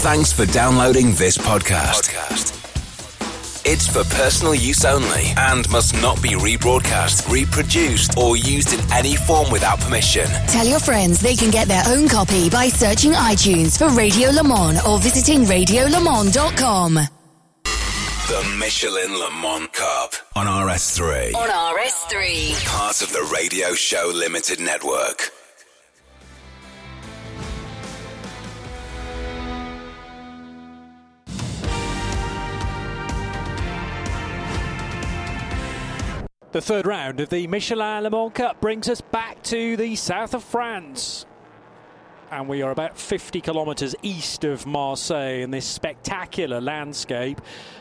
Thanks for downloading this podcast. It's for personal use only and must not be rebroadcast, reproduced, or used in any form without permission. Tell your friends they can get their own copy by searching iTunes for Radio Le Mans or visiting radiolemans.com. The Michelin Le Mans Cup on RS3. On RS3. Part of the Radio Show Limited Network. The third round of the Michelin Le Mans Cup brings us back to the south of France. And we are about 50 kilometres east of Marseille in this spectacular landscape.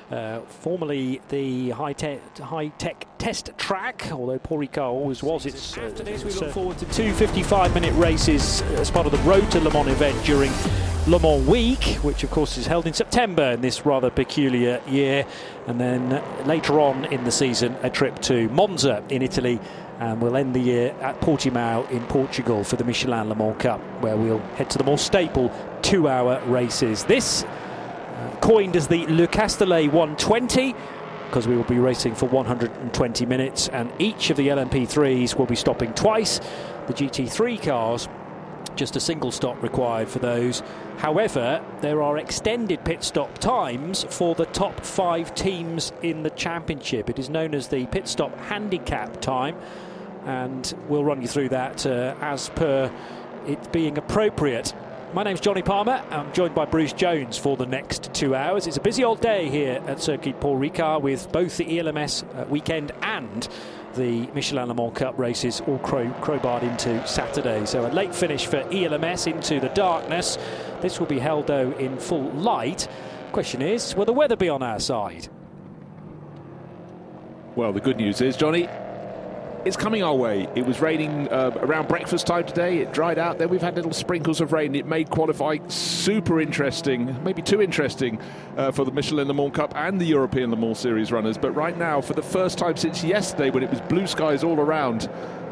Uh, formerly the high, te- high tech test track, although Paul Ricard always was its. Uh, we look forward to two 55 minute races as part of the Road to Le Mans event during Le Mans Week, which of course is held in September in this rather peculiar year. And then later on in the season, a trip to Monza in Italy. And we'll end the year at Portimao in Portugal for the Michelin Le Mans Cup, where we'll head to the more staple two hour races. This coined as the Le Castellet 120 because we will be racing for 120 minutes and each of the LMP3s will be stopping twice. The GT3 cars, just a single stop required for those. However, there are extended pit stop times for the top five teams in the championship. It is known as the pit stop handicap time, and we'll run you through that uh, as per it being appropriate. My name's Jonny Palmer. I'm joined by Bruce Jones for the next two hours. It's a busy old day here at Circuit Paul Ricard with both the ELMS uh, weekend and the Michelin Le Mans Cup races all crow, crowbarred into Saturday. So a late finish for ELMS into the darkness. This will be held, though, in full light. Question is, will the weather be on our side? Well, the good news is, Jonny, it's coming our way. It was raining uh, around breakfast time today. It dried out. Then we've had little sprinkles of rain. It made qualifying super interesting, maybe too interesting uh, for the Michelin Le Mans Cup and the European Le Mans Series runners. But right now, for the first time since yesterday, when it was blue skies all around,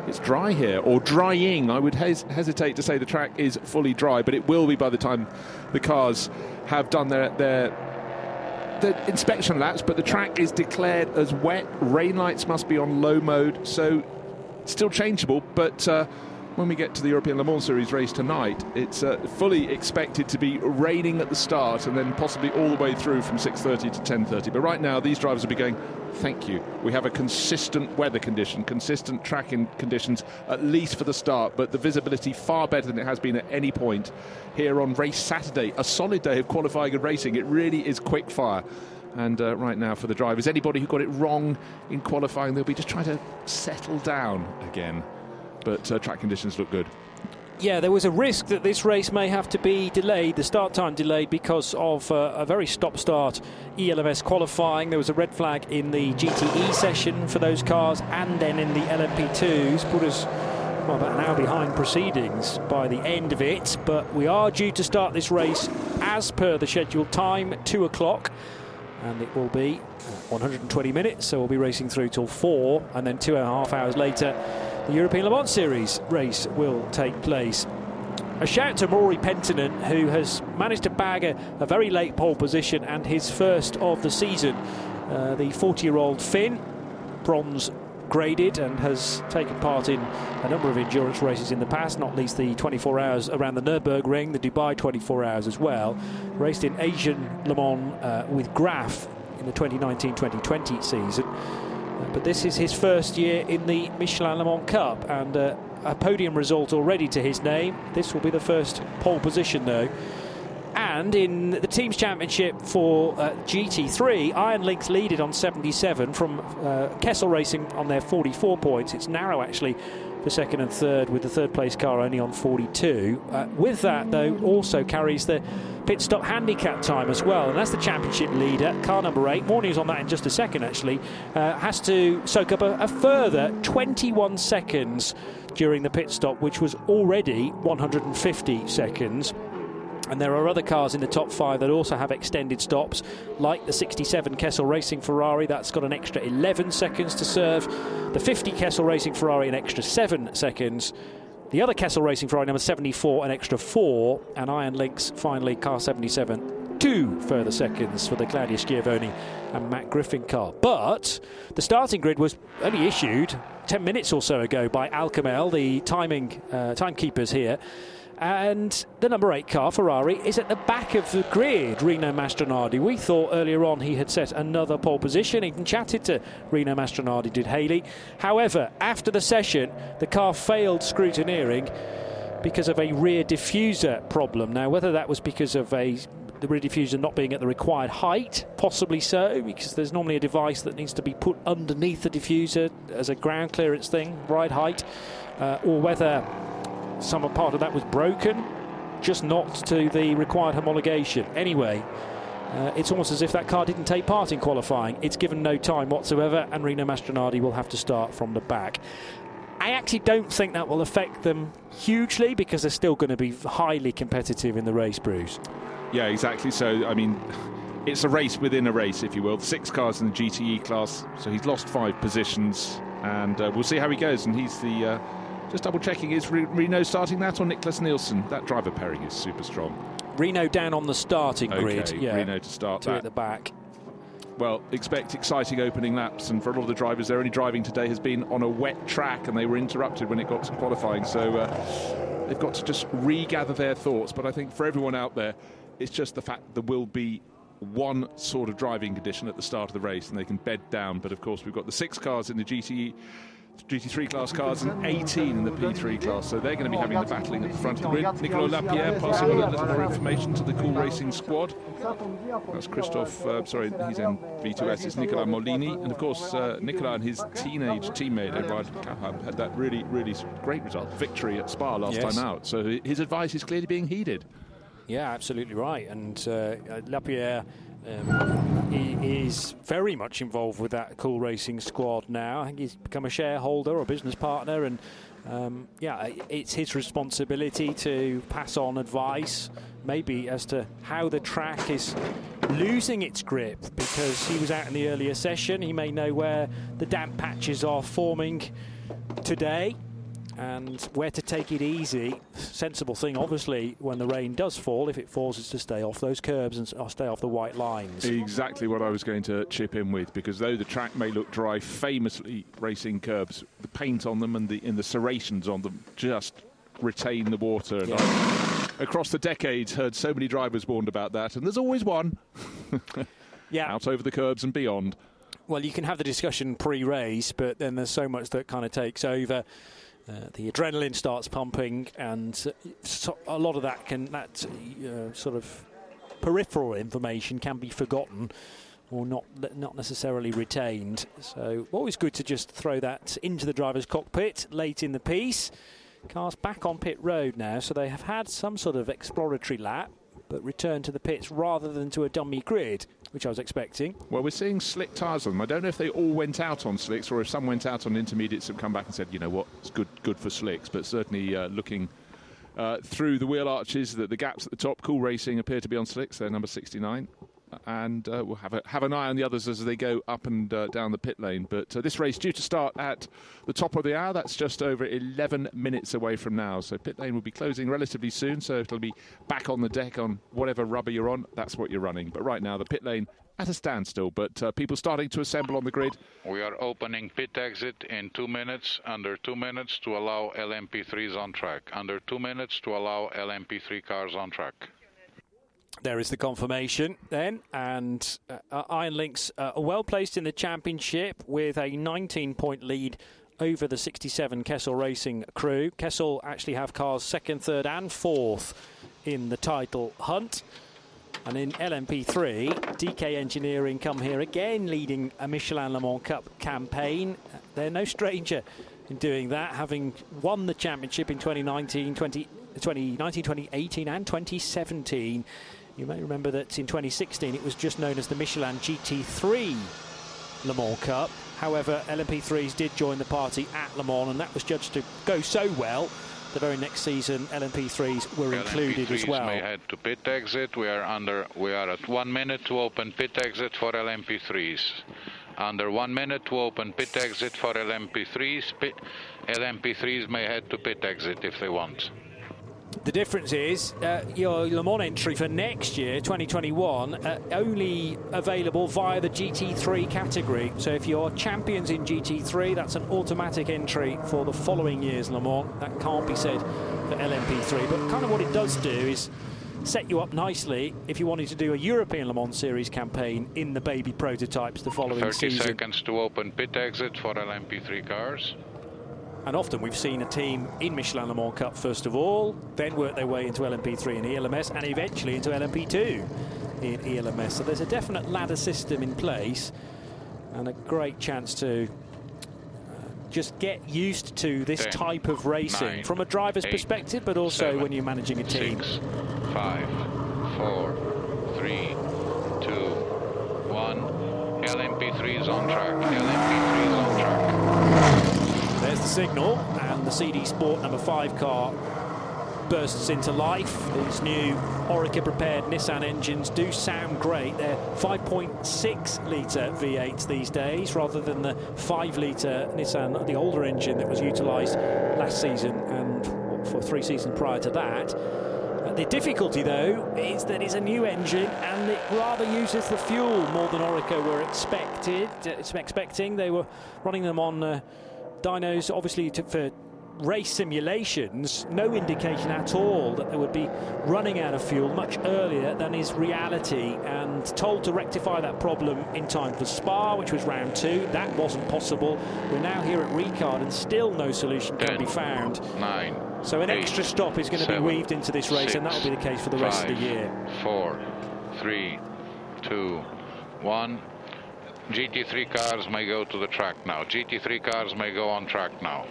it's dry here, or drying. I would hes- hesitate to say the track is fully dry, but it will be by the time the cars have done their, their the inspection laps, but the track is declared as wet. Rain lights must be on low mode, so still changeable. But uh, when we get to the European Le Mans Series race tonight, it's uh, fully expected to be raining at the start and then possibly all the way through from 6:30 to 10:30. But right now, these drivers will be going. Thank you. We have a consistent weather condition, consistent tracking conditions, at least for the start, but the visibility far better than it has been at any point here on race Saturday. A solid day of qualifying and racing. It really is quick fire. And uh, right now, for the drivers, anybody who got it wrong in qualifying, they'll be just trying to settle down again. But uh, track conditions look good. Yeah, there was a risk that this race may have to be delayed, the start time delayed, because of uh, a very stop start ELMS qualifying. There was a red flag in the GTE session for those cars, and then in the LMP2s, put us well, about an hour behind proceedings by the end of it. But we are due to start this race as per the scheduled time, 2 o'clock. And it will be 120 minutes, so we'll be racing through till 4, and then two and a half hours later, the European Le Mans Series race will take place. A shout to Rory Penttinen, who has managed to bag a, a very late pole position and his first of the season. Uh, the 40 year old Finn, bronze graded, and has taken part in a number of endurance races in the past, not least the 24 hours around the Nürburgring, the Dubai 24 hours as well. Raced in Asian Le Mans uh, with Graf in the 2019 2020 season. But this is his first year in the Michelin Le Mans Cup and uh, a podium result already to his name. This will be the first pole position, though. And in the Teams Championship for uh, GT3, Iron Lynx leaded on 77 from uh, Kessel Racing on their 44 points. It's narrow, actually, for second and third, with the third place car only on 42. Uh, with that, though, also carries the pit stop handicap time as well, and that's the championship leader, car number eight. More news on that in just a second, actually. Uh, has to soak up a, a further 21 seconds during the pit stop, which was already 150 seconds. And there are other cars in the top five that also have extended stops, like the 67 Kessel Racing Ferrari, that's got an extra 11 seconds to serve. The 50 Kessel Racing Ferrari, an extra 7 seconds. The other Kessel Racing Ferrari, number 74, an extra 4. And Iron Lynx, finally, car 77, two further seconds for the Claudio Schiavone and Matt Griffin car. But the starting grid was only issued 10 minutes or so ago by Al Kamel, the timing uh, timekeepers here. And the number eight car, Ferrari, is at the back of the grid, Rino Mastronardi. We thought earlier on he had set another pole position. Even chatted to Rino Mastronardi, did Haley. However, after the session, the car failed scrutineering because of a rear diffuser problem. Now, whether that was because of a the rear diffuser not being at the required height, possibly so, because there's normally a device that needs to be put underneath the diffuser as a ground clearance thing, right height, uh, or whether some part of that was broken, just not to the required homologation. Anyway, uh, it's almost as if that car didn't take part in qualifying. It's given no time whatsoever, and Rino Mastronardi will have to start from the back. I actually don't think that will affect them hugely because they're still going to be highly competitive in the race, Bruce. Yeah, exactly. So, I mean, it's a race within a race, if you will. Six cars in the GTE class, so he's lost five positions, and uh, we'll see how he goes. And he's the uh, just double checking is Rino starting that or Nicklas Nielsen? That driver pairing is super strong. Rino down on the starting okay, grid. Yeah, Rino to start two that. at the back. Well, expect exciting opening laps, and for a lot of the drivers, their only driving today has been on a wet track, and they were interrupted when it got to qualifying. So uh, they've got to just regather their thoughts. But I think for everyone out there, it's just the fact there will be one sort of driving condition at the start of the race, and they can bed down. But of course, we've got the six cars in the GTE GT3 class cars and 18 in the P3 class. So they're going to be having the battling at the front of the grid. Nicolas Lapierre passing on a little more information to the Cool Racing squad. That's Christophe, uh, sorry, he's in V2S, it's Nicolas Maulini. And of course, uh, Nicolas and his teenage teammate, Edouard Kahab, had that really, really great result, victory at Spa last yes. time out. So his advice is clearly being heeded. Yeah, absolutely right. And uh, Lapierre um, he is very much involved with that cool racing squad now. I think he's become a shareholder or business partner, and um, yeah, it's his responsibility to pass on advice, maybe as to how the track is losing its grip. Because he was out in the earlier session, he may know where the damp patches are forming today and where to take it easy. Sensible thing, obviously, when the rain does fall, if it falls, is to stay off those curbs and stay off the white lines. Exactly what I was going to chip in with, because though the track may look dry, famously racing curbs, the paint on them and the in the serrations on them just retain the water. Yeah. across the decades, heard so many drivers warned about that, and there's always one. yeah, out over the curbs and beyond. Well, you can have the discussion pre-race, but then there's so much that kind of takes over. Uh, the adrenaline starts pumping, and so a lot of that can that uh, sort of peripheral information can be forgotten or not not necessarily retained. So always good to just throw that into the driver's cockpit late in the piece. Cars back on pit road now, so they have had some sort of exploratory lap but return to the pits rather than to a dummy grid, which I was expecting. Well, we're seeing slick tyres on them. I don't know if they all went out on slicks or if some went out on intermediates and come back and said, you know what, it's good, good for slicks, but certainly uh, looking. Uh, through the wheel arches, the, the gaps at the top, Cool Racing appear to be on slicks. They're number 69 and uh, we'll have, a, have an eye on the others as they go up and uh, down the pit lane. But uh, this race due to start at the top of the hour. That's just over 11 minutes away from now. So pit lane will be closing relatively soon. So it'll be back on the deck on whatever rubber you're on. That's what you're running. But right now the pit lane at a standstill, but uh, people starting to assemble on the grid. We are opening pit exit in two minutes, under two minutes to allow LMP3s on track, under two minutes to allow LMP3 cars on track. There is the confirmation then, and uh, Iron Lynx uh, are well placed in the championship with a 19 point lead over the 67 Kessel Racing crew. Kessel actually have cars second, third, and fourth in the title hunt. And in LMP3, DK Engineering come here again leading a Michelin Le Mans Cup campaign. They're no stranger in doing that, having won the championship in 2019, 20, 2019 2018, and 2017. You may remember that in 2016 it was just known as the Michelin GT3 Le Mans Cup. However, LMP3s did join the party at Le Mans, and that was judged to go so well. The very next season, LMP3s were included LMP3s as well. may head to pit exit. We are under. We are at one minute to open pit exit for LMP3s. Under one minute to open pit exit for LMP3s. Pit, LMP3s may head to pit exit if they want. The difference is uh, your Le Mans entry for next year, 2021, uh, only available via the GT3 category. So if you're champions in GT3, that's an automatic entry for the following year's Le Mans. That can't be said for LMP3. But kind of what it does do is set you up nicely if you wanted to do a European Le Mans Series campaign in the baby prototypes the following 30 season. seconds to open pit exit for LMP3 cars. And often we've seen a team in Michelin Le Mans Cup first of all, then work their way into LMP3 and ELMS, and eventually into LMP2 in ELMS. So there's a definite ladder system in place, and a great chance to uh, just get used to this Ten, type of racing nine, from a driver's eight, perspective, but also seven, when you're managing a team. Six, five, four, three, two, one. LMP3 is on track. LMP3 is on track. The signal, and the CD Sport number five car bursts into life. These new Oreca prepared Nissan engines do sound great. They're 5.6 litre V8s these days rather than the 5 litre Nissan, the older engine that was utilised last season and for three seasons prior to that. The difficulty, though, is that it's a new engine and it rather uses the fuel more than Oreca were expected. uh, expecting. They were running them on uh, dynos, obviously to, for race simulations. No indication at all that they would be running out of fuel much earlier than is reality. And told to rectify that problem in time for Spa, which was round two. That wasn't possible. We're now here at Ricard, and still no solution can Ten, be found. Nine. So an eight, extra stop is going to be weaved into this race, and that'll be the case for the rest of the year. Four, three, two, one. GT3 cars may go to the track now. GT3 cars may go on track now.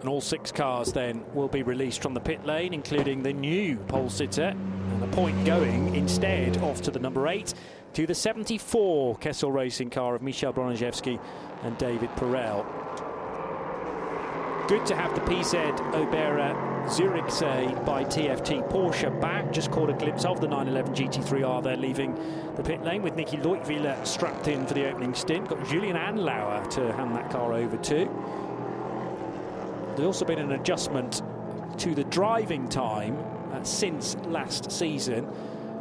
And all six cars then will be released from the pit lane, including the new pole sitter. And the point going instead off to the number eight to the 74 Kessel Racing car of Michel Broniszewski and David Perel. Good to have the PZ Oberer Zurichsee by TFT Porsche back. Just caught a glimpse of the 911 GT3R there leaving the pit lane with Nicky Leutwiler strapped in for the opening stint. Got Julien Andlauer to hand that car over to. There's also been an adjustment to the driving time uh, since last season.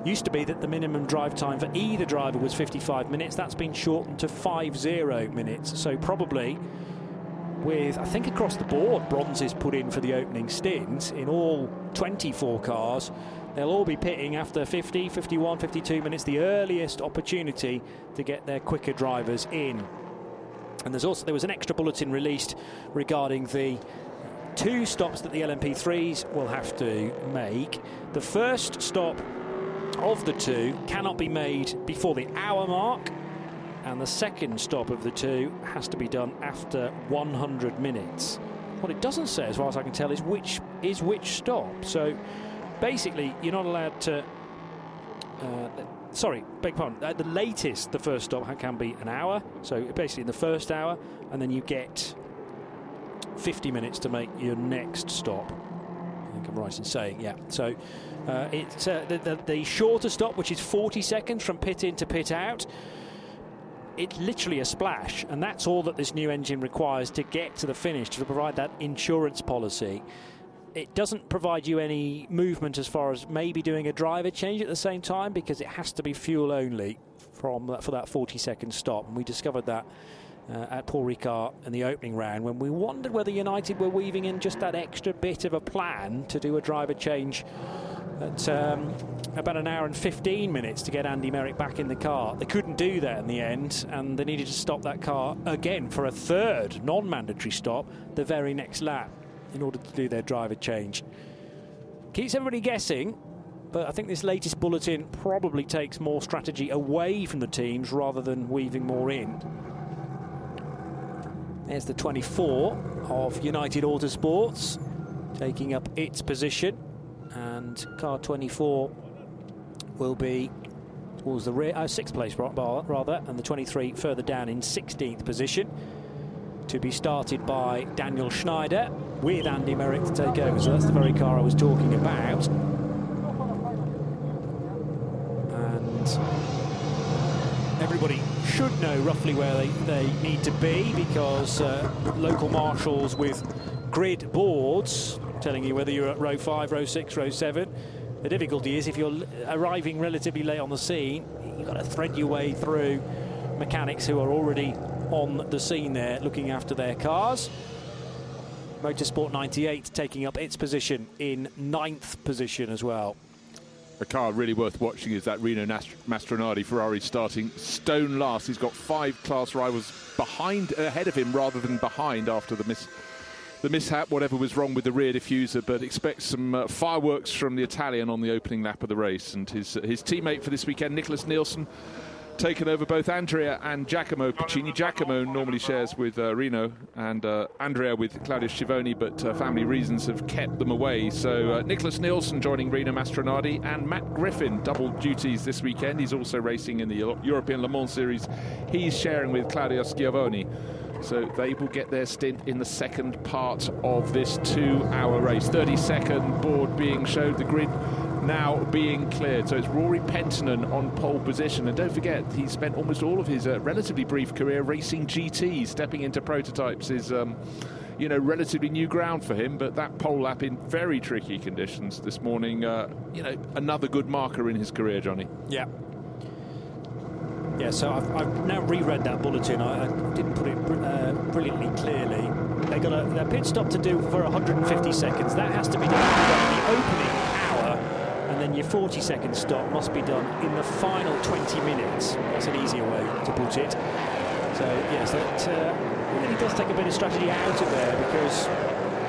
Used to be that the minimum drive time for either driver was 55 minutes. That's been shortened to 50 minutes. So probably with, I think across the board, bronzes put in for the opening stint in all 24 cars. They'll all be pitting after 50, 51, 52 minutes, the earliest opportunity to get their quicker drivers in. And there's also there was an extra bulletin released regarding the two stops that the LMP3s will have to make. The first stop of the two cannot be made before the hour mark, and the second stop of the two has to be done after 100 minutes. What it doesn't say, as far as I can tell, is which is which stop. So basically, you're not allowed to. Uh, sorry, beg pardon. At the latest, the first stop can be an hour. So basically, in the first hour, and then you get 50 minutes to make your next stop. I think I'm right in saying, yeah. So uh, it's uh, the, the, the shorter stop, which is 40 seconds from pit in to pit out. It's literally a splash, and that's all that this new engine requires to get to the finish to provide that insurance policy. It doesn't provide you any movement as far as maybe doing a driver change at the same time because it has to be fuel only from that, for that 40 second stop. And we discovered that uh, at Paul Ricard in the opening round when we wondered whether United were weaving in just that extra bit of a plan to do a driver change at um, about an hour and 15 minutes to get Andy Meyrick back in the car. They couldn't do that in the end, and they needed to stop that car again for a third non mandatory stop the very next lap in order to do their driver change. Keeps everybody guessing, but I think this latest bulletin probably takes more strategy away from the teams rather than weaving more in. There's the 24 of United Autosports taking up its position, and car 24 will be towards the rear, uh, sixth place rather, and the 23 further down in 16th position. To be started by Daniel Schneider with Andy Meyrick to take over. So that's the very car I was talking about. And everybody should know roughly where they, they need to be because uh, local marshals with grid boards telling you whether you're at row five, row six, row seven. The difficulty is if you're arriving relatively late on the scene, you've got to thread your way through mechanics who are already on the scene there looking after their cars. Motorsport 98 taking up its position in ninth position as well. A car really worth watching is that Rino Mastronardi Ferrari starting stone last. He's got five class rivals behind, ahead of him rather than behind after the miss the mishap, whatever was wrong with the rear diffuser, but expect some uh, fireworks from the Italian on the opening lap of the race. And his his teammate for this weekend, Nicklas Nielsen, taken over both Andrea and Giacomo Piccini. Giacomo normally shares with uh, Rino and uh, Andrea with Claudio Schiavone, but uh, family reasons have kept them away. So uh, Nicklas Nielsen joining Rino Mastronardi and Matt Griffin, double duties this weekend. He's also racing in the European Le Mans Series. He's sharing with Claudio Schiavone. So they will get their stint in the second part of this two hour race. 30 second board being showed, the grid now being cleared. So it's Rory Penttinen on pole position. And don't forget, he spent almost all of his uh, relatively brief career racing GT. Stepping into prototypes is. Um, you know, relatively new ground for him, but that pole lap in very tricky conditions this morning, uh, you know, another good marker in his career, Jonny. Yeah, yeah, so I've, I've now reread that bulletin. I, I didn't put it uh, brilliantly clearly. They got a, pit stop to do for 150 seconds. That has to be done in the opening hour, and then your 40 second stop must be done in the final 20 minutes. That's an easier way to put it. So yes, that uh, really does take a bit of strategy out of there because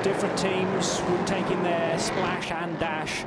different teams will take in their splash and dash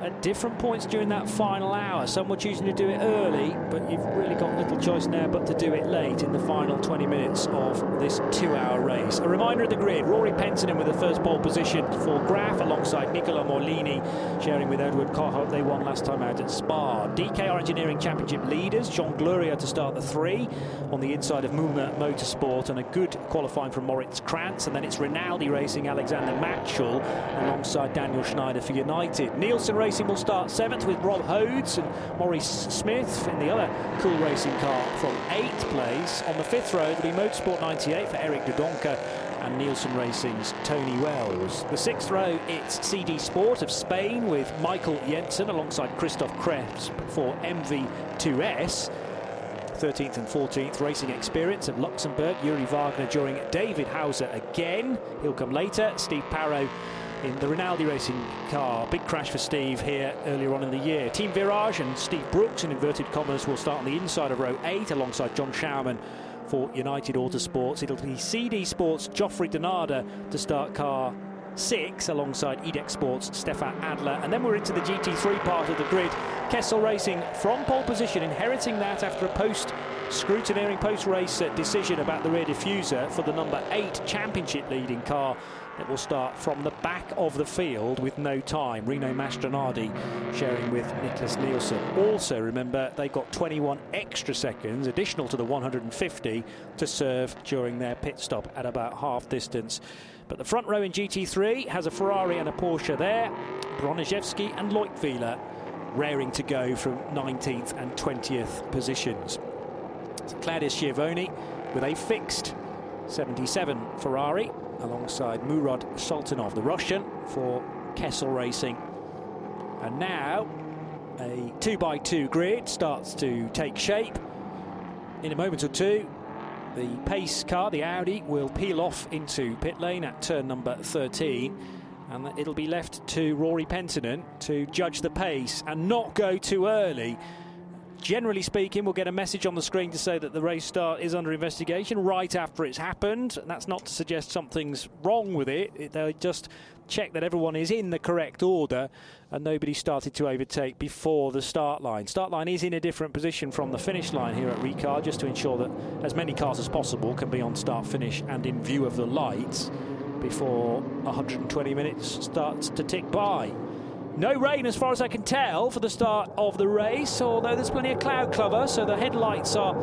at different points during that final hour. Some were choosing to do it early, but you've really got little choice now but to do it late in the final 20 minutes of this two-hour race. A reminder of the grid, Rory Penttinen with the first pole position for Graf alongside Nicola Maulini, sharing with Edward Kohut. They won last time out at Spa. DKR Engineering Championship leaders, Jean Glorieux to start the three on the inside of Mühlner Motorsport and a good qualifying from Moritz Kranz. And then it's Rinaldi racing Alexander Mattschull alongside Daniel Schneider for United. Nielsen racing Racing will start seventh with Rob Hodes and Maurice Smith in the other cool racing car from eighth place. On the fifth row, there'll be Motorsport 98 for Eric De Doncker and Nielsen Racing's Tony Wells. The sixth row, it's CD Sport of Spain with Michael Jensen alongside Christophe Cresp for MV2S. 13th and 14th racing experience of Luxembourg. Yuri Wagner during David Hauser again. He'll come later. Steve Parrow in the Rinaldi racing car. Big crash for Steve here earlier on in the year. Team Virage and Steve Brooks in inverted commas will start on the inside of row 8 alongside John Schauman for United Autosports. It'll be CD Sports Joffrey Donada to start car 6 alongside EDEX Sports Stefan Adler. And then we're into the GT3 part of the grid. Kessel Racing from pole position, inheriting that after a post scrutineering post race uh, decision about the rear diffuser for the number 8 championship leading car it will start from the back of the field with no time. Rino Mastronardi sharing with Nicklas Nielsen. Also, remember, they got 21 extra seconds, additional to the 150, to serve during their pit stop at about half distance. But the front row in GT3 has a Ferrari and a Porsche there. Broniszewski and Leutwiler raring to go from 19th and 20th positions. So Claudio Schiavone with a fixed 77 Ferrari alongside Murad Sultanov, the Russian, for Kessel Racing. And now a 2x2 grid starts to take shape. In a moment or two, the pace car, the Audi, will peel off into pit lane at turn number 13. And it'll be left to Rory Penttinen to judge the pace and not go too early generally speaking, we'll get a message on the screen to say that the race start is under investigation right after it's happened. And that's not to suggest something's wrong with it. They just check that everyone is in the correct order and nobody started to overtake before the start line. Start line is in a different position from the finish line here at Ricard just to ensure that as many cars as possible can be on start finish and in view of the lights before 120 minutes starts to tick by. No rain as far as I can tell for the start of the race, although there's plenty of cloud cover, so the headlights are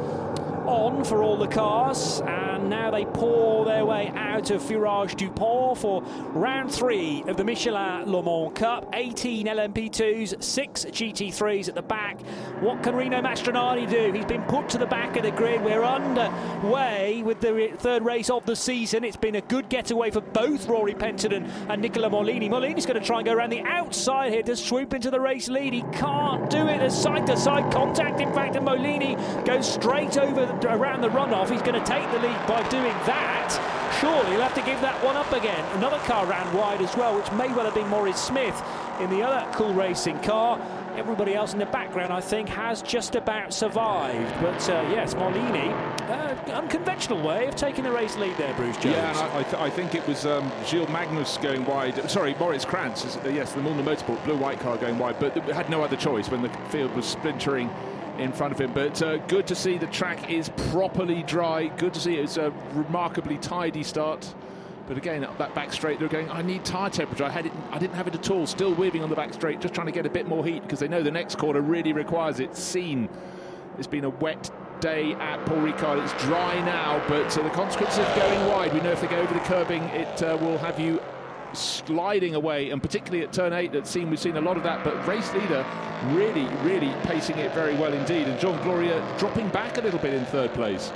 on for all the cars, and now they pour their way out of Virage du Pont for round three of the Michelin Le Mans Cup. 18 LMP2s, six GT3s at the back. What can Rino Mastronardi do? He's been put to the back of the grid. We're underway with the third race of the season. It's been a good getaway for both Rory Penttinen and Nicola Maulini. Maulini's going to try and go around the outside here to swoop into the race lead. He can't do it. There's side to side contact, in fact, and Maulini goes straight over around the runoff. He's going to take the lead by doing that. Surely he'll have to give that one up again. Another car ran wide as well, which may well have been Maurice Smith in the other cool racing car. Everybody else in the background, I think, has just about survived. But uh, yes, Maulini, uh, unconventional way of taking the race lead there, Bruce Jones. Yeah, and I, I, th- I think it was um, Gilles Magnus going wide. Sorry, Moritz Kranz. Yes, the Mühlner Motorsport blue-white car going wide, but had no other choice when the field was splintering in front of him. But uh, good to see the track is properly dry. Good to see it's a remarkably tidy start. But again, that back straight, they're going, I need tyre temperature. I, had it, I didn't have it at all. Still weaving on the back straight, just trying to get a bit more heat because they know the next corner really requires it. Seen. It's been a wet day at Paul Ricard. It's dry now, but uh, the consequences of going wide, we know if they go over the curbing, it uh, will have you sliding away, and particularly at turn eight, that seen we've seen a lot of that. But race leader really, really pacing it very well indeed, and Jean Glorieux dropping back a little bit in third place.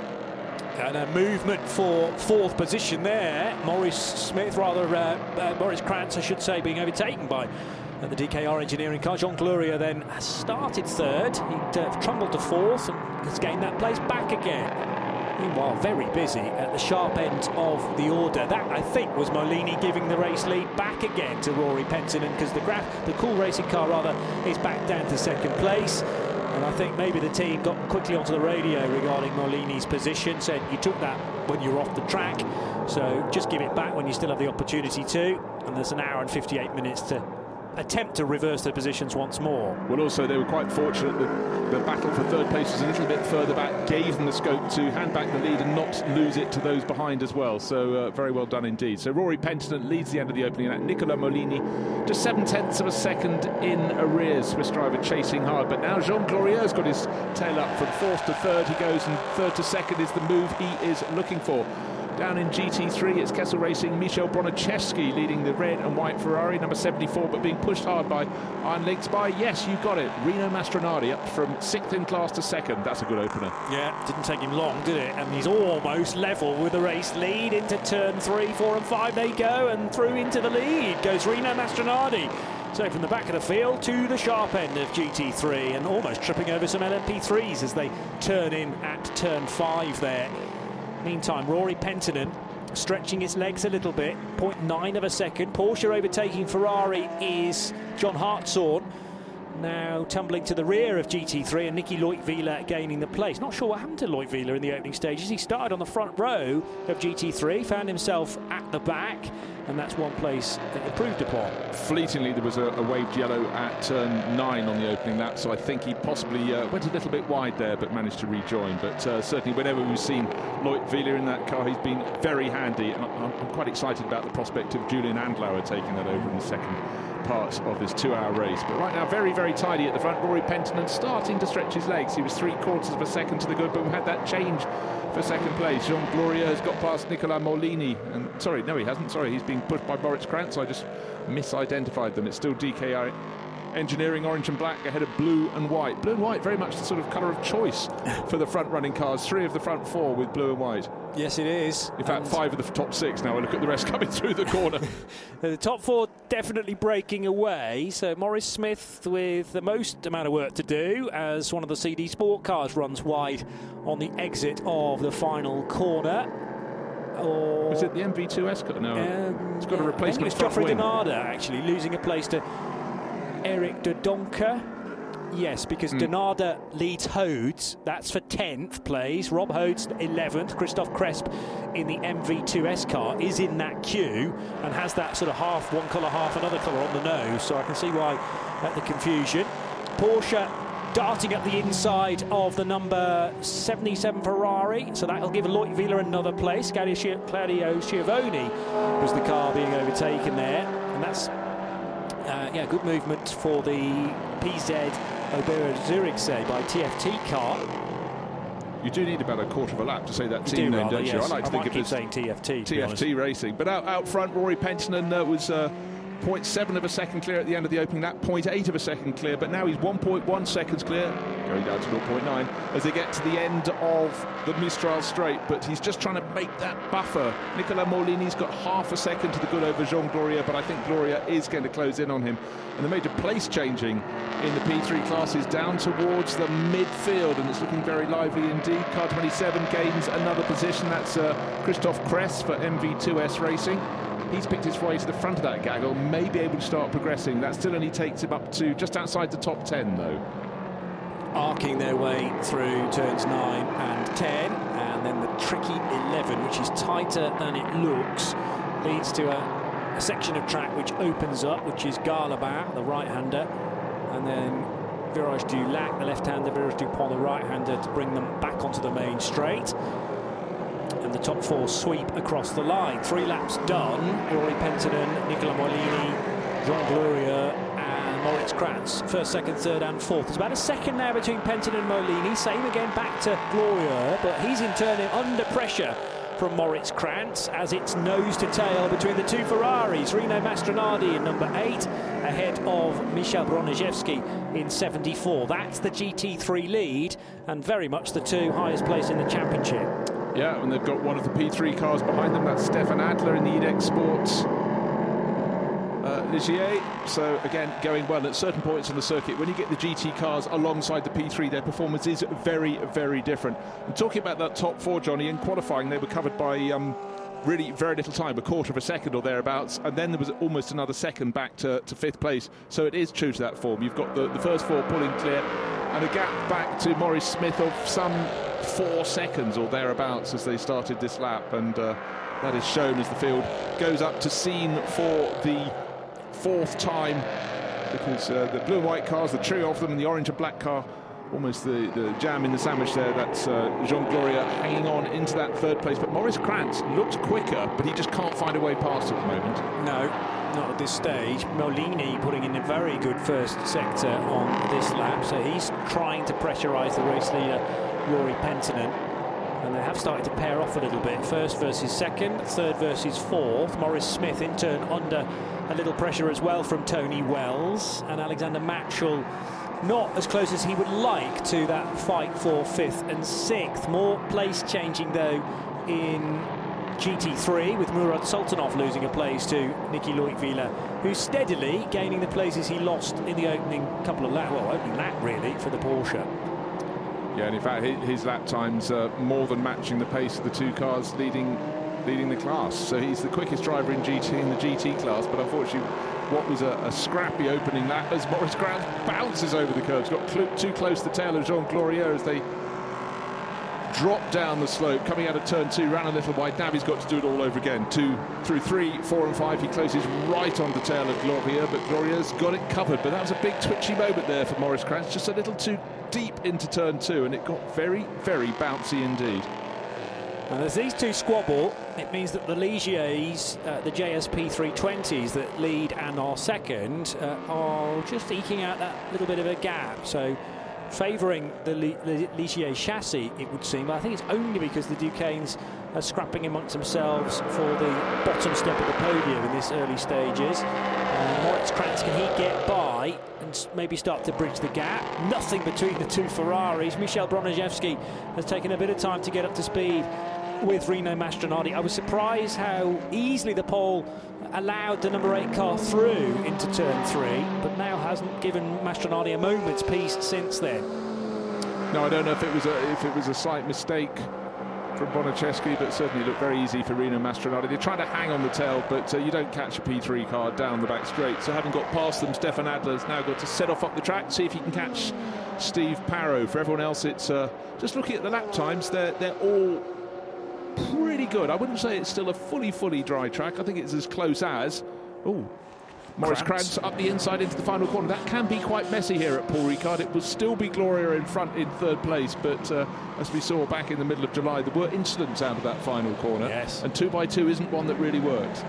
And a movement for fourth position there. Maurice Smith, rather, uh, uh, Maurice Kranz, I should say, being overtaken by uh, the DKR engineering car. Jean Glorieux then started third. He uh, trundled to fourth and has gained that place back again. Meanwhile, very busy at the sharp end of the order. That, I think, was Maulini giving the race lead back again to Rory Penttinen because the Graf, the cool racing car rather, is back down to second place. And I think maybe the team got quickly onto the radio regarding Maulini's position, said you took that when you're off the track, so just give it back when you still have the opportunity to. And there's an hour and 58 minutes to attempt to reverse their positions once more. Well, also, they were quite fortunate that the battle for third place was a little bit further back, gave them the scope to hand back the lead and not lose it to those behind as well. So, uh, very well done indeed. So, Rory Penttinen leads the end of the opening, and Nicola Maulini, just seven tenths of a second in arrears. Swiss driver chasing hard, but now Jean Glorieux's got his tail up from fourth to third. He goes, and third to second is the move he is looking for. Down in GT3, it's Kessel Racing, Michel Broniszewski leading the red and white Ferrari, number 74, but being pushed hard by Iron Lynx by, yes, you got it, Rino Mastronardi up from sixth in class to second. That's a good opener. Yeah, didn't take him long, did it? And he's almost level with the race lead into turn three, four, and five. They go, and through into the lead goes Rino Mastronardi. So from the back of the field to the sharp end of GT3 and almost tripping over some LMP3s as they turn in at turn five there. Meantime, Rory Penttinen stretching his legs a little bit, 0.9 of a second. Porsche overtaking Ferrari is John Hartshorn. Now tumbling to the rear of GT3 and Nicky Leutwiler gaining the place. Not sure what happened to Leutwiler in the opening stages. He started on the front row of GT3, found himself at the back, and that's one place that improved upon. Fleetingly, there was a, a waved yellow at turn nine on the opening lap, so I think he possibly uh, went a little bit wide there, but managed to rejoin. But uh, certainly, whenever we've seen Leutwiler in that car, he's been very handy, and I'm, I'm quite excited about the prospect of Julian Andlauer taking that over in the second part of this two-hour race. But right now, very, very tidy at the front. Rory Penttinen starting to stretch his legs. He was three quarters of a second to the good, but we had that change for second place. Jean Glorieux has got past Nicolas Maulini. And sorry, no, he hasn't. Sorry, he's being pushed by Boris Kranz. I just misidentified them. It's still DKR engineering orange and black ahead of blue and white. Blue and white, very much the sort of colour of choice for the front running cars. Three of the front four with blue and white. Yes, it is. In fact, and five of the top six now. I look at the rest coming through the corner. the top four definitely breaking away. So Maurice Smith with the most amount of work to do as one of the CD Sport cars runs wide on the exit of the final corner. Or was it the MV2S car? No, um, it's got a replacement. it's Geoffrey Denarder actually losing a place to Eric de Doncker. Yes, because mm. Denarder leads Hodes. That's for 10th place. Rob Hodes 11th. Christophe Cresp in the MV2S car is in that queue and has that sort of half one colour, half another colour on the nose. So I can see why at the confusion. Porsche darting up the inside of the number 77 Ferrari. So that'll give Leutwiler another place. Claudio Schiavone was the car being overtaken there. And that's uh, yeah, good movement for the PZ Oberer Zurich, say, by TFT car. You do need about a quarter of a lap to say that You team do name, rather, don't you? I like to I think of it saying TFT. to be honest. TFT Racing. But out, out front, Rory Penttinen uh, was uh, 0.7 of a second clear at the end of the opening lap, 0.8 of a second clear, but now he's 1.1 seconds clear, going down to 0.9 as they get to the end of the Mistral Straight. But he's just trying to make that buffer. Nicola Maulini's got half a second to the good over Jean Glorieux, but I think Glorieux is going to close in on him. And the major place changing in the P3 classes down towards the midfield, and it's looking very lively indeed. Car 27 gains another position. That's uh, Christophe Cresp for MV2S Racing. He's picked his way to the front of that gaggle, may be able to start progressing. That still only takes him up to just outside the top 10, though. arcing their way through turns 9 and 10 and then the tricky 11 which is tighter than it looks leads to a, a section of track which opens up which is Garlaban the right-hander and then Virage du Lac the left-hander Virage du Pont the right-hander to bring them back onto the main straight the top four sweep across the line three laps done Rory Penttinen Nicola Maulini Jean Glorieux and Moritz Kranz. First, second, third, and fourth. There's about a second now between Penton and Maulini. Same again back to Glorieux, but he's in turn under pressure from Moritz Kranz as it's nose to tail between the two Ferraris. Rino Mastronardi in number eight, ahead of Michel Broniszewski in 74. That's the GT3 lead, and very much the two highest place in the championship. Yeah, and they've got one of the P3 cars behind them. That's Stefan Adler in the EDEX Sports uh, Ligier. So again, going well at certain points on the circuit. When you get the GT cars alongside the P3, their performance is very, very different. And talking about that top four, Jonny, in qualifying, they were covered by. Um, Really, very little time, a quarter of a second or thereabouts, and then there was almost another second back to, to fifth place. So it is true to that form. You've got the, the first four pulling clear, and a gap back to Maurice Smith of some four seconds or thereabouts as they started this lap, and uh, that is shown as the field goes up to scene for the fourth time because uh, the blue and white cars, the trio of them, and the orange and black car, almost the, the jam in the sandwich there. That's uh, Jean Glorieux hanging on into that third place. But Maurice Kranz looks quicker, but he just can't find a way past at the moment. No, not at this stage. Maulini putting in a very good first sector on this lap, so he's trying to pressurise the race leader, Rory Penttinen. And they have started to pair off a little bit. First versus second, third versus fourth. Maurice Smith in turn under a little pressure as well from Tony Wells. And Alexander Mattschull not as close as he would like to that fight for fifth and sixth. More place changing though in GT3 with Murad Sultanov losing a place to Nicky Leutwiler, who's steadily gaining the places he lost in the opening couple of laps, well, opening lap really for the Porsche. Yeah, and in fact, his lap times are more than matching the pace of the two cars leading leading the class. So he's the quickest driver in GT in the GT class, but unfortunately, what was a, a scrappy opening lap as Morris Kranz bounces over the curves, got cl too close to the tail of Jean Glorieux as they drop down the slope, coming out of turn two, ran a little wide. Now he's got to do it all over again. Two through three, four, and five. He closes right on the tail of Glorieux, but Glorieux's got it covered. But that was a big twitchy moment there for Morris Kranz, just a little too deep into turn two, and it got very, very bouncy indeed. And as these two squabble, it means that the Ligiers, uh, the JSP 320s that lead and are second, uh, are just eking out that little bit of a gap. So favouring the Ligier chassis, it would seem. I think it's only because the Duqueines are scrapping amongst themselves for the bottom step of the podium in this early stages. Uh, Moritz can he get by and maybe start to bridge the gap? Nothing between the two Ferraris. Michel Broniszewski has taken a bit of time to get up to speed with Rino Mastronardi. I was surprised how easily the pole allowed the number eight car through into turn three, but now hasn't given Mastronardi a moment's peace since then. No, I don't know if it was a, if it was a slight mistake from Broniszewski, but certainly looked very easy for Rino Mastronardi. They're trying to hang on the tail, but uh, you don't catch a P3 car down the back straight. So having got past them, Stefan Adler's now got to set off up the track, see if he can catch Steve Parrow. For everyone else, it's uh, just looking at the lap times. They're they're all pretty good. I wouldn't say it's still a fully, fully dry track. I think it's as close as. Oh, Morris Kranz up the inside into the final corner. That can be quite messy here at Paul Ricard. It will still be Glorieux in front in third place, but uh, as we saw back in the middle of July, there were incidents out of that final corner. Yes. And two by two isn't one that really works.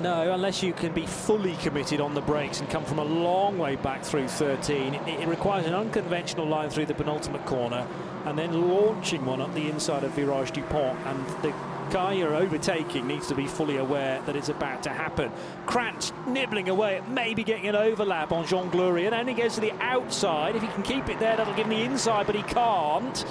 No, unless you can be fully committed on the brakes and come from a long way back through 13. It, it requires an unconventional line through the penultimate corner and then launching one up the inside of Virage du Pont. And the guy you're overtaking needs to be fully aware that it's about to happen. Kranz nibbling away maybe getting an overlap on Jean Glorieux and only goes to the outside. If he can keep it there, that'll give him the inside, but he can't.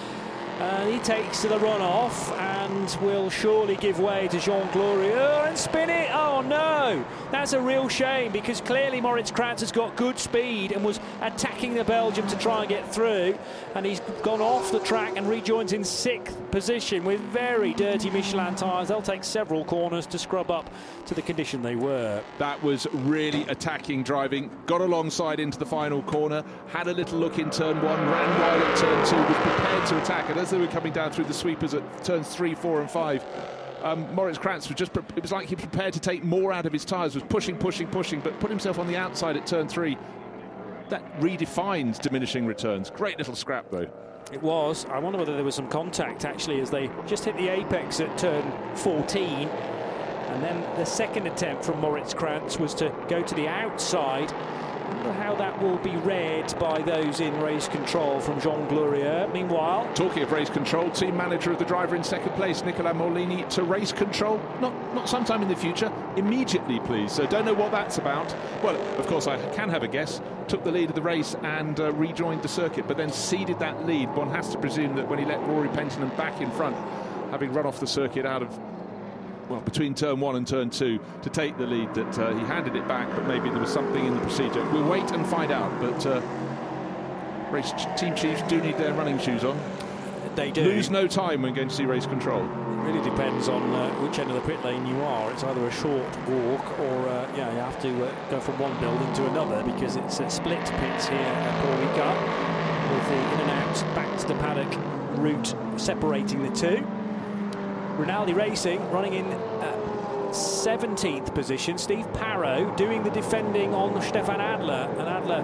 And he takes to the runoff and will surely give way to Jean Glorieux and spin it. Oh no! That's a real shame because clearly Moritz Kranz has got good speed and was attacking the Belgium to try and get through. And he's gone off the track and rejoins in sixth position with very dirty Michelin tyres. They'll take several corners to scrub up to the condition they were. That was really attacking driving. Got alongside into the final corner, had a little look in turn one, ran wide at turn two, was prepared to attack. And as they were coming down through the sweepers at turns three, four, and five, um, Moritz Kranz was just, it was like he prepared to take more out of his tyres, was pushing, pushing, pushing, but put himself on the outside at turn three. That redefines diminishing returns. Great little scrap, though. It was. I wonder whether there was some contact actually as they just hit the apex at turn 14. And then the second attempt from Moritz Kranz was to go to the outside how that will be read by those in race control from Jean Glorieux. Meanwhile, talking of race control, team manager of the driver in second place, Nicola Maulini, to race control. Not not sometime in the future, immediately, please. So don't know what that's about. Well, of course I can have a guess. Took the lead of the race and uh, rejoined the circuit, but then ceded that lead. One has to presume that when he let Rory Penttinen back in front, having run off the circuit out of well, between turn one and turn two to take the lead that uh, he handed it back, but maybe there was something in the procedure. We'll wait and find out. But uh, race team chiefs do need their running shoes on. They do. Lose no time when going to see race control. It really depends on uh, which end of the pit lane you are. It's either a short walk or uh, yeah, you have to uh, go from one building to another because it's a split pits here at Port with the in and out back to the paddock route separating the two. Rinaldi Racing running in 17th position. Steve Parrow doing the defending on Stefan Adler. And Adler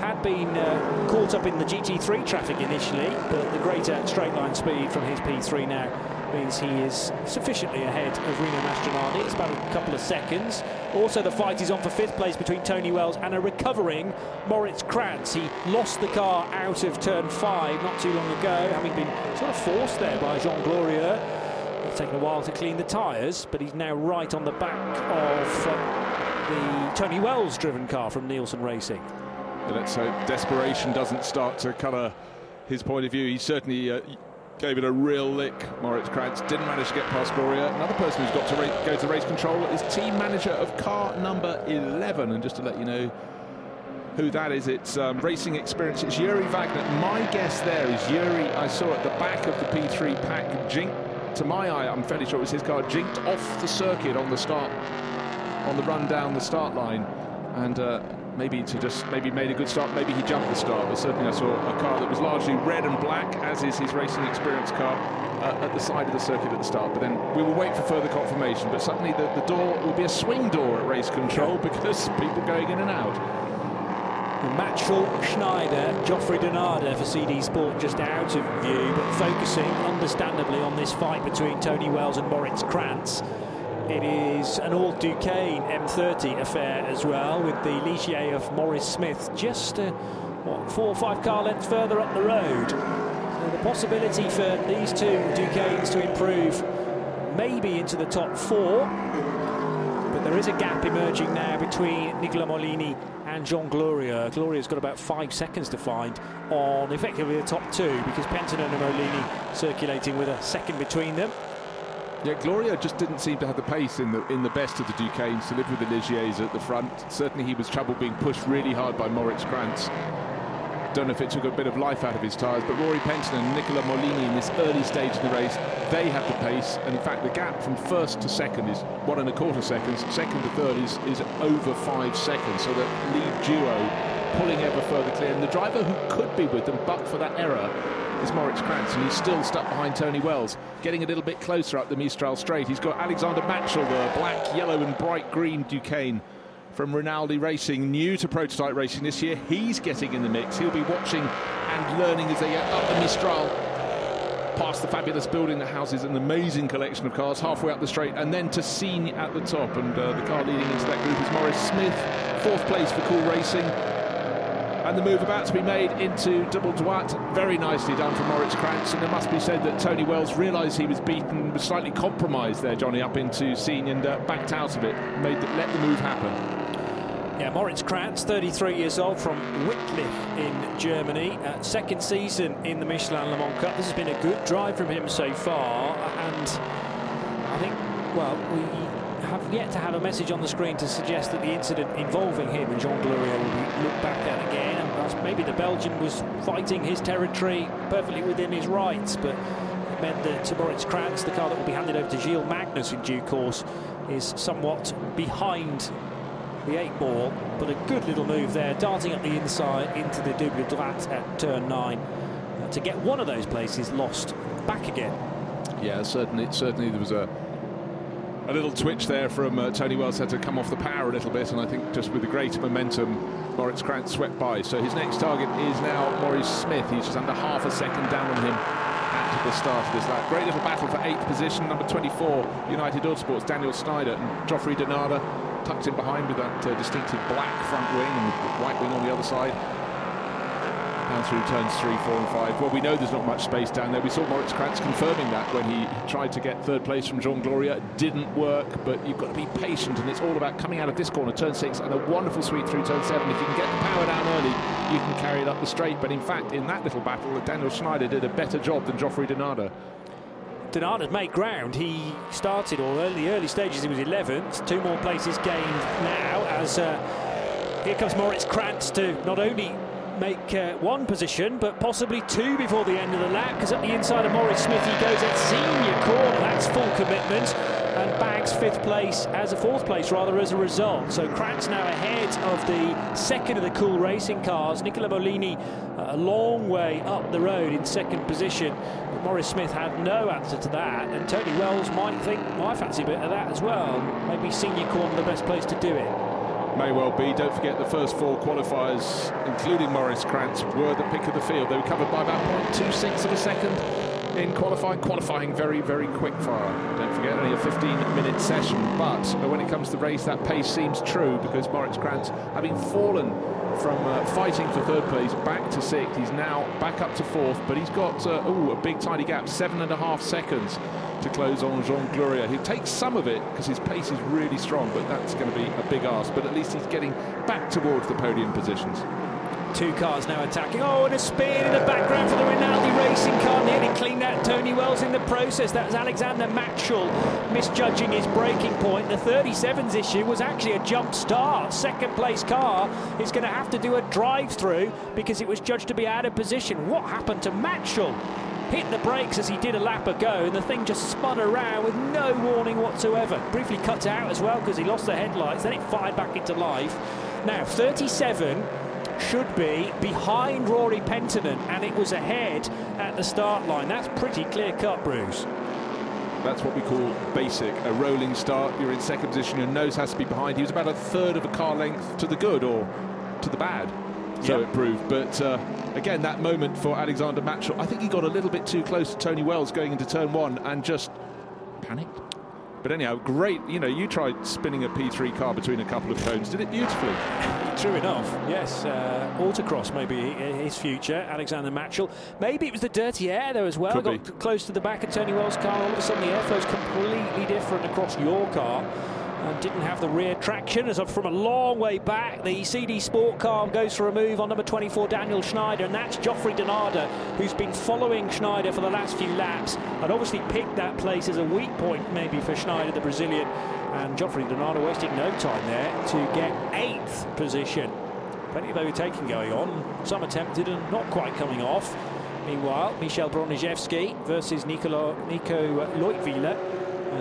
had been uh, caught up in the GT3 traffic initially, but the greater straight line speed from his P3 now means he is sufficiently ahead of Rino Mastronardi. It's about a couple of seconds. Also, the fight is on for fifth place between Tony Wells and a recovering Moritz Kranz. He lost the car out of turn five not too long ago, having been sort of forced there by Jean Glorieux. It's taken a while to clean the tyres, but he's now right on the back of uh, the Tony Wells driven car from Nielsen Racing. Let's hope desperation doesn't start to colour his point of view. He certainly uh, gave it a real lick. Moritz Kranz didn't manage to get past Glorieux. Another person who's got to go to race control is team manager of car number 11. And just to let you know who that is, it's um, racing experience. It's Yuri Wagner. My guess there is Yuri, I saw at the back of the P3 pack, Jink to my eye, I'm fairly sure it was his car, jinked off the circuit on the start, on the run down the start line, and uh, maybe to just maybe made a good start, maybe he jumped the start, but certainly I saw a car that was largely red and black, as is his racing experience car, uh, at the side of the circuit at the start. But then we will wait for further confirmation. But suddenly the, the door will be a swing door at race control because people going in and out. Matchel Schneider, Geoffrey Donada for CD Sport just out of view, but focusing understandably on this fight between Tony Wells and Moritz Kranz. It is an all Duqueine M30 affair as well, with the Ligier of Maurice Smith just uh, what, four or five car lengths further up the road. So the possibility for these two Duqueines to improve maybe into the top four but there is a gap emerging now between Nicola Maulini and Jean Glorieux. Glorieux's got about five seconds to find on effectively the top two because Penttinen and Maulini circulating with a second between them. Yeah, Glorieux just didn't seem to have the pace in the in the best of the Duqueines to live with the Ligiers at the front. Certainly he was troubled being pushed really hard by Moritz Kranz. Don't know if it took a bit of life out of his tyres, but Rory Penttinen and Nicola Maulini in this early stage of the race, they have the pace. And in fact, the gap from first to second is one and a quarter seconds. Second to third is, is over five seconds. So the lead duo pulling ever further clear. And the driver who could be with them, but for that error, is Moritz Kranz, and he's still stuck behind Tony Wells, getting a little bit closer up the Mistral Straight. He's got Alexander Mattschull, the black, yellow, and bright green Duqueine from Rinaldi Racing, new to prototype racing this year. He's getting in the mix. He'll be watching and learning as they get up the Mistral. past the fabulous building that houses an amazing collection of cars halfway up the straight, and then to Signe at the top. And uh, the car leading into that group is Maurice Smith, fourth place for Cool Racing. And the move about to be made into double droite, very nicely done from Moritz Kranz. And it must be said that Tony Wells realised he was beaten, was slightly compromised there, Jonny, up into Signe and uh, backed out of it, made the, let the move happen. Yeah, Moritz Kranz, 33 years old from Wittlich in Germany. Uh, second season in the Michelin Le Mans Cup. This has been a good drive from him so far. And I think, well, we have yet to have a message on the screen to suggest that the incident involving him and Jean Glorieux will be looked back at again. And maybe the Belgian was fighting his territory perfectly within his rights, but it meant that to Moritz Kranz, the car that will be handed over to Gilles Magnus in due course, is somewhat behind the eight ball, but a good little move there, darting up the inside into the double droite at turn nine uh, to get one of those places lost back again. Yeah, certainly, certainly there was a a little twitch there from uh, Tony Wells had to come off the power a little bit, and I think just with the great momentum, Moritz Kranz swept by. So his next target is now Maurice Smith. He's just under half a second down on him at the start of this lap. Great little battle for eighth position. Number 24, United Autosports, Daniel Schneider and Geoffrey Denarder tucked in behind with that uh, distinctive black front wing and white wing on the other side down through turns three, four, and five. Well, we know there's not much space down there. We saw Moritz Kranz confirming that when he tried to get third place from Jean Glorieux. Didn't work, but you've got to be patient, and it's all about coming out of this corner, turn six, and a wonderful sweep through turn seven. If you can get the power down early, you can carry it up the straight. But in fact, in that little battle, Daniel Schneider did a better job than Geoffrey Denarder. Denarder's made ground. He started, or early early stages, he was 11th. Two more places gained now as uh, here comes Moritz Kranz to not only make uh, one position, but possibly two before the end of the lap, because at the inside of Maurice Smith, he goes at Signes corner. That's full commitment and bags fifth place as a fourth place rather as a result. So Kranz now ahead of the second of the cool racing cars. Nicola Maulini uh, a long way up the road in second position. Maurice Smith had no answer to that and Tony Wells might think, I fancy bit of that as well. Maybe Signes corner the best place to do it. May well be. Don't forget the first four qualifiers, including Moritz Kranz, were the pick of the field. They were covered by about 0.26 of a second in qualifying. Qualifying very, very quick fire. Don't forget, only a 15-minute session. But when it comes to race, that pace seems true because Moritz Kranz, having fallen from uh, fighting for third place back to sixth, he's now back up to fourth. But he's got uh, ooh, a big tidy gap, seven and a half seconds to close on Jean Glorieux. He takes some of it because his pace is really strong, but that's going to be a big ask. But at least he's getting back towards the podium positions. Two cars now attacking. Oh, and a spin in the background for the Rinaldi racing car. Nearly cleaned out Tony Wells in the process. That was Alexander Mattschull misjudging his braking point. The 37's issue was actually a jump start. Second place car is going to have to do a drive through because it was judged to be out of position. What happened to Mattschull? hit the brakes as he did a lap ago, and the thing just spun around with no warning whatsoever. Briefly cut out as well because he lost the headlights, then it fired back into life. Now, 37 should be behind Rory Penttinen, and it was ahead at the start line. That's pretty clear cut, Bruce. That's what we call basic, a rolling start. You're in second position, your nose has to be behind. He was about a third of a car length to the good or to the bad so yep. it proved. But uh, again, that moment for Alexander Mattschull, I think he got a little bit too close to Tony Wells going into turn one and just panicked. But anyhow, great. You know, you tried spinning a P3 car between a couple of cones. Did it beautifully. True enough, yes. Uh, autocross maybe his future, Alexander Mattschull. Maybe it was the dirty air though as well. Could Got be. close to the back of Tony Wells' car. All of a sudden the airflow's completely different across your car and didn't have the rear traction as from a long way back. The CD Sport car goes for a move on number 24, Daniel Schneider, and that's Geoffrey Denarder, who's been following Schneider for the last few laps and obviously picked that place as a weak point maybe for Schneider, the Brazilian. And Geoffrey Denarder wasting no time there to get eighth position. Plenty of overtaking going on, some attempted and not quite coming off. Meanwhile, Michel Broniszewski versus Nicola, Nico Leutwiler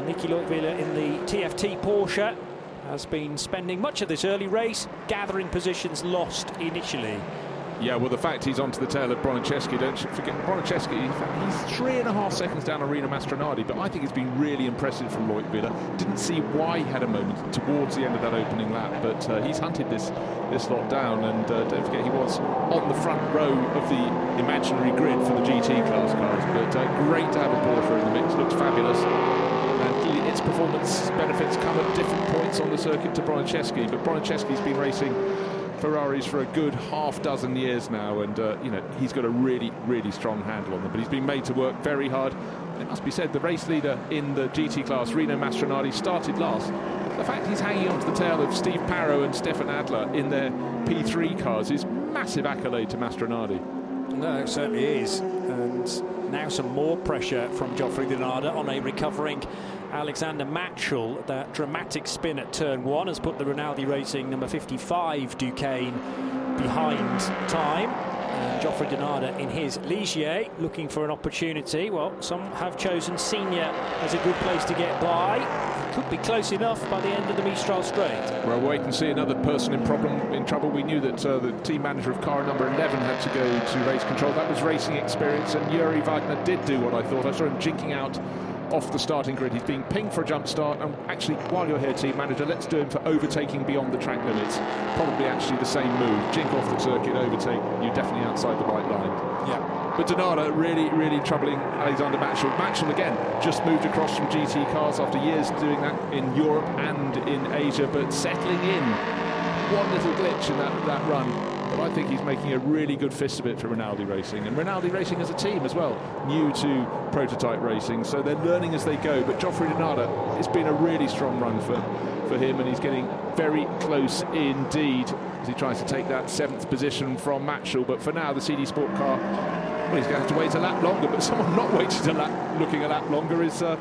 Nicky Leutwiler in the TFT Porsche has been spending much of this early race gathering positions lost initially. Yeah, well, the fact he's onto the tail of Broniszewski, don't forget Broniszewski, he's three and a half seconds down Arena Mastronardi, but I think it's been really impressive from Leutwiler. Didn't see why he had a moment towards the end of that opening lap, but uh, he's hunted this this lot down, and uh, don't forget he was on the front row of the imaginary grid for the GT class cars, but uh, great to have a Porsche in the mix, looks fabulous. Its performance benefits come at different points on the circuit to Broniszewski, but Broniszewski's been racing Ferraris for a good half dozen years now, and uh, you know he's got a really, really strong handle on them. But he's been made to work very hard. It must be said, the race leader in the GT class, Rino Mastronardi, started last. The fact he's hanging onto the tail of Steve Parrow and Stefan Adler in their P3 cars is massive accolade to Mastronardi. No, it certainly is. And now some more pressure from Geoffrey Dinarda on a recovering Alexander Mattschull. That dramatic spin at turn one has put the Rinaldi Racing number 55 Duqueine behind time. And Geoffrey Dinarda in his Ligier looking for an opportunity. Well, some have chosen Signes as a good place to get by. Could be close enough by the end of the Mistral Straight. Well, wait and see another person in problem in trouble. We knew that uh, the team manager of car number 11 had to go to race control. That was racing experience, and Yuri Wagner did do what I thought. I saw him jinking out off the starting grid. He's being pinged for a jump start, and actually, while you're here, team manager, let's do him for overtaking beyond the track limits. Probably actually the same move. Jink off the circuit, overtake. You're definitely outside the white line. Yeah. But Dinarda really, really troubling Alexander Mattschull. Mattschull again just moved across from GT cars after years doing that in Europe and in Asia, but settling in. One little glitch in that, that run I think he's making a really good fist of it for Rinaldi Racing. And Rinaldi Racing as a team as well, new to prototype racing, so they're learning as they go. But Geoffrey Dinarda, it's been a really strong run for, for him, and he's getting very close indeed as he tries to take that seventh position from Mattschull. But for now, the CD Sport car, well, he's going to have to wait a lap longer, but someone not waiting a lap, looking a lap longer is uh,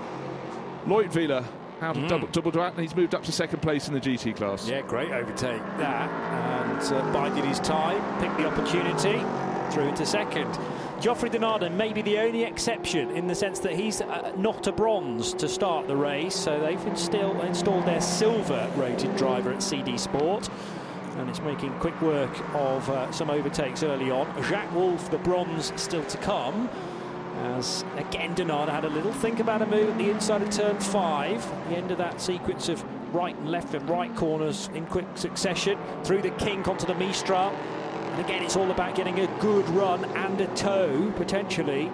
Leutwiler out of mm. double, double droite, and he's moved up to second place in the GT class. Yeah, great overtake that, and uh, bided his time, picked the opportunity, through into second. Geoffrey Dinarda may be the only exception in the sense that he's uh, not a bronze to start the race, so they've instill, installed their silver rated driver at CD Sport. And it's making quick work of uh, some overtakes early on. Jacques Wolf, the bronze, still to come. As again, Dinarda had a little think about a move at the inside of turn five, the end of that sequence of right and left and right corners in quick succession, through the kink onto the Mistral. And again, it's all about getting a good run and a toe, potentially,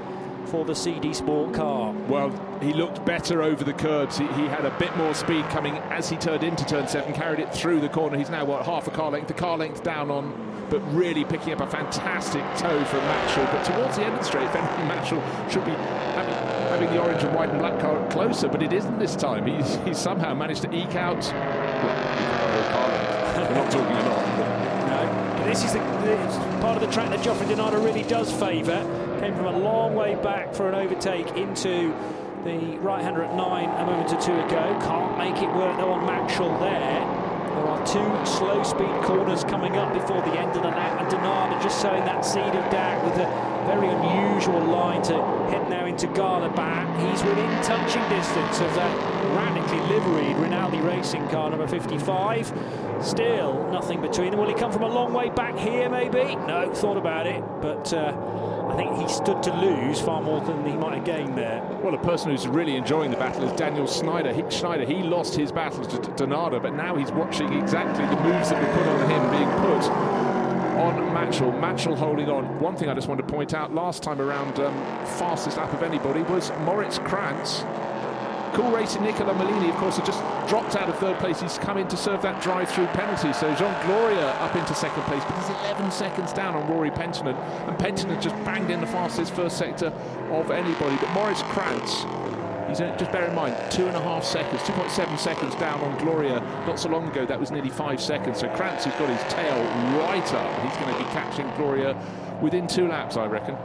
for the CD Sport car. Well, he looked better over the curbs. He, he, had a bit more speed coming as he turned into turn seven, carried it through the corner. He's now, what, half a car length, the car length down on, but really picking up a fantastic toe from Mattschull. But towards the end of the straight, if anything, Mattschull should be having, having, the orange and white and black car closer, but it isn't this time. He's, he's somehow managed to eke out, We're not talking a lot. No, but this is the, part of the track that Geoffrey Dinarda really does favour. Came from a long way back for an overtake into the right-hander at nine a moment or two ago. Can't make it work though on Mattschull there. There are two slow speed corners coming up before the end of the lap, and Dinarda just sowing that seed of doubt with a very unusual line to head now into Garlaban. He's within touching distance of that radically liveried Rinaldi racing car number 55. Still nothing between them. Will he come from a long way back here, maybe? No, thought about it, but. Uh, I think he stood to lose far more than he might have gained there. Well, a person who's really enjoying the battle is Daniel Schneider. He, Schneider, he lost his battle to Donada, but now he's watching exactly the moves that were put on him being put on Mattschull. Mattschull holding on. One thing I just want to point out, last time around, um, fastest lap of anybody was Moritz Kranz Cool Racing Nicola Maulini, of course, had just dropped out of third place. He's come in to serve that drive-through penalty. So Jean Glorieux up into second place, but he's 11 seconds down on Rory Penttinen. And Penttinen just banged in the fastest first sector of anybody. But Moritz Kranz, He's uh, just bear in mind, two and a half seconds, 2.7 seconds down on Glorieux. Not so long ago, that was nearly five seconds. So Kranz has got his tail right up. He's going to be catching Glorieux within two laps, I reckon.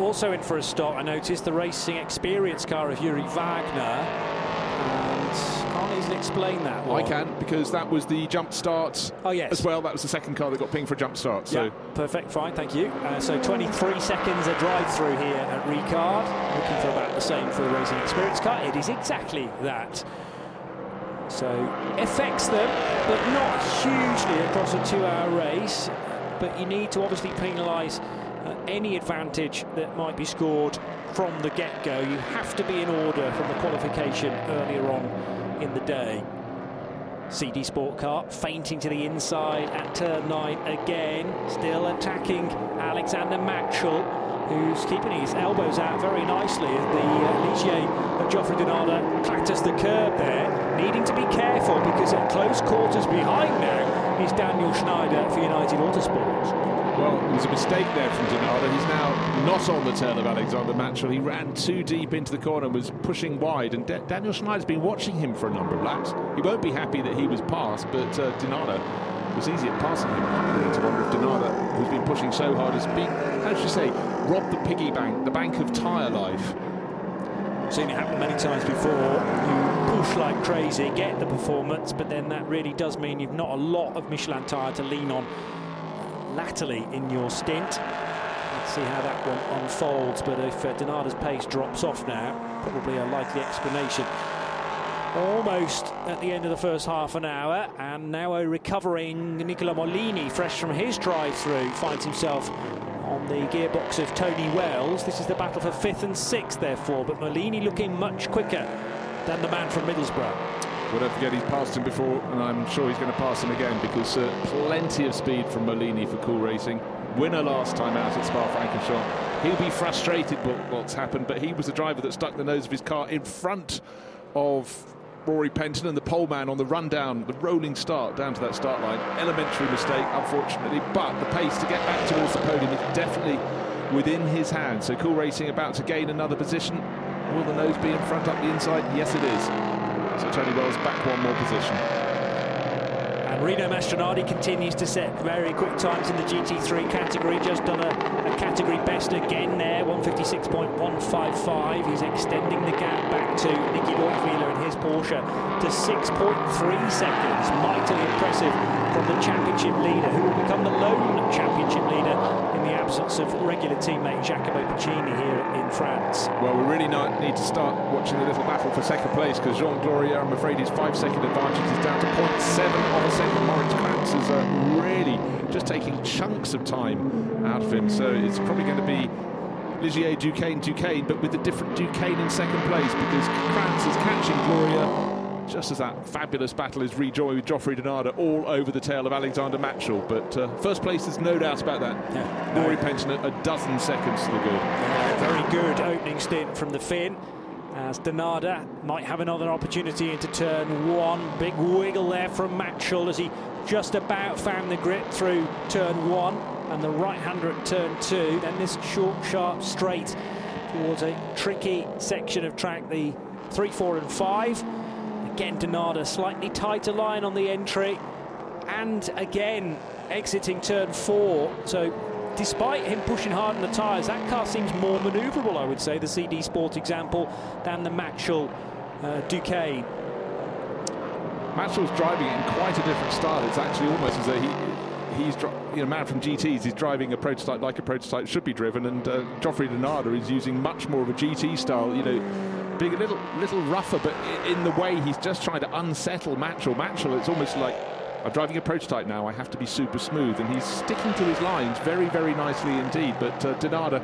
Also in for a stop, I noticed the racing experience car of Juri Wagner. And can't easily explain that one. I can, because that was the jump start oh, yes. as well. That was the second car that got pinged for a jump start. So. Yeah, perfect, fine, thank you. Uh, so 23 seconds a drive through here at Ricard. Looking for about the same for the racing experience car. It is exactly that. So affects them, but not hugely across a two-hour race. but you need to obviously penalise uh, any advantage that might be scored from the get-go. You have to be in order from the qualification earlier on in the day. CD Sport Car fainting to the inside at turn 9 again, still attacking Alexander Mattschull, who's keeping his elbows out very nicely the uh, Ligier of Geoffrey Denarder clatters the curb there, needing to be careful because at close quarters behind now is Daniel Schneider for United Autosport. Well, it was a mistake there from Denarder. He's now not on the tail of Alexander Mattschull. He ran too deep into the corner and was pushing wide. And Daniel Schneider's been watching him for a number of laps. He won't be happy that he was passed, but uh, Denarder was easy at passing him. I need to wonder if Denarder, who's been pushing so hard, has been, how should you say, robbed the piggy bank, the bank of tyre life. Seen it happen many times before. You push like crazy, get the performance, but then that really does mean you've not a lot of Michelin tyre to lean on latterly in your stint. Let's see how that one unfolds, but if uh, Denarder's pace drops off now, probably a likely explanation. Almost at the end of the first half an hour, and now a recovering Nicola Maulini, fresh from his drive-through, finds himself on the gearbox of Tony Wells. This is the battle for fifth and sixth, therefore, but Maulini looking much quicker than the man from Middlesbrough. Well, don't forget he's passed him before, and I'm sure he's going to pass him again because uh, plenty of speed from Maulini for Cool Racing. Winner last time out at Spa-Francorchamps. He'll be frustrated by what's happened, but he was the driver that stuck the nose of his car in front of Rory Penttinen and the pole man on the run down, the rolling start down to that start line. Elementary mistake, unfortunately, but the pace to get back towards the podium is definitely within his hands. So Cool Racing about to gain another position. Will the nose be in front up the inside? Yes, it is. So Tony Wells back one more position. And Rino Mastronardi continues to set very quick times in the GT3 category. Just done a, a category best again there, 156.155. He's extending the gap back to Nicky Leutwiler and his Porsche to 6.3 seconds. Mightily impressive from the championship leader, who will become the lone championship leader in the absence of regular teammate Jacopo Piccini here in France. Well, we really need to start watching the little battle for second place because Jean Glorieux, I'm afraid, his five second advantage is down to 0.7 of a second. Moritz Kranz is uh, really just taking chunks of time out of him, so it's probably going to be Ligier, Duqueine, Duqueine, but with a different Duqueine in second place because Kranz is catching Glorieux just as that fabulous battle is rejoined with Geoffrey Denarder all over the tail of Alexander Mattschull. But uh, first place, there's no doubt about that. Yeah. Rory Penttinen a dozen seconds to the good. Yeah, very good opening stint from the Finn. As Denarder might have another opportunity into turn one. Big wiggle there from Mattschull as he just about found the grip through turn one and the right-hander at turn two. Then this short, sharp straight towards a tricky section of track, the three, four, and five. Again, Donada, slightly tighter line on the entry. And again, exiting turn four. So despite him pushing hard on the tyres, that car seems more manoeuvrable, I would say, the CD Sport example, than the Mattschull uh, Duqueine. Mattschull's driving it in quite a different style. It's actually almost as though he he's you know man from GTs he's driving a prototype like a prototype should be driven and uh, Geoffrey Denarder is using much more of a GT style you know being a little little rougher, but in the way he's just trying to unsettle Mattschull. Mattschull, it's almost like I'm driving a prototype now. I have to be super smooth, and he's sticking to his lines very, very nicely indeed. But uh, Denarder,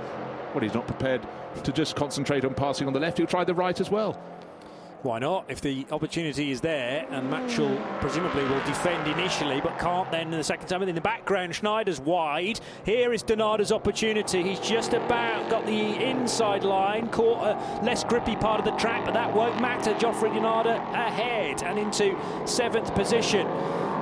well, he's not prepared to just concentrate on passing on the left. He'll try the right as well. Why not? If the opportunity is there, and Mattschull presumably will defend initially, but can't then in the second time. And in the background, Schneider's wide. Here is Denarder's opportunity. He's just about got the inside line, caught a less grippy part of the track, but that won't matter. Geoffrey Denarder ahead and into seventh position.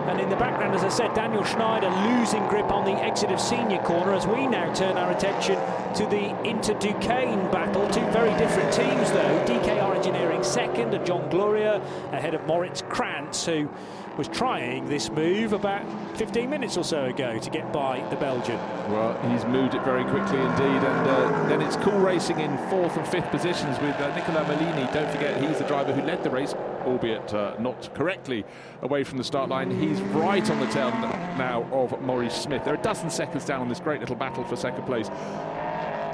And in the background, as I said, Daniel Schneider losing grip on the exit of Signes corner as we now turn our attention to the Inter Duqueine battle. Two very different teams, though. DKR Engineering second, and John Glorieux ahead of Moritz Kranz, who was trying this move about 15 minutes or so ago to get by the Belgian. Well, he's moved it very quickly indeed, and uh, then it's cool racing in fourth and fifth positions with uh, Nicola Maulini. Don't forget, he's the driver who led the race, albeit uh, not correctly, away from the start line. He's right on the tail now of Maurice Smith. They're a dozen seconds down on this great little battle for second place.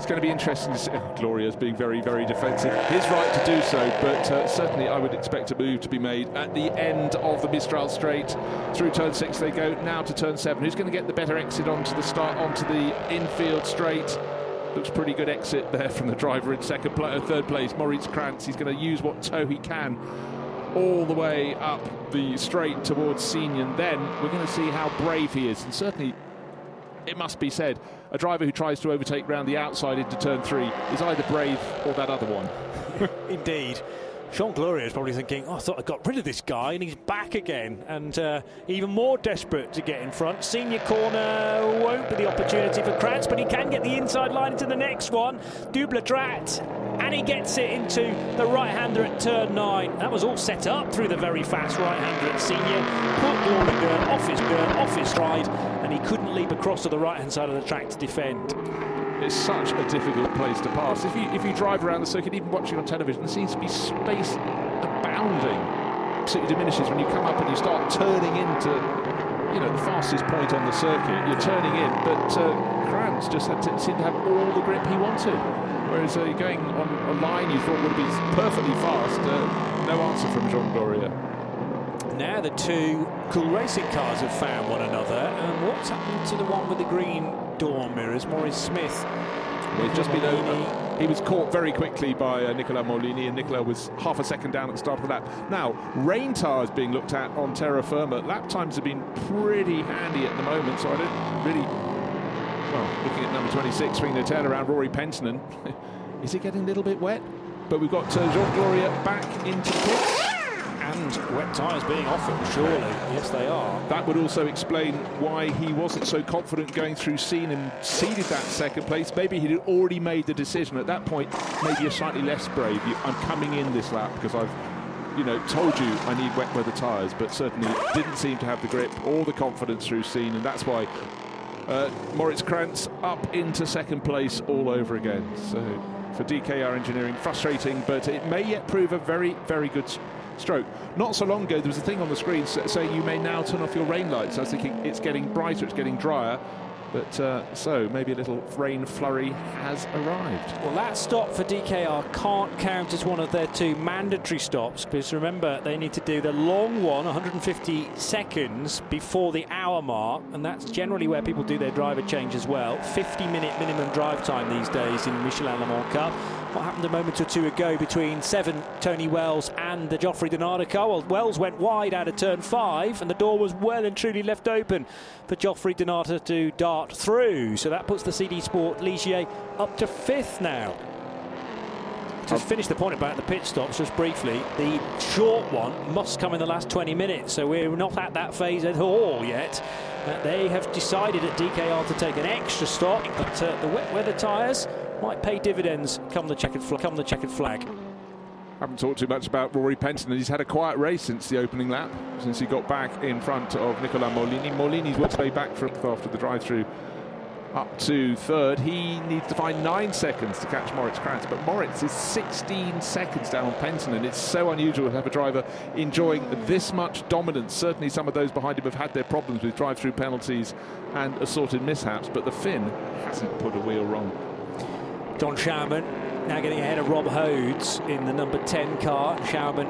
It's going to be interesting to see. Oh, Glorieux's being very, very defensive. His right to do so, but uh, certainly I would expect a move to be made at the end of the Mistral Straight. Through turn six they go, now to turn seven. Who's going to get the better exit onto the start, onto the infield straight? Looks pretty good exit there from the driver in second, pl- third place, Moritz Kranz. He's going to use what toe he can all the way up the straight towards Signes. Then we're going to see how brave he is, and certainly it must be said, a driver who tries to overtake round the outside into turn three is either brave or that other one. Indeed. Jean Glorieux is probably thinking, oh, I thought I got rid of this guy, and he's back again, and uh, even more desperate to get in front. Signes corner won't be the opportunity for Kranz, but he can get the inside line into the next one. Double Droite, and he gets it into the right-hander at turn nine. That was all set up through the very fast right-hander at Signes. Put Glorieux off his off his stride, and he couldn't leap across to the right-hand side of the track to defend. It's such a difficult place to pass. If you if you drive around the circuit, even watching on television, there seems to be space abounding. It diminishes when you come up and you start turning into, you know, the fastest point on the circuit. You're turning in, but uh, Kranz just had to, seemed to have all the grip he wanted. Whereas uh, going on a line you thought would be perfectly fast, uh, no answer from Jean Glorieux. Now the two cool racing cars have found one another, and what's happened to the one with the green door mirrors, Maurice Smith? Just been over. He was caught very quickly by uh, Nicola Maulini, and Nicola was half a second down at the start of the lap. Now, rain tires being looked at on terra firma. Lap times have been pretty handy at the moment, so I don't really. Well, looking at number 26, swinging the tail around Rory Penttinen. Is it getting a little bit wet? But we've got uh, Jean Glorieux back into pits and wet tyres being offered, surely. Yes, they are. That would also explain why he wasn't so confident going through Signes and ceded that second place. Maybe he'd already made the decision at that point. Maybe you're slightly less brave. I'm coming in this lap because I've you know, told you I need wet weather tyres, but certainly didn't seem to have the grip or the confidence through Signes, and that's why uh, Moritz Kranz up into second place all over again. So for DKR Engineering, frustrating, but it may yet prove a very, very good stroke. Not so long ago, there was a thing on the screen saying you may now turn off your rain lights. I was thinking it's getting brighter, it's getting drier. But uh, so maybe a little rain flurry has arrived. Well, that stop for DKR can't count as one of their two mandatory stops because remember they need to do the long one, 150 seconds before the hour mark, and that's generally where people do their driver change as well. 50 minute minimum drive time these days in Michelin Le Mans Cup what happened a moment or two ago between seven Tony Wells and the Geoffrey Denarder car. Well, Wells went wide out of turn five, and the door was well and truly left open for Geoffrey Denarder to dart through. So that puts the CD Sport Ligier up to fifth now. Just finish the point about the pit stops just briefly. The short one must come in the last 20 minutes, so we're not at that phase at all yet. Uh, they have decided at DKR to take an extra stop, but uh, the wet weather tyres might pay dividends come the checkered flag. Come the checkered flag. Haven't talked too much about Rory Penttinen. He's had a quiet race since the opening lap, since he got back in front of Nicola Maulini. Maulini's worked his way back from after the drive-through up to third. He needs to find nine seconds to catch Moritz Kranz, but Moritz is 16 seconds down on Penttinen, and It's so unusual to have a driver enjoying this much dominance. Certainly, some of those behind him have had their problems with drive-through penalties and assorted mishaps, but the Finn hasn't put a wheel wrong. Don Schaumann now getting ahead of Rob Hodes in the number 10 car. Schaumann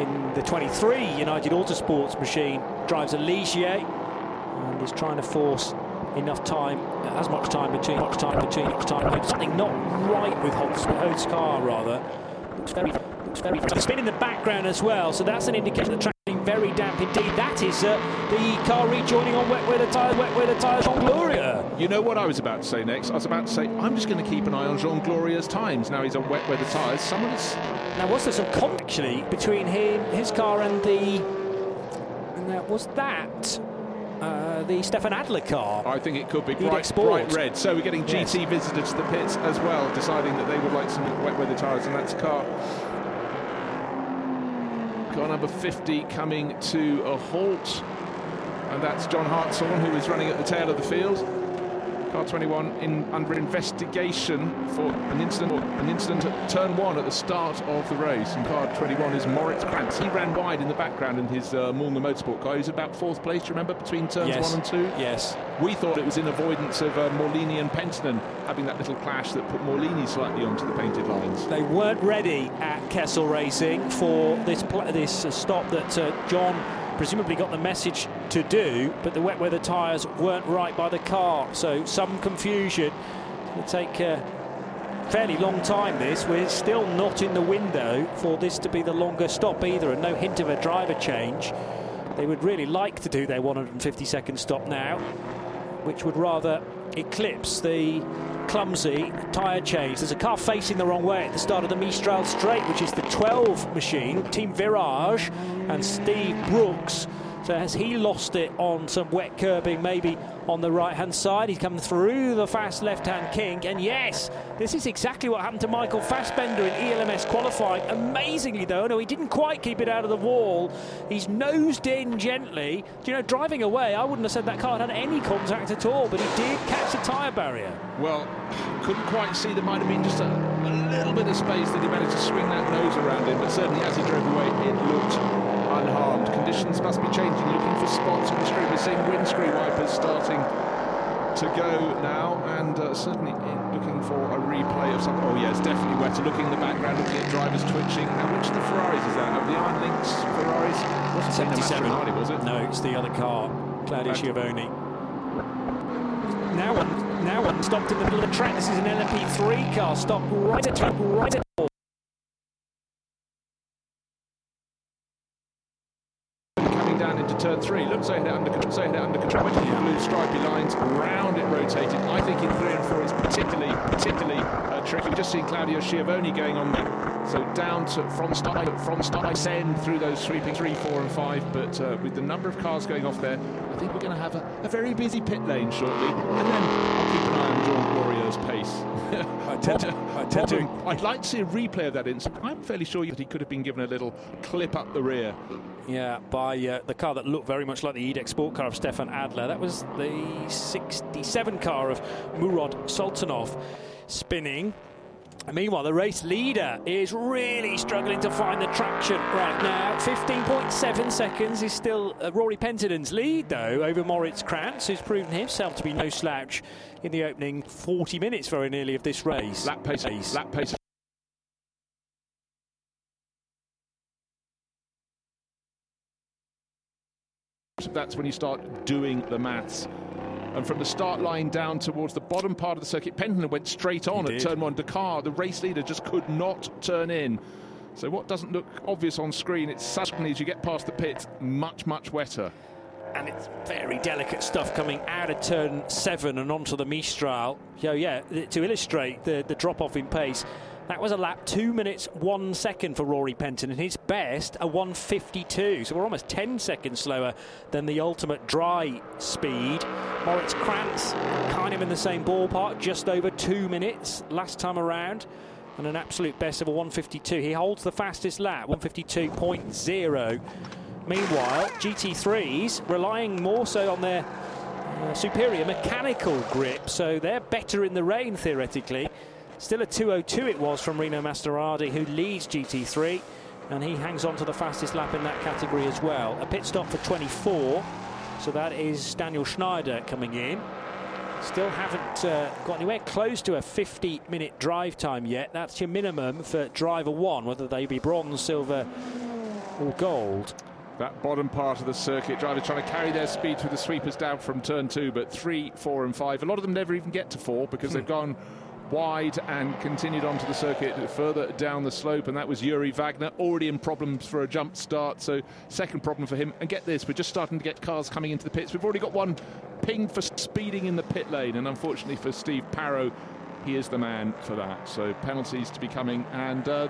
in the 23 United Autosports machine drives a Ligier and is trying to force enough time, as much time between, much time between, much time. between. Something not right with Hodes, Hodes' car rather. Looks very, looks very. Spin in the background as well, so that's an indication the track very damp indeed. That is uh, the car rejoining on wet weather tyres, wet weather tyres on Glorieux. You know what I was about to say next? I was about to say, I'm just going to keep an eye on Jean Glorieux's times. Now he's on wet weather tyres. Someone is. Now, was there some conflict actually between him, his car and the. And that was that. Uh, the Stefan Adler car. I think it could be bright, bright red. So we're getting GT yes. visitors to the pits as well, deciding that they would like some wet weather tyres, and that's car Car number 50 coming to a halt. And that's John Hartshorne, who is running at the tail of the field. Car 21 in under investigation for an incident an incident at turn one at the start of the race. And car 21 is Moritz Kranz. He ran wide in the background in his uh, Mühlner Motorsport car. He was about fourth place, you remember, between turns yes. one and two? Yes. We thought it was in avoidance of uh, Maulini and Penttinen having that little clash that put Maulini slightly onto the painted lines. They weren't ready at Kessel Racing for this this uh, stop that uh, John presumably got the message to do, but the wet weather tyres weren't right by the car. So some confusion. It'll take a fairly long time this. We're still not in the window for this to be the longer stop either, and no hint of a driver change. They would really like to do their 150 second stop now, which would rather eclipse the clumsy tyre change. There's a car facing the wrong way at the start of the Mistral straight, which is the 12 machine, Team Virage, and Steve Brooks. So uh, has he lost it on some wet curbing, maybe on the right hand side? He's come through the fast left hand kink. And yes, this is exactly what happened to Michael Fassbender in ELMS qualifying. Amazingly, though, no, he didn't quite keep it out of the wall. He's nosed in gently. You know, driving away, I wouldn't have said that car had any contact at all, but he did catch the tyre barrier. Well, couldn't quite see. There might have been just a, a little bit of space that he managed to swing that nose around him, but certainly as he drove away, it looked unharmed. Conditions must be changing. Looking for spots on the screen. We're seeing windscreen wipers starting to go now, and uh, certainly looking for a replay of something. Oh, yeah, it's definitely wetter. Looking in the background, looking at drivers twitching. Now, which of the Ferraris is that? Of the Iron Lynx Ferraris? Wasn't 77. was it? No, it's the other car, Claudio Schiavone. Now one, now one stopped in the middle of the track. This is an LMP3 car. Stopped right at track, right at turn three. Looks like it under, looks like it under control. Went the blue stripy lines, round it rotated. I think in three and four is particularly, particularly uh, tricky. We've just seen Claudio Schiavone going on there. So down to from start from start I send through those sweeping three, four, and five. But uh, with the number of cars going off there, I think we're going to have a, a, very busy pit lane shortly. And then I'll keep an eye on John Glorieux's pace. I tend to, I tend to. I'd like to see a replay of that incident. I'm fairly sure that he could have been given a little clip up the rear. Yeah, by uh, the car that looked very much like the EDEC Sport car of Stefan Adler. That was the 67 car of Murad Sultanov spinning. Meanwhile, the race leader is really struggling to find the traction right now. 15.7 seconds is still uh, Rory Penttinen's lead, though, over Moritz Kranz, who's proven himself to be no slouch in the opening 40 minutes very nearly of this race. Lap pace. Lap pace. That's when you start doing the maths. And from the start line down towards the bottom part of the circuit, Penttinen went straight on he at did. turn one. Dakar, the race leader, just could not turn in. So what doesn't look obvious on screen, it's suddenly as you get past the pit, much, much wetter. And it's very delicate stuff coming out of turn seven and onto the Mistral. So yeah, to illustrate the, the drop off in pace, that was a lap two minutes one second for Rory Penttinen, and his best a 152. So we're almost 10 seconds slower than the ultimate dry speed. Moritz Kranz kind of in the same ballpark, just over two minutes last time around. And an absolute best of a 152. He holds the fastest lap, 152.0. Meanwhile, GT3s relying more so on their uh, superior mechanical grip, so they're better in the rain theoretically. Still a 202 it was from Rino Mastronardi, who leads GT3, and he hangs on to the fastest lap in that category as well. A pit stop for 24, so that is Daniel Schneider coming in. Still haven't uh, got anywhere close to a 50 minute drive time yet. That's your minimum for driver one, whether they be bronze, silver, or gold. That bottom part of the circuit, drivers trying to carry their speed through the sweepers down from turn two, but three, four, and five. A lot of them never even get to four because they've gone wide and continued onto the circuit further down the slope, and that was Yuri Wagner, already in problems for a jump start. So, second problem for him. And get this, we're just starting to get cars coming into the pits. We've already got one pinged for speeding in the pit lane, and unfortunately for Steve Parrow, he is the man for that. So, penalties to be coming, and uh,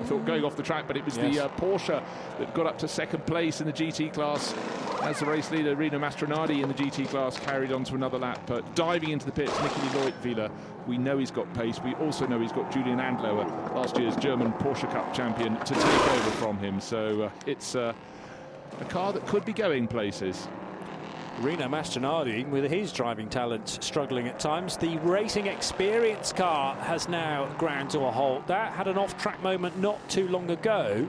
I thought going off the track, but it was yes. the uh, Porsche that got up to second place in the GT class as the race leader Rino Mastronardi in the GT class carried on to another lap. But diving into the pits, Nicky Leutwiler, we know he's got pace. We also know he's got Julien Andlauer, last year's German Porsche Cup champion, to take over from him. So uh, it's uh, a car that could be going places. Rino Mastronardi, with his driving talents struggling at times. The racing experience car has now ground to a halt. That had an off-track moment not too long ago.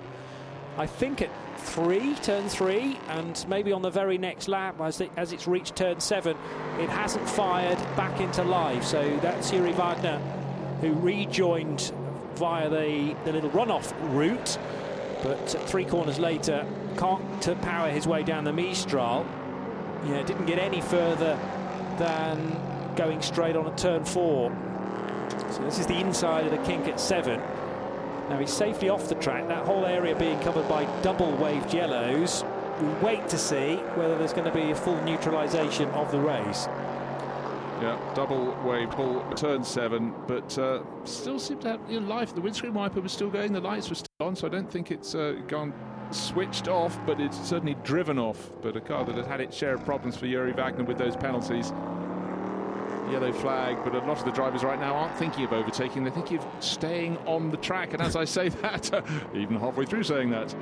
I think at three, turn three, and maybe on the very next lap, as, it, as it's reached turn seven, it hasn't fired back into life. So that's Yuri Wagner, who rejoined via the, the little runoff route, but three corners later can't power his way down the Mistral yeah, didn't get any further than going straight on a turn four. So this is the inside of the kink at seven. Now he's safely off the track, that whole area being covered by double waved yellows. We wait to see whether there's going to be a full neutralisation of the race. Yeah, double wave pull, turn seven, but uh, still seemed to have you know, life. The windscreen wiper was still going, the lights were still on, so I don't think it's uh, gone switched off, but it's certainly driven off. But a car that has had its share of problems for Juri Wagner with those penalties. Yellow flag, but a lot of the drivers right now aren't thinking of overtaking, they're thinking of staying on the track. And as I say that, even halfway through saying that,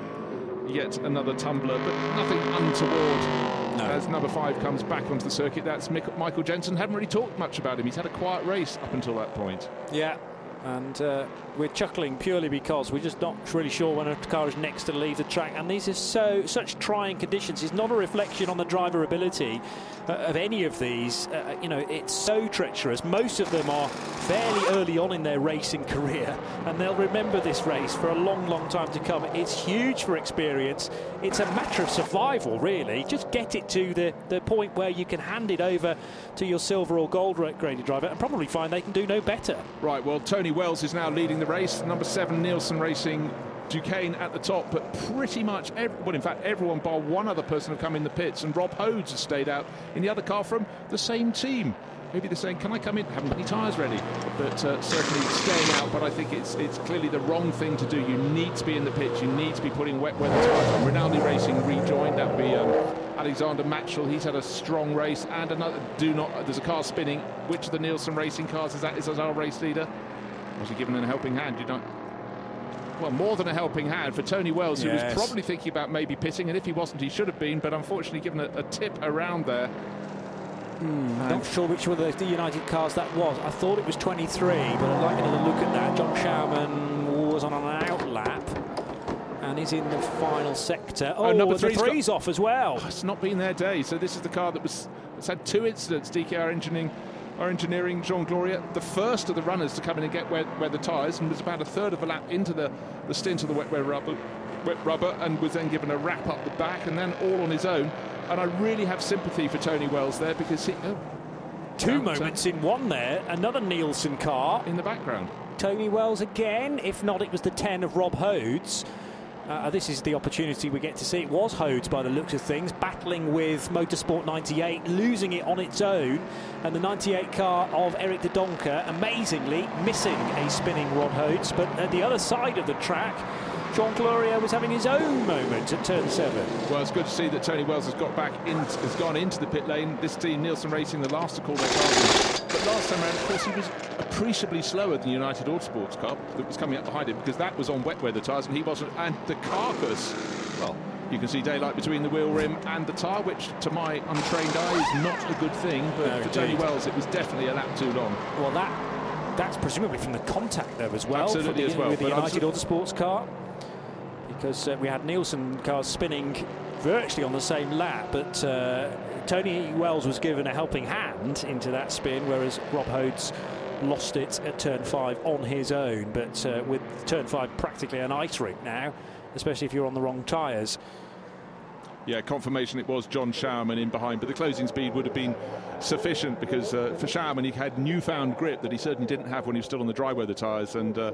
yet another tumbler, but nothing untoward. No. As number five comes back onto the circuit, that's Michael Jensen. Haven't really talked much about him. He's had a quiet race up until that point. Yeah, and uh, we're chuckling purely because we're just not really sure when a car is next to leave the track. And these are so such trying conditions. It's not a reflection on the driver ability uh, of any of these. Uh, you know it's so treacherous. Most of them are fairly early on in their racing career and they'll remember this race for a long long time to come. It's huge for experience. It's a matter of survival really. Just get it to the the point where you can hand it over to your silver or gold graded driver and probably find they can do no better. Right well Tony Wells is now leading the race. Number seven, Nielsen Racing, Duqueine at the top, but pretty much, everyone, well, in fact, everyone bar one other person have come in the pits, and Rob Hodes has stayed out in the other car from the same team. Maybe they're saying, "Can I come in? Haven't got any tyres ready." But uh, certainly staying out. But I think it's it's clearly the wrong thing to do. You need to be in the pitch. You need to be putting wet weather tyres on. Rinaldi Racing rejoined. That would be um, Alexander Mattschull. He's had a strong race and another. Do not. There's a car spinning. Which of the Nielsen Racing cars is that? Is as our race leader? Was he given a helping hand? You don't. Well, more than a helping hand for Tony Wells, yes. who was probably thinking about maybe pitting, and if he wasn't, he should have been, but unfortunately given a, a tip around there. Mm, not sure which one of the United cars that was. I thought it was 23, but I'd like another look at that. John Schauerman was on an out lap and is in the final sector. Oh, oh number three's, three's off as well. Oh, it's not been their day. So this is the car that was. It's had two incidents. DKR engineering are engineering Jean Glorieux, the first of the runners to come in and get wet, the tyres, and was about a third of a lap into the, the stint of the wet rubber, wet rubber, and was then given a wrap up the back, and then all on his own. And I really have sympathy for Tony Wells there because he. Oh, Two moments in one there. Another Nielsen car in the background. Tony Wells again. If not, it was the 10 of Rob Hodes. Uh, this is the opportunity we get to see. It was Hodes by the looks of things, battling with Motorsport 98, losing it on its own. And the 98 car of Eric de Doncker, amazingly missing a spinning Rob Hodes. But at the other side of the track, Jean Glorieux was having his own moment at turn seven. Well, it's good to see that Tony Wells has got back in, has gone into the pit lane. This team, Nielsen Racing, the last to call their car. But last time around, of course, he was appreciably slower than the United Autosports car that was coming up behind him because that was on wet weather tyres and he wasn't. And the carcass, well, you can see daylight between the wheel rim and the tyre, which to my untrained eye is not a good thing. But no, for Tony Wells, it was definitely a lap too long. Well, that that's presumably from the contact there as well. Absolutely the, as well. With the United Autosports car, because uh, we had Nielsen cars spinning virtually on the same lap, but uh, Tony Wells was given a helping hand into that spin, whereas Rob Hodes lost it at turn five on his own. But uh, with turn five practically an ice rink now, especially if you're on the wrong tyres. Yeah, confirmation it was John Schauerman in behind, but the closing speed would have been sufficient because uh, for Schauerman he had newfound grip that he certainly didn't have when he was still on the dry weather tyres and uh,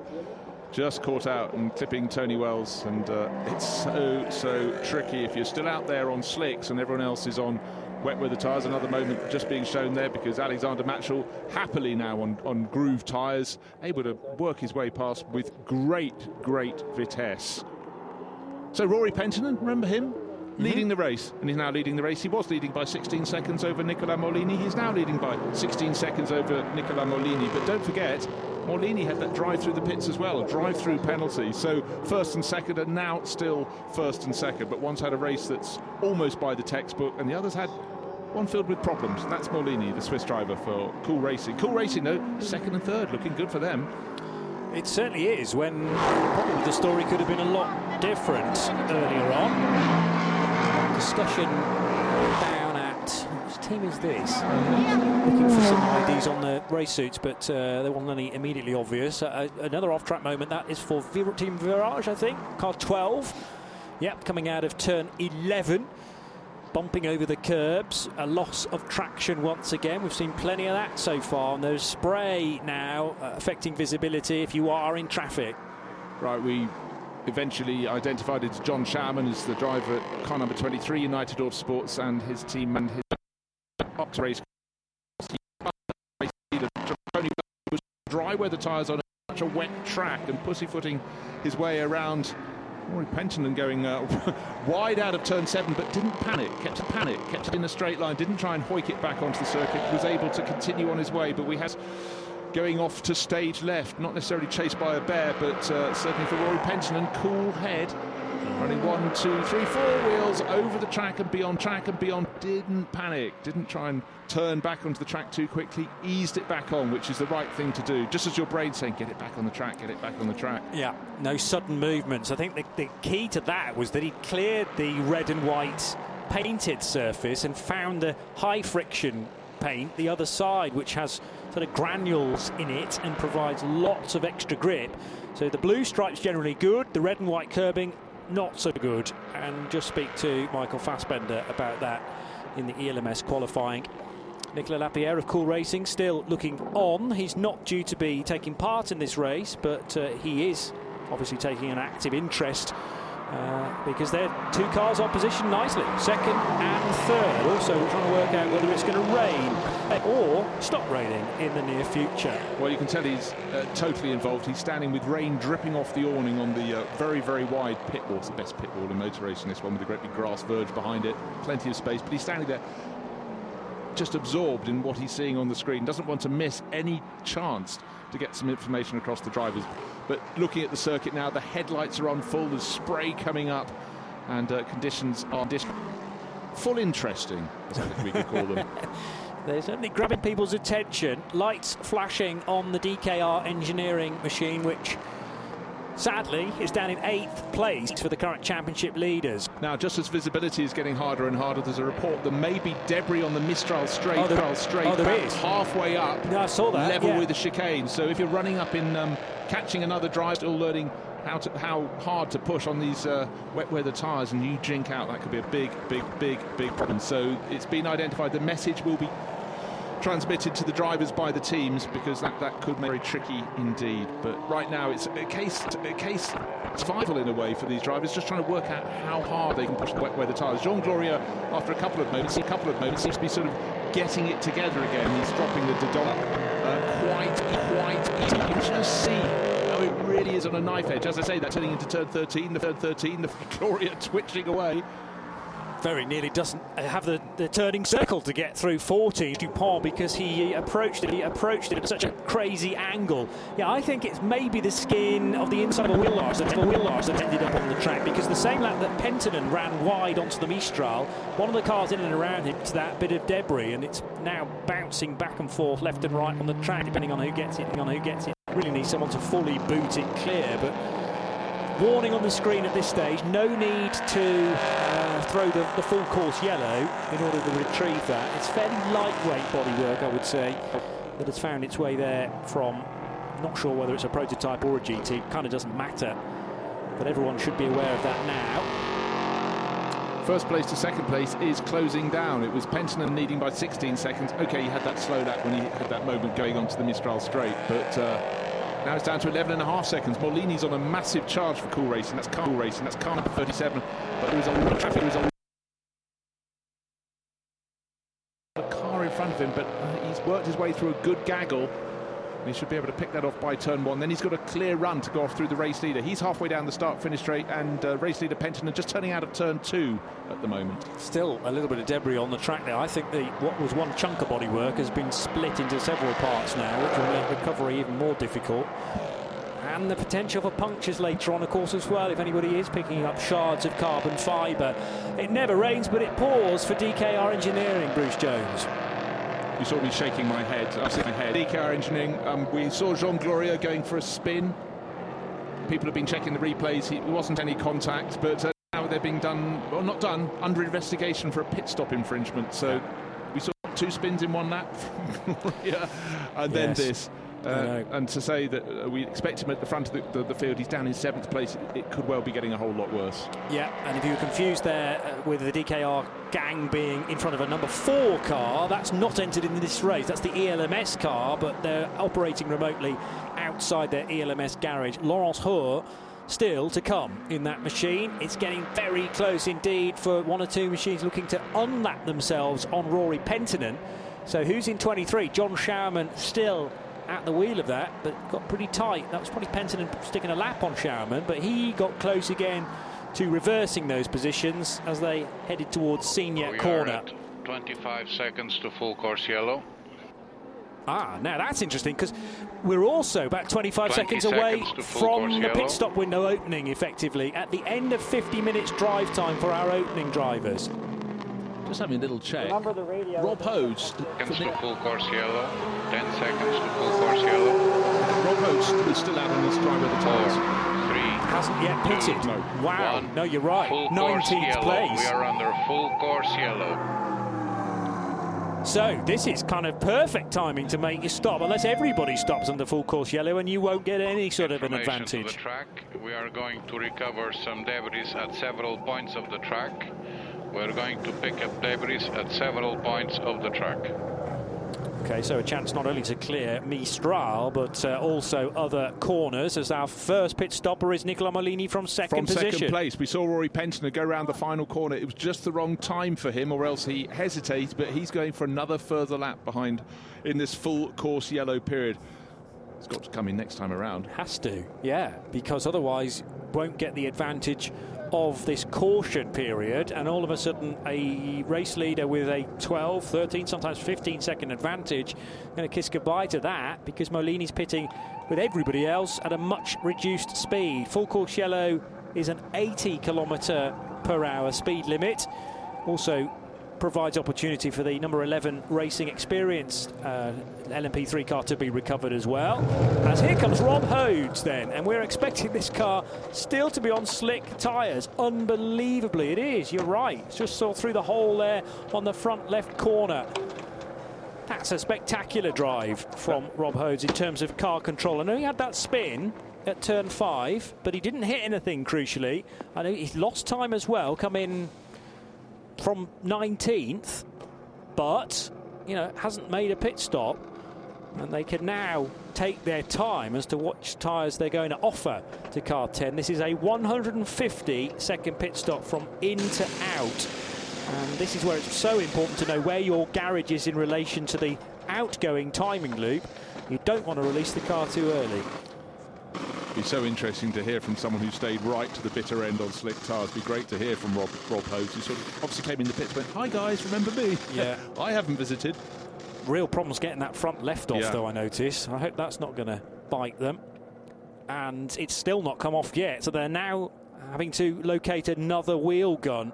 just caught out and clipping Tony Wells. And uh, it's so, so tricky if you're still out there on slicks and everyone else is on wet weather tyres. Another moment just being shown there because Alexander Mattschull happily now on, on groove tyres, able to work his way past with great, great vitesse. So Rory Penttinen, remember him? Mm-hmm. Leading the race, and he's now leading the race. He was leading by 16 seconds over Nicola Maulini. He's now leading by 16 seconds over Nicola Maulini. But don't forget, Maulini had that drive through the pits as well, a drive through penalty. So first and second are now still first and second. But one's had a race that's almost by the textbook, and the other's had one filled with problems. That's Maulini, the Swiss driver for Cool Racing. Cool Racing, though, second and third, looking good for them. It certainly is. When probably the story could have been a lot different earlier on. Discussion down at which team is this? Looking for some IDs on the race suits, but uh, there wasn't any immediately obvious. Uh, another off-track moment that is for Team Virage, I think, car 12. Yep, coming out of turn 11 bumping over the curbs, a loss of traction once again. We've seen plenty of that so far, and there's spray now uh, affecting visibility if you are in traffic. Right, we eventually identified as John Schauerman as the driver at car number 23, United Autosports, and his team and his Ox race. dry weather tyres on such a wet track and pussyfooting his way around Rory Penttinen going uh, wide out of turn seven, but didn't panic, kept a panic, kept it in a straight line, didn't try and hoik it back onto the circuit, was able to continue on his way. But we had going off to stage left, not necessarily chased by a bear, but uh, certainly for Rory Penttinen, cool head, running one, two, three, four wheels over the track and beyond track and beyond. Didn't panic, didn't try and turn back onto the track too quickly, eased it back on, which is the right thing to do. Just as your brain saying, get it back on the track, get it back on the track. Yeah, no sudden movements. I think the, the key to that was that he cleared the red and white painted surface and found the high friction paint the other side, which has sort of granules in it and provides lots of extra grip. So the blue stripe's generally good, the red and white curbing not so good. And just speak to Michael Fassbender about that in the ELMS qualifying. Nicolas Lapierre of Cool Racing still looking on. He's not due to be taking part in this race, but uh, he is obviously taking an active interest uh, because they're two cars on position nicely, second and third. Also trying to work out whether it's going to rain or stop raining in the near future. Well, you can tell he's uh, totally involved. He's standing with rain dripping off the awning on the uh, very, very wide pit wall. It's the best pit wall in motor racing, this one, with a great big grass verge behind it, plenty of space. But he's standing there just absorbed in what he's seeing on the screen, doesn't want to miss any chance to get some information across the drivers. But looking at the circuit now, the headlights are on full, there's spray coming up, and uh, conditions are full interesting, as I think we could call them. They're certainly grabbing people's attention. Lights flashing on the DKR engineering machine, which sadly is down in eighth place for the current championship leaders. Now, just as visibility is getting harder and harder, there's a report there may be debris on the Mistral Straight. Oh, there, Straight, oh, there is. halfway up. No, I saw that. Level yeah. with the chicane. So if you're running up in um, catching another drive, still learning how to how hard to push on these uh, wet weather tyres, and you jink out, that could be a big, big, big, big problem. So it's been identified. The message will be transmitted to the drivers by the teams because that, that could make it very tricky indeed. But right now it's a case a case survival in a way for these drivers, just trying to work out how hard they can push the wet weather tyres. Jean Glorieux, after a couple of moments, a couple of moments, seems to be sort of getting it together again. He's dropping the Dodon uh, quite quite easy. You can just see how it really is on a knife edge. As I say, they're turning into turn 13, the third 13, the Glorieux twitching away very nearly doesn't have the, the turning circle to get through 40 Dupont because he approached it he approached it at such a crazy angle. Yeah I think it's maybe the skin of the inside of arch that, arch that ended up on the track because the same lap that Penttinen ran wide onto the Mistral one of the cars in and around him to that bit of debris and it's now bouncing back and forth left and right on the track depending on who gets it on who gets it. Really needs someone to fully boot it clear but warning on the screen at this stage no need to uh, throw the, the, full course yellow in order to retrieve that it's fairly lightweight bodywork I would say that has found its way there from not sure whether it's a prototype or a GT kind of doesn't matter but everyone should be aware of that now First place to second place is closing down. It was Penttinen leading by 16 seconds. Okay, he had that slow lap when he had that moment going onto the Mistral straight, but uh, now it's down to 11 and a half seconds. Maulini's on a massive charge for Cool Racing. That's Cool Racing. That's car number 37. But there is a lot of traffic. There is a car in front of him, but he's worked his way through a good gaggle. He should be able to pick that off by turn one. Then he's got a clear run to go off through the race leader. He's halfway down the start finish straight, and uh, race leader Penttinen just turning out of turn two at the moment. Still a little bit of debris on the track there. I think the what was one chunk of bodywork has been split into several parts now, which will make recovery even more difficult. and the potential for punctures later on, of course, as well, if anybody is picking up shards of carbon fibre. It never rains, but it pours for DKR Engineering, Bruce Jones. You saw me shaking my head. I was my head. DKR Engineering, um, we saw Jean Glorieux going for a spin. People have been checking the replays. He wasn't any contact, but uh, now they're being done, well, not done, under investigation for a pit stop infringement. So we saw two spins in one lap, yeah, and then Yes. this. Uh, and to say that uh, we expect him at the front of the, the, the field, he's down in seventh place. It, it could well be getting a whole lot worse. Yeah, and if you were confused there uh, with the DKR gang being in front of a number four car, that's not entered in this race. That's the ELMS car, but they're operating remotely outside their ELMS garage. Laurents Hörr still to come in that machine. It's getting very close indeed for one or two machines looking to unlap themselves on Rory Penttinen. So who's in 23? John Schauerman still at the wheel of that, but got pretty tight. That was probably Penttinen sticking a lap on Schauerman, but he got close again to reversing those positions as they headed towards Signes We corner. are at 25 seconds to full course yellow. Ah, now that's interesting because we're also about 25 20 seconds away seconds to full from the yellow. pit stop window opening effectively at the end of 50 minutes drive time for our opening drivers. Just having a little check. Remember the radio. Rob Hodes, Seconds to full course yellow. 10 seconds to full course yellow. Rob Hodes is still out on his drive with the tyres. three, Hasn't yet pitted. No. Wow. one. No, you're right. Full 19th yellow. place. We are under full course yellow. So this is kind of perfect timing to make you stop, unless everybody stops under full course yellow, and you won't get any sort of an to advantage. the track. We are going to recover some debris at several points of the track. We're going to pick up debris at several points of the track. Okay, so a chance not only to clear Mistral, but uh, also other corners, as our first pit stopper is Nicola Maulini from second From position. second place, we saw Rory Penttinen go around the final corner. It was just the wrong time for him, or else he hesitates. But he's going for another further lap behind in this full course yellow period. It's got to come in next time around. Has to, yeah, because otherwise won't get the advantage of this caution period and all of a sudden a race leader with a 12, 13, sometimes 15 second advantage going to kiss goodbye to that because Maulini's pitting with everybody else at a much reduced speed. Full course yellow is an 80 kilometre per hour speed limit. Also provides opportunity for the number 11 racing experience uh, LMP3 car to be recovered as well. As here comes Rob Hodes then, and we're expecting this car still to be on slick tyres. Unbelievably, it is. You're right. Just saw through the hole there on the front left corner. That's a spectacular drive from Rob Hodes in terms of car control. I know he had that spin at turn five, but he didn't hit anything crucially. I know he lost time as well, come in from 19th, but you know hasn't made a pit stop, and they can now take their time as to which tyres they're going to offer to car 10. This is a 150 second pit stop from in to out, and this is where it's so important to know where your garage is in relation to the outgoing timing loop. You don't want to release the car too early. It'd be so interesting to hear from someone who stayed right to the bitter end on slick tyres. It'd be great to hear from Rob Rob Hodes, who sort of obviously came in the pits and went, "Hi guys, remember me? Yeah. I haven't visited." real problems getting that front left off, Yeah. though, I notice. I hope that's not going to bite them. And it's still not come off yet, so they're now having to locate another wheel gun.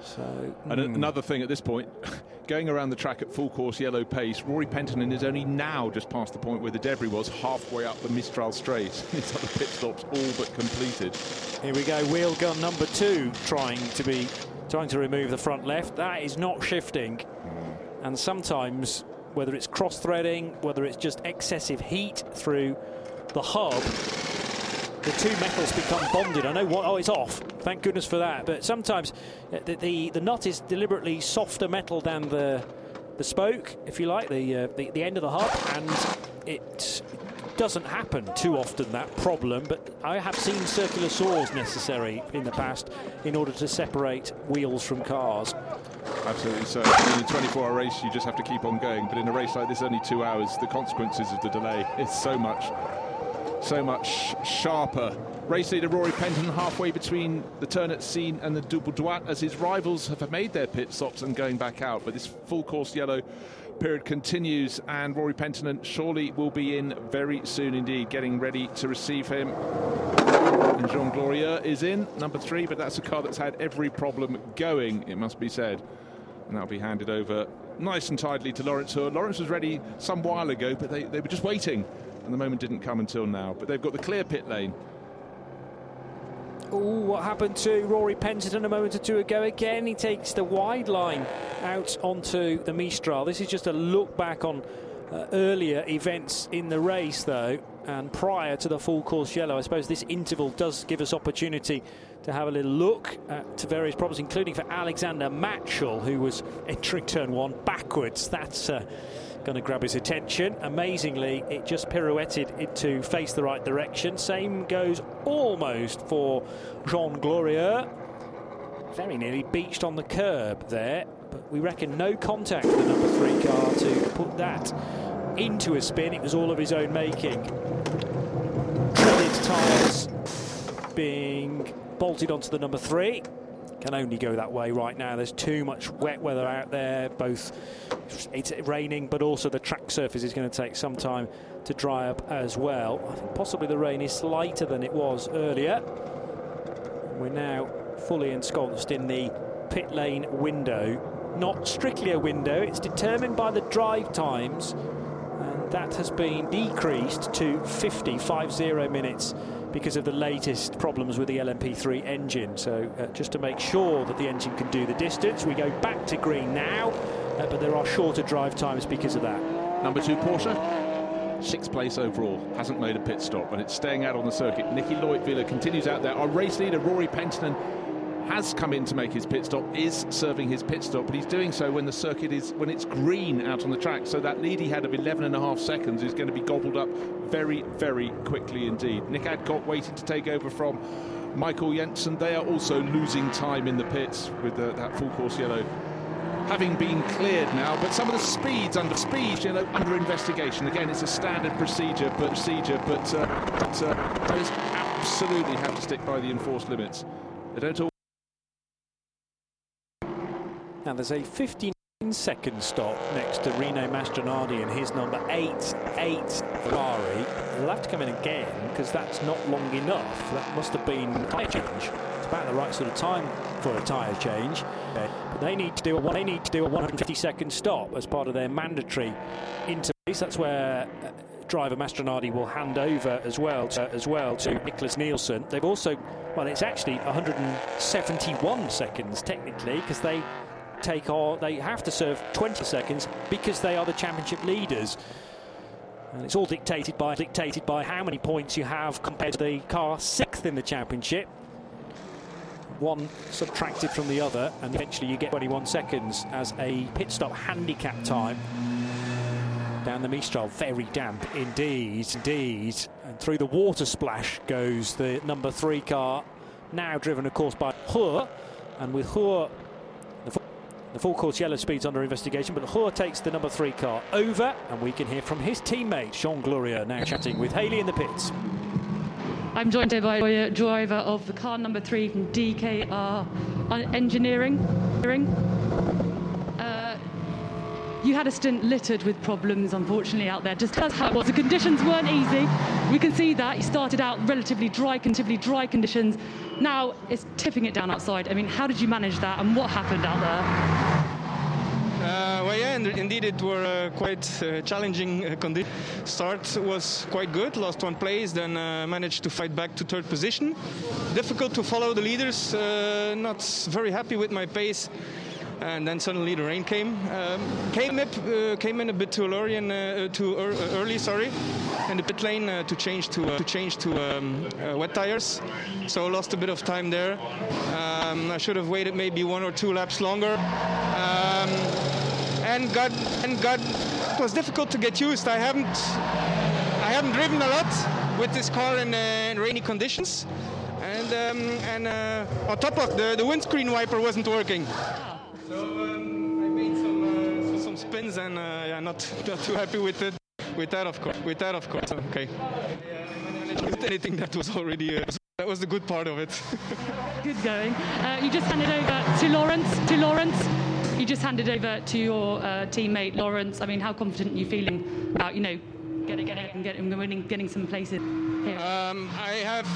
So, And hmm. another thing at this point, going around the track at full course yellow pace, Rory Penttinen is only now just past the point where the debris was, halfway up the Mistral Straight. His other pit stops all but completed. here we go, wheel gun number two trying to be trying to remove the front left. That is not shifting. And sometimes, whether it's cross threading, whether it's just excessive heat through the hub, the two metals become bonded. I know what. Oh, it's off. Thank goodness for that. But sometimes uh, the the, the nut is deliberately softer metal than the the spoke, if you like, the uh, the, the end of the hub, and it doesn't happen too often that problem. But I have seen circular saws necessary in the past in order to separate wheels from cars. Absolutely so. In a 24-hour race, you just have to keep on going. But in a race like this, only two hours, the consequences of the delay is so much, so much sharper. Race leader Rory Penttinen halfway between the turn at Signes and the Double Droite as his rivals have made their pit stops and going back out. But this full course yellow period continues, and Rory Penttinen surely will be in very soon indeed, getting ready to receive him. And Jean Glorieux is in, number three, but that's a car that's had every problem going, it must be said. And that'll be handed over nice and tidily to Lawrence. Lawrence was ready some while ago, but they, they were just waiting, and the moment didn't come until now. But they've got the clear pit lane. Oh, what happened to Rory Penttinen a moment or two ago? Again, he takes the wide line out onto the Mistral. This is just a look back on uh, earlier events in the race, though, and prior to the full course yellow. I suppose this interval does give us opportunity to have a little look at various problems, including for Alexander Mattschull, who was entering turn one backwards. That's uh, going to grab his attention. Amazingly, it just pirouetted it to face the right direction. Same goes almost for Jean Glorieux. Very nearly beached on the curb there, but we reckon no contact with the number three car to put that into a spin. It was all of his own making. Treaded tyres being bolted onto the number three. Can only go that way right now. There's too much wet weather out there. Both it's raining, but also the track surface is going to take some time to dry up as well. I think possibly the rain is lighter than it was earlier. We're now fully ensconced in the pit lane window. Not strictly a window, it's determined by the drive times, and that has been decreased to 50, 50 minutes because of the latest problems with the LMP3 engine. So uh, just to make sure that the engine can do the distance, we go back to green now, uh, but there are shorter drive times because of that. Number two, Porsche. Sixth place overall, hasn't made a pit stop, and it's staying out on the circuit. Nicky Leutwiler continues out there. Our race leader, Rory Penttinen, has come in to make his pit stop, is serving his pit stop, but he's doing so when the circuit is when it's green out on the track. So that lead he had of 11 and a half seconds is going to be gobbled up very, very quickly indeed. Nick Adcock waiting to take over from Michael Jensen. They are also losing time in the pits with the, that full course yellow having been cleared now, but some of the speeds under speed, you know, under investigation. Again, it's a standard procedure, but procedure, but, uh, but uh, absolutely have to stick by the enforced limits. They don't all now there's a 15 second stop next to Rino Mastronardi and his number 8, 8 Ferrari. He'll have to come in again because that's not long enough. That must have been a tyre change. It's about the right sort of time for a tyre change. But they need to do a they need to do a 150 second stop as part of their mandatory interface. That's where uh, driver Mastronardi will hand over as well to, as well to Nicholas Nielsen. They've also well, it's actually 171 seconds technically because they take or they have to serve 20 seconds because they are the championship leaders. And it's all dictated by dictated by how many points you have compared to the car sixth in the championship. One subtracted from the other, and eventually you get 21 seconds as a pit stop handicap time. Down the Mistral, very damp indeed, indeed. And through the water splash goes the number three car, now driven, of course, by Hörr. And with Hörr the full course yellow speed's under investigation, but Hörr takes the number three car over, and we can hear from his teammate, Jean Glorieux, now chatting with Haley in the pits. I'm joined here by a driver of the car number three from DKR uh, Engineering. You had a stint littered with problems, unfortunately, out there. Just us how it was. The conditions weren't easy. We can see that. You started out relatively dry, relatively dry conditions. Now it's tipping it down outside. I mean, how did you manage that, and what happened out there? Uh, well, yeah, indeed, it were uh, quite uh, challenging uh, conditions. Start was quite good, lost one place, then uh, managed to fight back to third position. Difficult to follow the leaders, uh, not very happy with my pace and then suddenly the rain came. Um, came up, uh, came in a bit too early, and, uh, too er early, sorry, in the pit lane uh, to change to uh, to change to um, uh, wet tires. So lost a bit of time there. Um, I should have waited maybe one or two laps longer. Um, and got and got it was difficult to get used. I haven't I haven't driven a lot with this car in, in rainy conditions. And, um, and on top of the, the windscreen wiper wasn't working. So um, I made some uh, some spins and uh, yeah, not not too happy with it. With that, of course. With that, of course. Okay. With anything that was already uh, that was the good part of it. good going. Uh, you just handed over to Lawrence. To Lawrence. You just handed over to your uh, teammate Lawrence. I mean, how confident are you feeling about you know getting getting getting winning getting some places here? Um, I have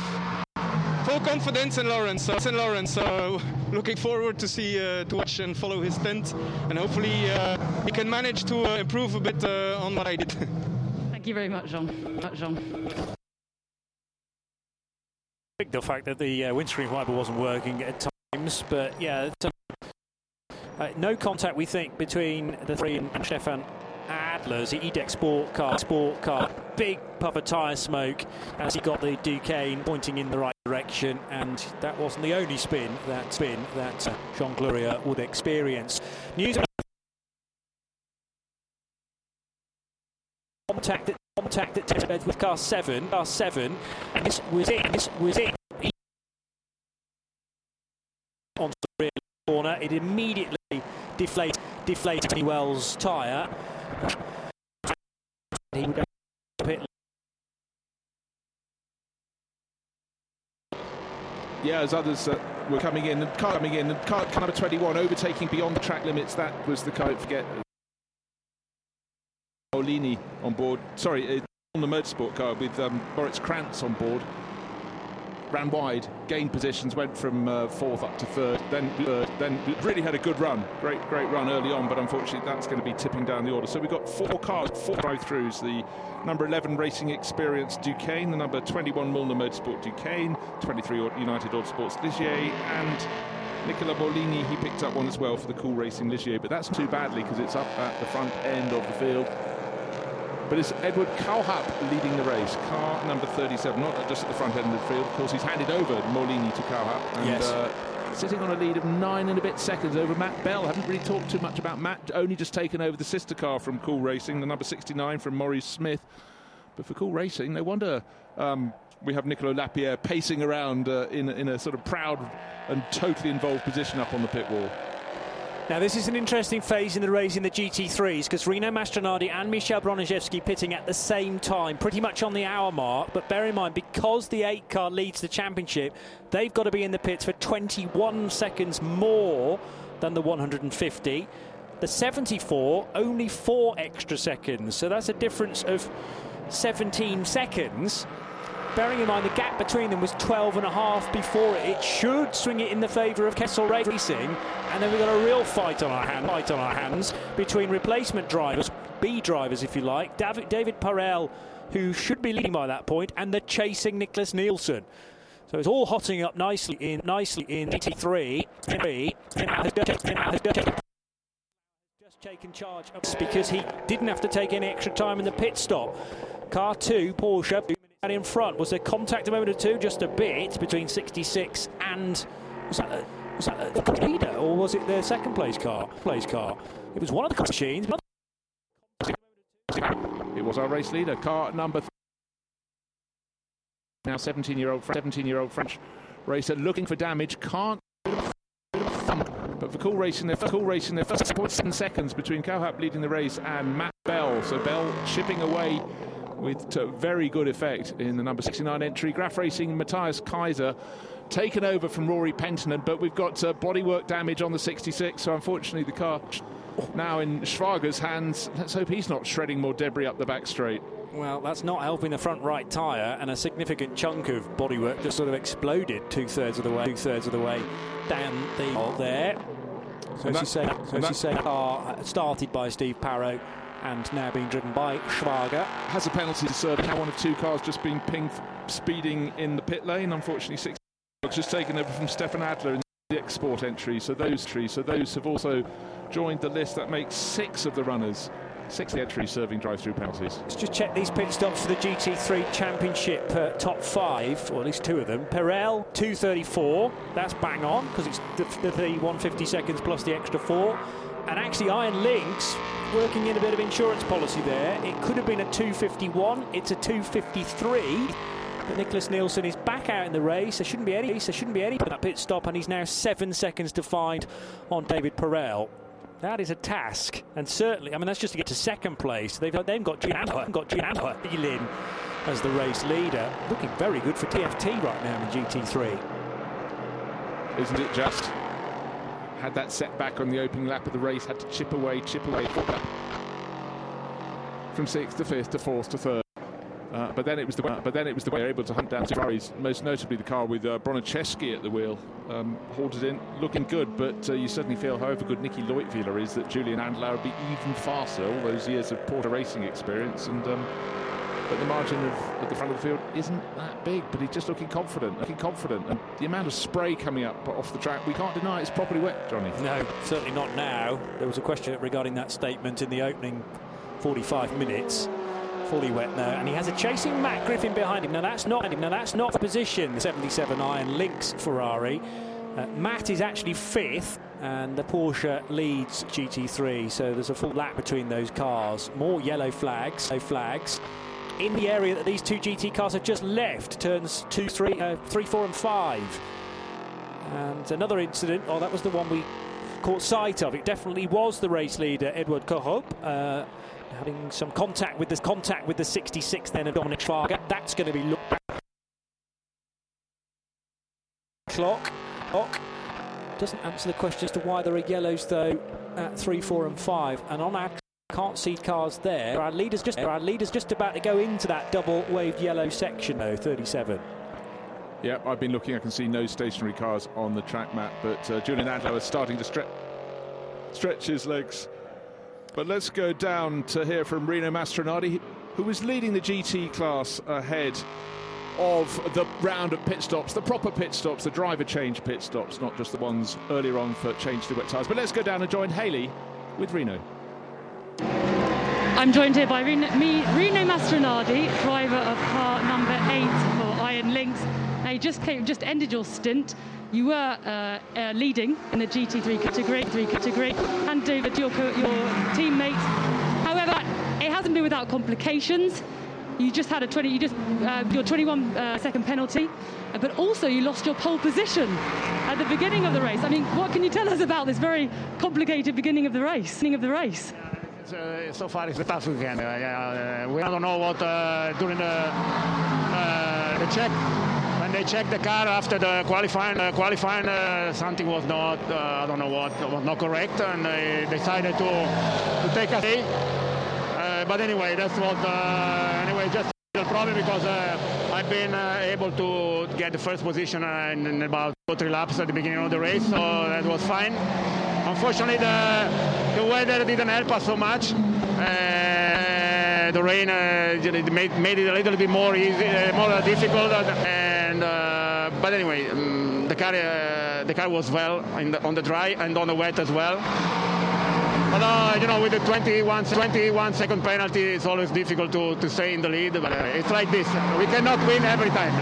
full confidence in Lawrence. So, in Lawrence, so looking forward to see uh, to watch and follow his stint, and hopefully uh, he can manage to uh, improve a bit uh, on what I did. Thank you very much, Jean. Jean. The fact that the uh, windscreen wiper wasn't working at times, but yeah, uh, no contact we think between the three and, and Stefan Adler's EDEC sport car, sport car, big puff of tyre smoke as he got the Duqueine pointing in the right direction, and that wasn't the only spin that spin that uh, Jean Glorieux would experience. News contact that contact that tested with car seven, car seven, and this was it. This was it. Onto the rear corner, it immediately deflated deflated Wells' tyre. Yeah, as others uh, were coming in, and car coming in, and car number 21 overtaking beyond the track limits. That was the car. Don't forget, Olini on board. Sorry, uh, on the motorsport car with um, Moritz Kranz on board. Ran wide, gained positions, went from uh, fourth up to third, then third, then really had a good run. Great, great run early on, but unfortunately that's going to be tipping down the order. So we've got four cars, four drive-throughs. The number 11 Racing Experience Duqueine, the number 21 Mühlner Motorsport Duqueine, 23 United Autosports Ligier, and Nicola Maulini, he picked up one as well for the Cool Racing Ligier, but that's too badly because it's up at the front end of the field. But it's Edward Cauhaupé leading the race. Car number 37, not just at the front end of the field. Of course, he's handed over Maulini to Cauhaupé. And, Yes. uh, sitting on a lead of nine and a bit seconds over Matt Bell. Haven't really talked too much about Matt. Only just taken over the sister car from Cool Racing, the number 69 from Maurice Smith. But for Cool Racing, no wonder um, we have Nicolas Lapierre pacing around uh, in, in a sort of proud and totally involved position up on the pit wall. Now, this is an interesting phase in the race in the GT3s because Rino Mastronardi and Michel Broniszewski pitting at the same time, pretty much on the hour mark. But bear in mind, because the 8 car leads the championship, they've got to be in the pits for 21 seconds more than the 150. The 74, only four extra seconds. So that's a difference of 17 seconds. Bearing in mind the gap between them was 12 and a half before it, it should swing it in the favour of Kessel Racing. And then we've got a real fight on our hand, fight on our hands between replacement drivers, B drivers if you like, David, David Perel, who should be leading by that point, and the chasing Nicklas Nielsen. So it's all hotting up nicely in nicely in GT3. Just taken charge of because he didn't have to take any extra time in the pit stop. Car two, Porsche, out in front. Was there contact a moment or two? Just a bit between 66 and was that, a, was that the leader or was it the second place car? Place car. It was one of the machines. It was our race leader, car number th- now 17-year-old 17-year-old French racer looking for damage, can't. But for Cool Racing, they're Cool Racing, they're first point seven seconds between Cauhaupé leading the race and Matt Bell. So Bell chipping away with to very good effect in the number 69 entry. Graph Racing, Matthias Kaiser taken over from Rory Penttinen, but we've got uh, bodywork damage on the 66. So unfortunately, the car now in Schwager's hands. Let's hope he's not shredding more debris up the back straight. Well, that's not helping the front right tyre, and a significant chunk of bodywork just sort of exploded two thirds of the way, two thirds of the way down the hole there. So And as you that- say, so and as you say, car started by Steve Parrow and now being driven by Schwager. has a penalty to serve. Now one of two cars just being pinged speeding in the pit lane. Unfortunately, six just taken over from Stefan Adler in the export entry. So those three, so those have also joined the list. That makes six of the runners, six entries serving drive-through penalties. Let's just check these pit stops for the GT3 Championship uh, top five, or at least two of them. Perel, 234. That's bang on because it's the, the, the 150 seconds plus the extra four. And actually, Iron Lynx working in a bit of insurance policy there. It could have been a 251. It's a 253. But Nicklas Nielsen is back out in the race. There shouldn't be any. There shouldn't be any that pit stop, and he's now seven seconds to find on David Perel. That is a task, and certainly, I mean, that's just to get to second place. They've got, they've got Gianna, got Gianna Elin as the race leader, looking very good for TFT right now in GT3. Isn't it just? Had that setback on the opening lap of the race, had to chip away, chip away. From sixth to fifth to fourth to third. Uh, but then it was the but then it was the way they able to hunt down Ferraris, most notably the car with uh, Broniszewski at the wheel, um, halted in, looking good. But uh, you certainly feel, however good Nicky Leutwiler is, that Julien Andlauer would be even faster. All those years of Porter racing experience, and um, but the margin of at the front of the field isn't that big. But he's just looking confident, looking confident, and the amount of spray coming up off the track, we can't deny it's properly wet, Johnny. No, certainly not now. There was a question regarding that statement in the opening 45 minutes fully wet now, and he has a chasing Matt Griffin behind him. Now that's not now that's not position. The 77 Iron Lynx Ferrari. Uh, Matt is actually fifth, and the Porsche leads GT3. So there's a full lap between those cars. More yellow flags, yellow flags. In the area that these two GT cars have just left, turns two, three, uh, three, four, and five. And another incident. Oh, that was the one we caught sight of. It definitely was the race leader, Edward Cauhaupé. Uh, having some contact with this contact with the 66 then of Dominic Farger. That's going to be looked at. Clock. Clock. Doesn't answer the question as to why there are yellows though at 3, 4 and 5. And on our can't see cars there. Our leader's just our leader's just about to go into that double waved yellow section though, 37. Yeah, I've been looking. I can see no stationary cars on the track map, but uh, Julien Andlauer is starting to stretch stretch his legs. But let's go down to hear from Rino Mastronardi, who was leading the GT class ahead of the round of pit stops, the proper pit stops, the driver change pit stops, not just the ones earlier on for change to wet tyres. But let's go down and join Haley with Rino. I'm joined here by Rino, me, Rino Mastronardi, driver of car number eight for Iron Lynx. Now, you just came, just ended your stint. You were uh, uh, leading in the GT3 category, three category, over to your, your teammates. However, it hasn't been without complications. You just had a 20, you just uh, your 21 uh, second penalty, but also you lost your pole position at the beginning of the race. I mean, what can you tell us about this very complicated beginning of the race? Beginning of the race. Uh, so far it's the tough weekend. Uh, yeah, uh, we don't know what uh, during the uh, the check when they checked the car after the qualifying uh, qualifying something was not I don't know what was not correct and they decided to to take us. but anyway, that's what anyway just the problem because I've been able to get the first position in, in about two three laps at the beginning of the race, so that was fine. Unfortunately, the, the weather didn't help us so much. Uh, the rain uh, made, made, it a little bit more easy, uh, more difficult. And uh, but anyway, um, the car uh, the car was well the, on the dry and on the wet as well. But uh, you know, with the 21, 21 second penalty, it's always difficult to, to stay in the lead. But it's like this: we cannot win every time.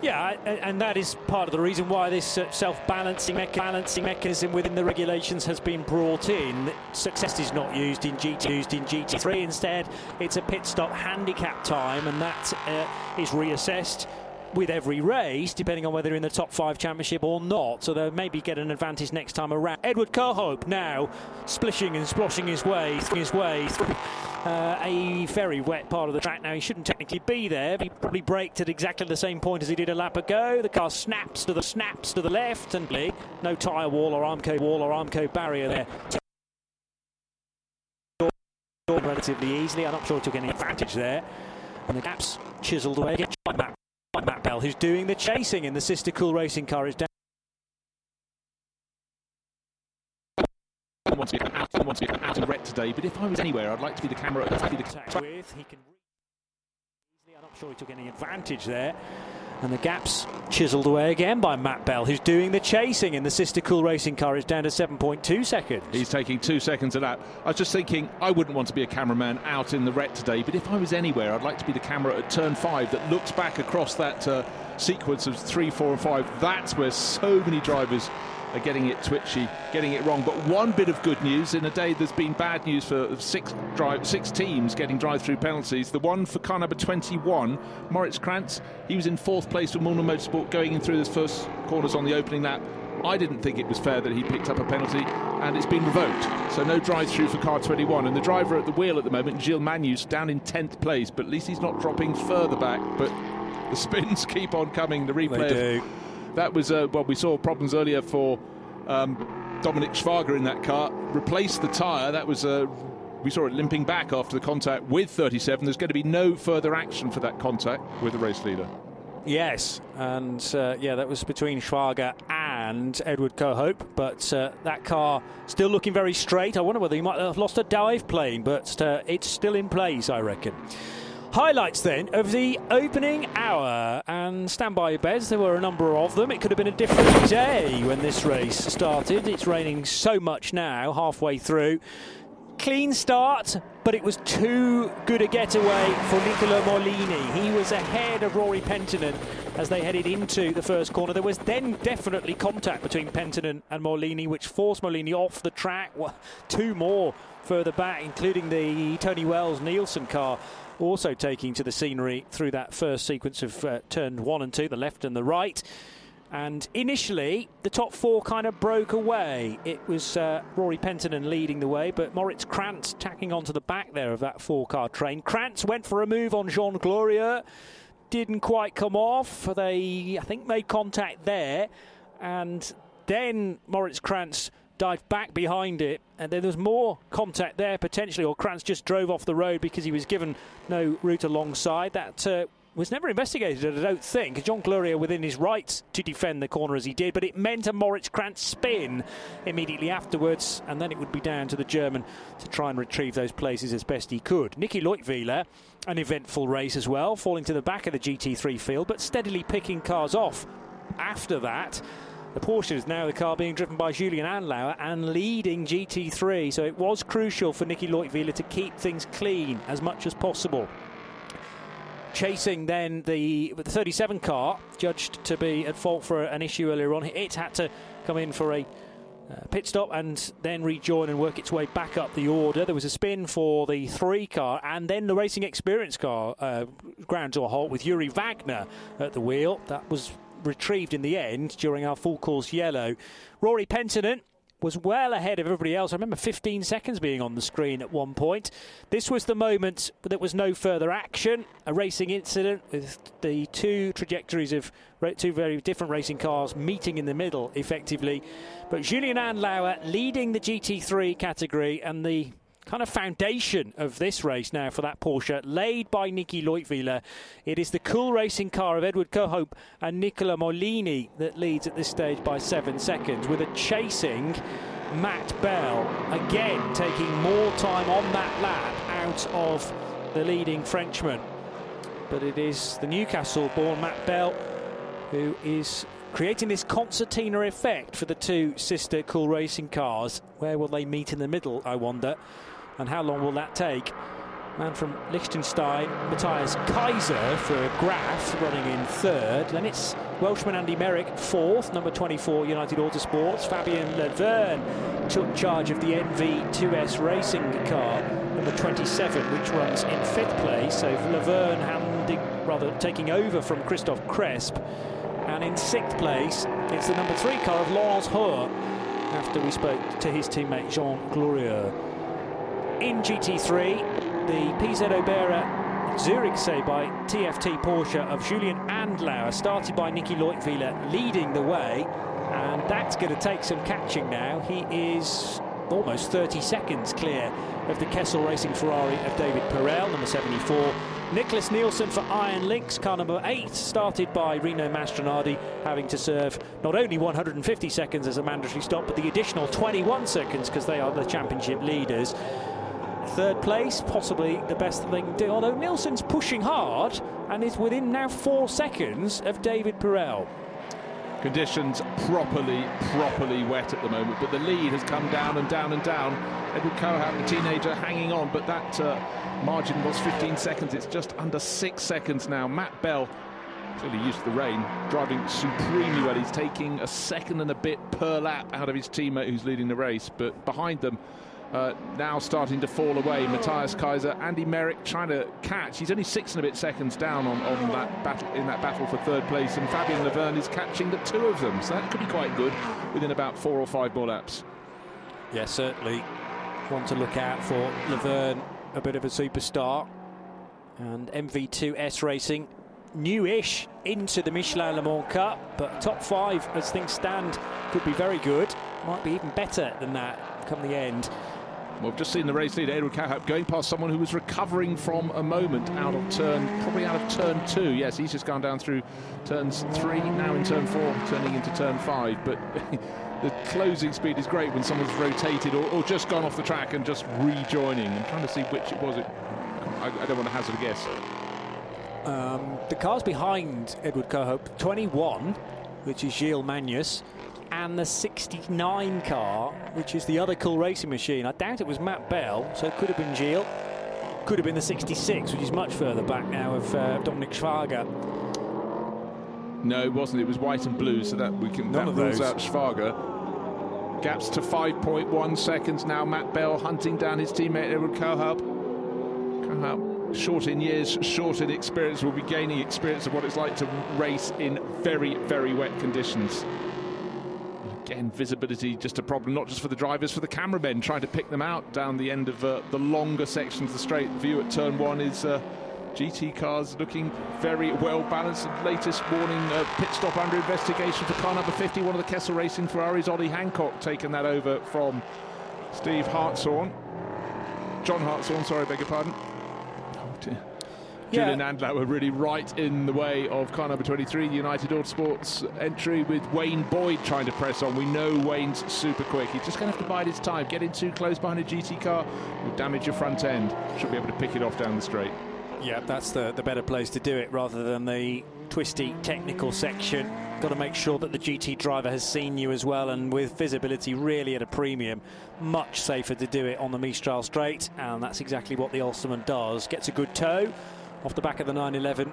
Yeah, and that is part of the reason why this uh, self-balancing balancing mechanism within the regulations has been brought in. Success is not used in GT, used in GT3. Instead, it's a pit stop handicap time, and that uh, is reassessed with every race, depending on whether in the top five championship or not. So they'll maybe get an advantage next time around. Edward Cauhaupé now splishing and sploshing his way his way uh, a very wet part of the track. Now he shouldn't technically be there. He probably braked at exactly the same point as he did a lap ago. The car snaps to the snaps to the left, and no tyre wall or Armco wall or Armco barrier there relatively easily. I'm not sure he took any advantage there. And the gaps chiselled away by Matt Bell, who's doing the chasing in the sister cool racing car, is down. I want to be out, I want to be out of red today, but if I was anywhere, I'd like to be the camera. I'd be the with. He can. I'm not sure he took any advantage there. And the gaps chiselled away again by Matt Bell, who's doing the chasing in the sister cool racing car. Is down to 7.2 seconds. He's taking two seconds a lap. I was just thinking, I wouldn't want to be a cameraman out in the ret today, but if I was anywhere, I'd like to be the camera at turn five that looks back across that uh, sequence of three, four, and five. That's where so many drivers are getting it twitchy, getting it wrong. But one bit of good news in a day there's been bad news for six drive, six teams getting drive-through penalties. The one for car number 21, Moritz Kranz, he was in fourth place for Mühlner Motorsport going in through those first corners on the opening lap. I didn't think it was fair that he picked up a penalty, and it's been revoked. So no drive-through for car 21. And the driver at the wheel at the moment, Gilles Magnus, down in 10th place, but at least he's not dropping further back. But the spins keep on coming. The replay That was uh, well, we saw problems earlier for um, Dominik Schwager in that car. Replaced the tyre. That was uh, we saw it limping back after the contact with 37. There's going to be no further action for that contact with the race leader. Yes, and uh, yeah, that was between Schwager and Edward Cauhaupé, but uh, that car still looking very straight. I wonder whether he might have lost a dive plane, but uh, it's still in place, I reckon. Highlights then of the opening hour, and stand by beds. There were a number of them. It could have been a different day when this race started. It's raining so much now, halfway through. Clean start, but it was too good a getaway for Nicola Maulini. He was ahead of Rory Penttinen as they headed into the first corner. There was then definitely contact between Penttinen and Maulini, which forced Maulini off the track. Two more further back, including the Tony Wells Nielsen car also taking to the scenery through that first sequence of uh, turn one and two, the left and the right. And initially, the top four kind of broke away. It was uh, Rory Penttinen leading the way, but Moritz Kranz tacking onto the back there of that four car train. Kranz went for a move on Jean Glorieux, didn't quite come off. They, I think, made contact there. And then Moritz Kranz dived back behind it, and then there was more contact there potentially, or Kranz just drove off the road because he was given no route alongside. That uh, was never investigated, I don't think. Jean Glorieux within his rights to defend the corner as he did, but it meant a Moritz Kranz spin immediately afterwards, and then it would be down to the German to try and retrieve those places as best he could. Nicky Leutwiler, an eventful race as well, falling to the back of the GT3 field, but steadily picking cars off after that. The Porsche is now the car being driven by Julien Andlauer and leading GT3, so it was crucial for Nicky Leutwiler to keep things clean as much as possible chasing then the, the 37 car, judged to be at fault for an issue earlier on. It had to come in for a uh, pit stop and then rejoin and work its way back up the order. There was a spin for the three car and then the racing experience car uh, ground to a halt with Juri Wagner at the wheel. That was retrieved in the end during our full course yellow. Rory Penttinen was well ahead of everybody else. I remember 15 seconds being on the screen at one point. This was the moment that was no further action. A racing incident with the two trajectories of two very different racing cars meeting in the middle, effectively. But Julien Andlauer leading the GT3 category and the kind of foundation of this race now for that Porsche, laid by Nicky Leutwiler. It is the cool racing car of Edward Cauhaupé and Nicola Maulini that leads at this stage by seven seconds, with a chasing Matt Bell, again taking more time on that lap out of the leading Frenchman. But it is the Newcastle born Matt Bell who is creating this concertina effect for the two sister cool racing cars. Where will they meet in the middle, I wonder? And how long will that take? Man from Liechtenstein, Matthias Kaiser for Graf running in third. Then it's Welshman Andy Meyrick fourth, number 24 United Autosports. Fabien Lavergne took charge of the MV2S racing car, number 27, which runs in fifth place. So Lavergne handing, rather taking over from Christophe Cresp. And in sixth place, it's the number three car of Laurents Hörr after we spoke to his teammate Jean Glorieux in GT3. The PZ Oberer Zurich say by TFT Porsche of Julien Andlauer, started by Nicky Leutwiler, leading the way. And that's going to take some catching now. He is almost 30 seconds clear of the Kessel Racing Ferrari of David Perel, number 74. Nicklas Nielsen for Iron Lynx, car number 8, started by Rino Mastronardi, having to serve not only 150 seconds as a mandatory stop, but the additional 21 seconds because they are the championship leaders. Third place, possibly the best they can do, although Nielsen's pushing hard and is within now four seconds of David Perel. Conditions properly, properly wet at the moment, but the lead has come down and down and down. Edward Cauhaupé, the teenager, hanging on, but that uh, margin was 15 seconds. It's just under six seconds now. Matt Bell, clearly used to the rain, driving supremely well. He's taking a second and a bit per lap out of his teammate who's leading the race, but behind them, uh, now starting to fall away. Matthias Kaiser, Andy Meyrick trying to catch. He's only six and a bit seconds down on, on that battle in that battle for third place, and Fabian Lavergne is catching the two of them. So that could be quite good within about four or five more laps. Yeah, certainly. Want to look out for Lavergne, a bit of a superstar, and MV2S Racing newish into the Michelin Le Mans Cup, but top five as things stand could be very good. Might be even better than that come the end. We've just seen the race leader, Edward Cauhaupé, going past someone who was recovering from a moment out of turn, probably out of turn two. Yes, he's just gone down through turns three, now in turn four, turning into turn five. But the closing speed is great when someone's rotated or, or, just gone off the track and just rejoining. I'm trying to see which it was. It, I, I don't want to hazard a guess. Um, the cars behind Edward Cauhaupé, 21, which is Gilles Magnus and the 69 car, which is the other cool racing machine. I doubt it was Matt Bell, so it could have been Gilles. Could have been the 66, which is much further back now of uh, Dominic Schwager. No, it wasn't. It was white and blue, so that we can None that of rules those. out Schwager. Gaps to 5.1 seconds now. Matt Bell hunting down his teammate Edward. Cauhaupé, short in years, short in experience, will be gaining experience of what it's like to race in very, very wet conditions. Again, visibility just a problem, not just for the drivers, for the cameramen trying to pick them out down the end of uh, the longer sections of the straight. The view at turn one is uh, GT cars looking very well balanced. Latest warning uh, pit stop under investigation for car number 50, one of the Kessel Racing Ferraris, Ollie Hancock, taking that over from Steve Hartshorne. John Hartshorne, sorry, beg your pardon. Yeah. Julian Andlauer really right in the way of car number 23, the United Autosports entry with Wayne Boyd trying to press on. We know Wayne's super quick. He's just going to have to bide his time. Getting too close behind a GT car will damage your front end. Should be able to pick it off down the straight. Yeah, that's the, the better place to do it rather than the twisty technical section. Got to make sure that the GT driver has seen you as well, and with visibility really at a premium, much safer to do it on the Mistral straight, and that's exactly what the Ulsterman does. Gets a good toe off the back of the 911.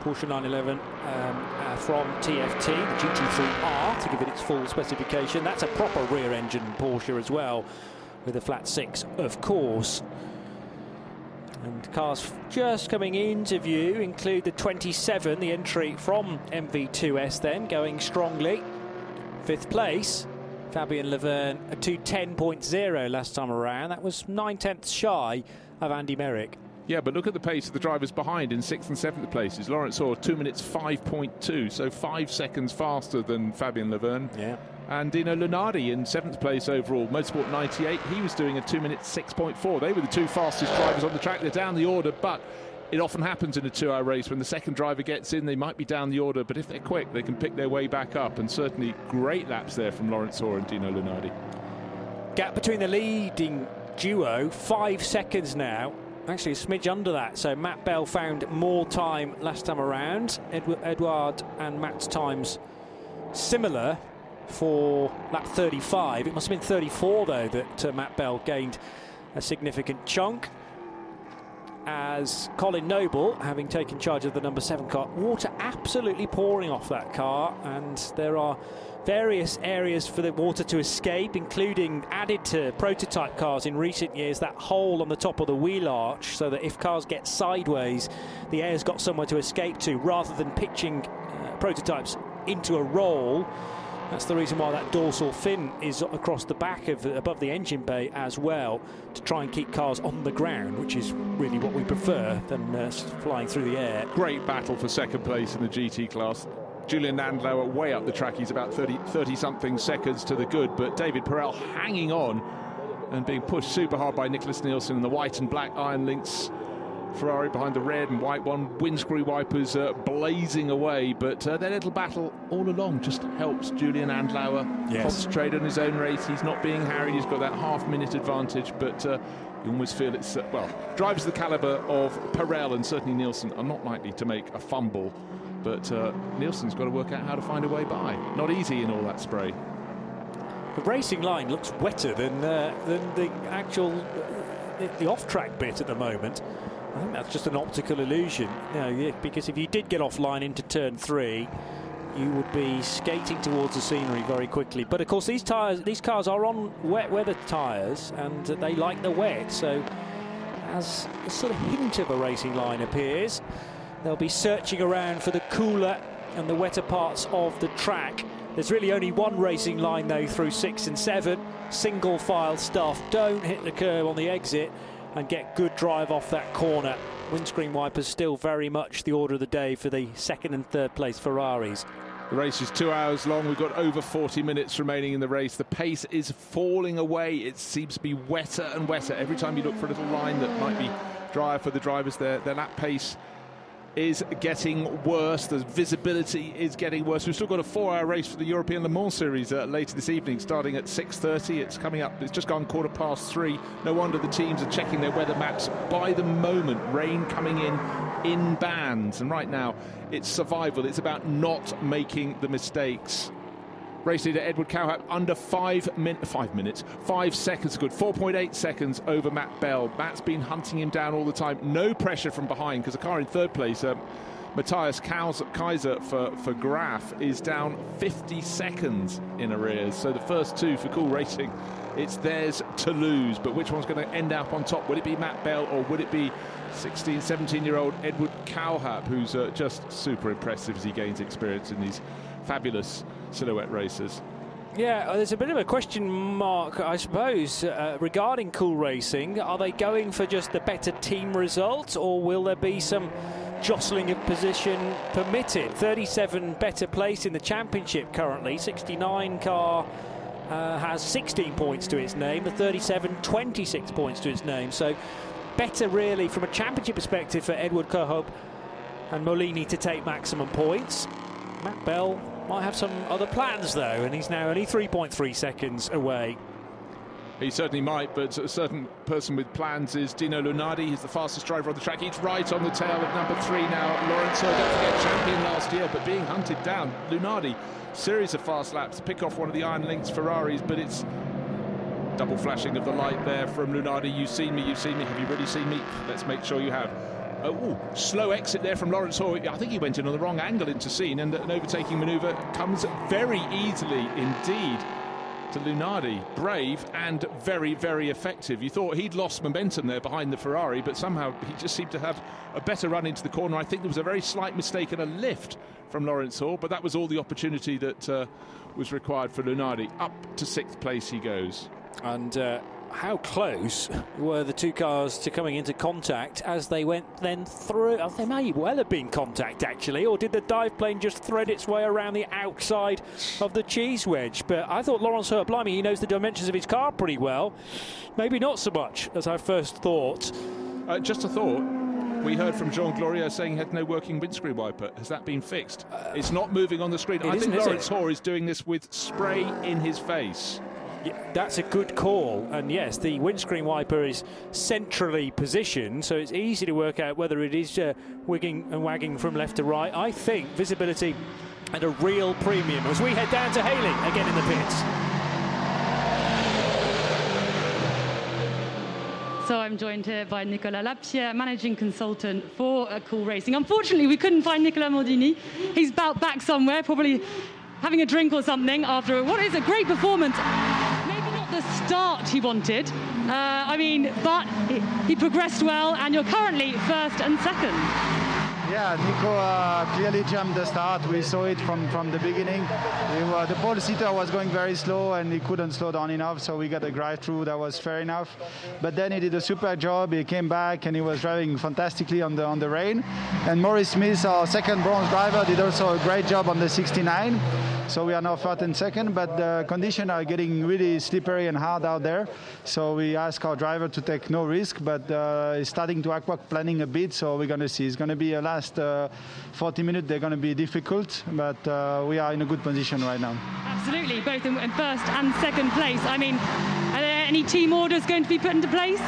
Porsche 911 um, uh, from TFT, the GT3R, to give it its full specification. That's a proper rear engine Porsche as well, with a flat six, of course. And cars just coming into view include the 27, the entry from MV2S, then going strongly. Fifth place, Fabian Lavergne, a 210.0 last time around. That was nine tenths shy of Andy Meyrick. Yeah, but look at the pace of the drivers behind in sixth and seventh places. Laurents Hörr, 2 minutes 5.2, so five seconds faster than Fabian Lavergne. Yeah. And Dino Lunardi in seventh place overall. Motorsport 98, he was doing a 2 minutes 6.4. They were the two fastest drivers on the track. They're down the order, but it often happens in a two hour race. When the second driver gets in, they might be down the order, but if they're quick, they can pick their way back up. And certainly great laps there from Laurents Hörr and Dino Lunardi. Gap between the leading duo, five seconds now. Actually, a smidge under that. So Matt Bell found more time last time around. Edward, Edward and Matt's times similar for lap 35. It must have been 34 though that uh, Matt Bell gained a significant chunk. As Colin Noble, having taken charge of the number seven car, water absolutely pouring off that car, and there are various areas for the water to escape, including added to prototype cars in recent years, that hole on the top of the wheel arch, so that if cars get sideways, the air's got somewhere to escape to, rather than pitching uh, prototypes into a roll. That's the reason why that dorsal fin is across the back of above the engine bay as well, to try and keep cars on the ground, which is really what we prefer than uh, flying through the air. Great battle for second place in the GT class. Julian Andlauer way up the track. He's about 30, 30 something seconds to the good, but David Perel hanging on and being pushed super hard by Nicklas Nielsen and the white and black Iron Lynx Ferrari behind the red and white one. Windscreen wipers uh, blazing away, but uh, their little battle all along just helps Julian Andlauer Yes. concentrate on his own race. He's not being harried. He's got that half minute advantage, but uh, you almost feel it's uh, well drivers the caliber of Perel and certainly Nielsen are not likely to make a fumble. But uh, Nielsen's got to work out how to find a way by. Not easy in all that spray. The racing line looks wetter than uh, than the actual the, the off-track bit at the moment. I think that's just an optical illusion. You know, yeah, because if you did get offline into turn three, you would be skating towards the scenery very quickly. But of course, these tires, these cars are on wet weather tyres, and they like the wet. So, as a sort of hint of a racing line appears, they'll be searching around for the cooler and the wetter parts of the track. There's really only one racing line though through six and seven. Single file stuff. Don't hit the curb on the exit and get good drive off that corner windscreen wipers still very much the order of the day for the second and third place Ferraris. The race is two hours long. We've got over 40 minutes remaining in the race. The pace is falling away. It seems to be wetter and wetter. Every time you look for a little line that might be drier for the drivers, their, their lap pace is getting worse. The visibility is getting worse. We've still got a four-hour race for the European Le Mans Series uh, later this evening, starting at 6:30. It's coming up. It's just gone quarter past three. No wonder the teams are checking their weather maps by the moment. Rain coming in in bands, and right now it's survival. It's about not making the mistakes. Race leader Edward Cauhaupé under five, min- five minutes, five seconds good, 4.8 seconds over Matt Bell. Matt's been hunting him down all the time. No pressure from behind because the car in third place, um, Matthias Kaiser for, for Graf, is down 50 seconds in arrears. So the first two for Cool Racing, it's theirs to lose. But which one's going to end up on top? Would it be Matt Bell or would it be 16, 17 year old Edward Cauhaupé, who's uh, just super impressive as he gains experience in these fabulous silhouette races. Yeah, uh, there's a bit of a question mark, I suppose, uh, regarding Cool Racing. Are they going for just the better team result, or will there be some jostling of position permitted? 37 better place in the championship currently, 69 car. Uh, has 16 points to its name, the 37 26 points to its name. So, better really from a championship perspective for Edward Cauhaupé and Maulini to take maximum points. Matt Bell might have some other plans though, and he's now only 3.3 seconds away. He certainly might, but a certain person with plans is Dino Lunardi. He's the fastest driver on the track. He's right on the tail of number three now. Lorenzo, don't forget, champion last year, but being hunted down. Lunardi, series of fast laps pick off one of the Iron Lynx Ferraris, but it's double flashing of the light there from Lunardi. You've seen me, you've seen me. Have you really seen me? Let's make sure you have. Oh, slow exit there from Laurents Hörr. I think he went in on the wrong angle into Signes, and an overtaking manoeuvre comes very easily indeed to Lunardi. Brave and very, very effective. You thought he'd lost momentum there behind the Ferrari, but somehow he just seemed to have a better run into the corner. I think there was a very slight mistake and a lift from Laurents Hörr, but that was all the opportunity that uh, was required for Lunardi. Up to sixth place he goes. And uh, how close were the two cars to coming into contact as they went then through? Oh, they may well have been contact actually, or did the dive plane just thread its way around the outside of the cheese wedge? But I thought Laurents Hörr, blimey, he knows the dimensions of his car pretty well. Maybe not so much as I first thought. Uh, just a thought. We heard from Jean Glorieux saying he had no working windscreen wiper. Has that been fixed? Uh, it's not moving on the screen. I think Laurents Hörr is doing this with spray in his face. That's a good call. And yes, the windscreen wiper is centrally positioned, so it's easy to work out whether it is uh, wigging and wagging from left to right. I think visibility at a real premium as we head down to Haley again in the pits. So I'm joined here by Nicolas Lapierre, managing consultant for Cool Racing. Unfortunately, we couldn't find Nicolas Maulini. He's about back somewhere, probably having a drink or something after what is a great performance. Maybe not the start he wanted. Uh, I mean, but he, he progressed well, and you're currently first and second. Yeah, Nico uh, clearly jumped the start. We saw it from, from the beginning. The pole sitter was going very slow and he couldn't slow down enough, so we got a drive through that was fair enough. But then he did a super job. He came back and he was driving fantastically on the on the rain. And Maurice Smith, our second bronze driver, did also a great job on the 69. So we are now third and second, but the conditions are getting really slippery and hard out there. So we ask our driver to take no risk, but uh, he's starting to aqua planning a bit. So we're going to see. It's going to be a last uh, 40 minutes. They're going to be difficult, but uh, we are in a good position right now. Absolutely, both in first and second place. I mean, are there any team orders going to be put into place?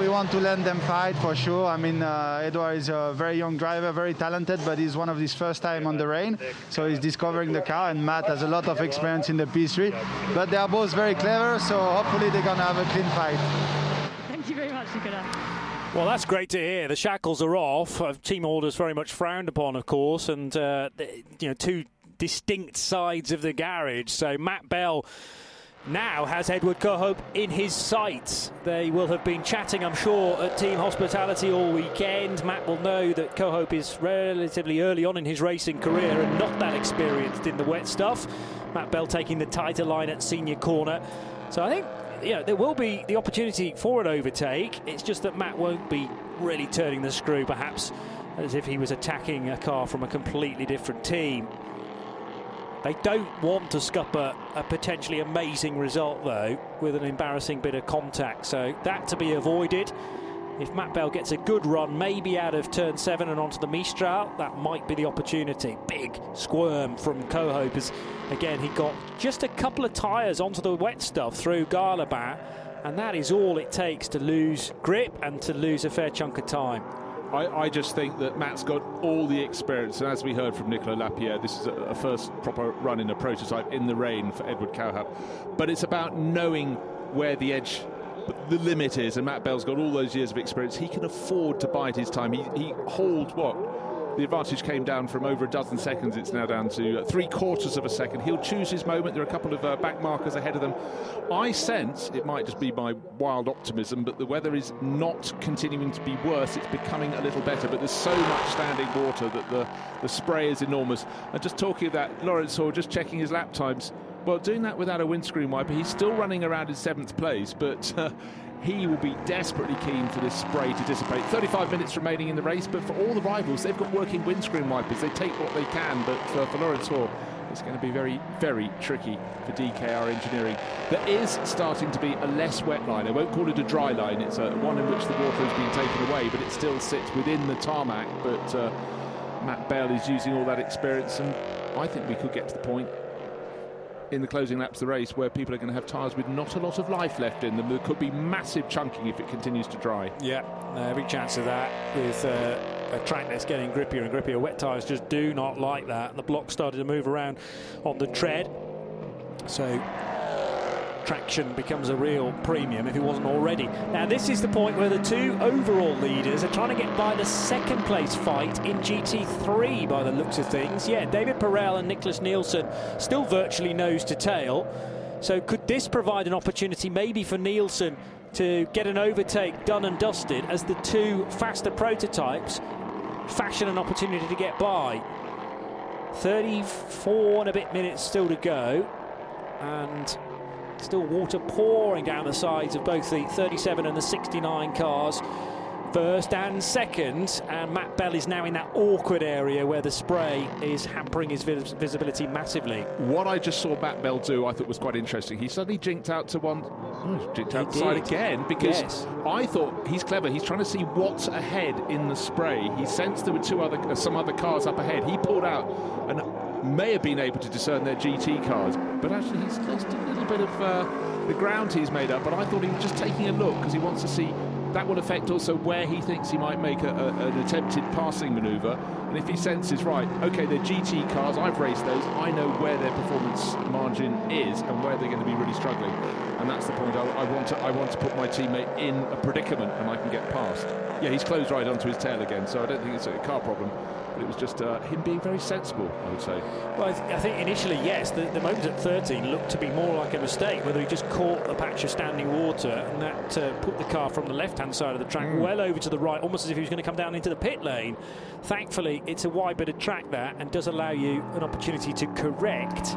We want to let them fight for sure. I mean, uh, Edward is a very young driver, very talented, but he's one of his first time on the rain, so he's discovering the car. And Matt has a lot of experience in the P3, but they are both very clever, so hopefully they're gonna have a clean fight. Thank you very much, Nicola. Well, that's great to hear. The shackles are off. Uh, team orders very much frowned upon, of course, and uh, you know two distinct sides of the garage. So Matt Bell now has Edward Cauhaupé in his sights. They will have been chatting, I'm sure, at Team Hospitality all weekend. Matt will know that Cauhaupé is relatively early on in his racing career and not that experienced in the wet stuff. Matt Bell taking the tighter line at Signes corner. So I think know, there will be the opportunity for an overtake. It's just that Matt won't be really turning the screw, perhaps as if he was attacking a car from a completely different team. They don't want to scupper a potentially amazing result, though, with an embarrassing bit of contact. So that to be avoided. If Matt Bell gets a good run, maybe out of turn seven and onto the Mistral, that might be the opportunity. Big squirm from Cauhaupé as, again, he got just a couple of tyres onto the wet stuff through Garlaban, and that is all it takes to lose grip and to lose a fair chunk of time. I, I, just think that Matt's got all the experience, and as we heard from Nicola Lapierre, this is a, a, first proper run in a prototype in the rain for Edward Cauhaupé. But it's about knowing where the edge the limit is, and Matt Bell's got all those years of experience. He can afford to bide his time. He, he holds what the advantage came down from over a dozen seconds. It's now down to three quarters of a second. He'll choose his moment. There are a couple of uh, back markers ahead of them. I sense it might just be my wild optimism, but the weather is not continuing to be worse. It's becoming a little better, but there's so much standing water that the, the spray is enormous. And just talking of that, Laurents Hörr just checking his lap times. Well, doing that without a windscreen wiper, he's still running around in seventh place, but uh, he will be desperately keen for this spray to dissipate. 35 minutes remaining in the race, but for all the rivals, they've got working windscreen wipers. They take what they can, but for, for Laurents Hörr, it's going to be very, very tricky for DKR engineering. There is starting to be a less wet line. I won't call it a dry line. It's a, one in which the water has been taken away, but it still sits within the tarmac. But uh, Matt Bell is using all that experience, and I think we could get to the point in the closing laps of the race where people are going to have tyres with not a lot of life left in them. There could be massive chunking if it continues to dry. Yeah, every chance of that with uh, a track that's getting grippier and grippier. Wet tyres just do not like that. The block started to move around on the tread. So traction becomes a real premium if it wasn't already. Now, this is the point where the two overall leaders are trying to get by the second place fight in GT3 by the looks of things. Yeah, David Perel and Nicklas Nielsen still virtually nose to tail. So, could this provide an opportunity maybe for Nielsen to get an overtake done and dusted as the two faster prototypes fashion an opportunity to get by? 34 and a bit minutes still to go. And Still water pouring down the sides of both the 37 and the 69 cars. First and second, and Matt Bell is now in that awkward area where the spray is hampering his vis- visibility massively. What I just saw Matt Bell do, I thought was quite interesting. He suddenly jinked out to one, oh, jinked out side again because yes. I thought he's clever. He's trying to see what's ahead in the spray. He sensed there were two other, some other cars up ahead. He pulled out and may have been able to discern their GT cars, but actually he's lost a little bit of uh, the ground he's made up. But I thought he was just taking a look because he wants to see that will affect also where he thinks he might make a, a, an attempted passing manoeuvre. And if he senses, right, okay, they're GT cars, I've raced those, I know where their performance margin is and where they're going to be really struggling. And that's the point. I, I, want to I want to put my teammate in a predicament and I can get past. Yeah, he's closed right onto his tail again, so I don't think it's a car problem but it was just uh, him being very sensible, I would say. Well, I, th- I think initially, yes, the, the moment at 13 looked to be more like a mistake, whether he just caught a patch of standing water and that uh, put the car from the left-hand side of the track mm. well over to the right, almost as if he was going to come down into the pit lane. Thankfully, it's a wide bit of track there and does allow you an opportunity to correct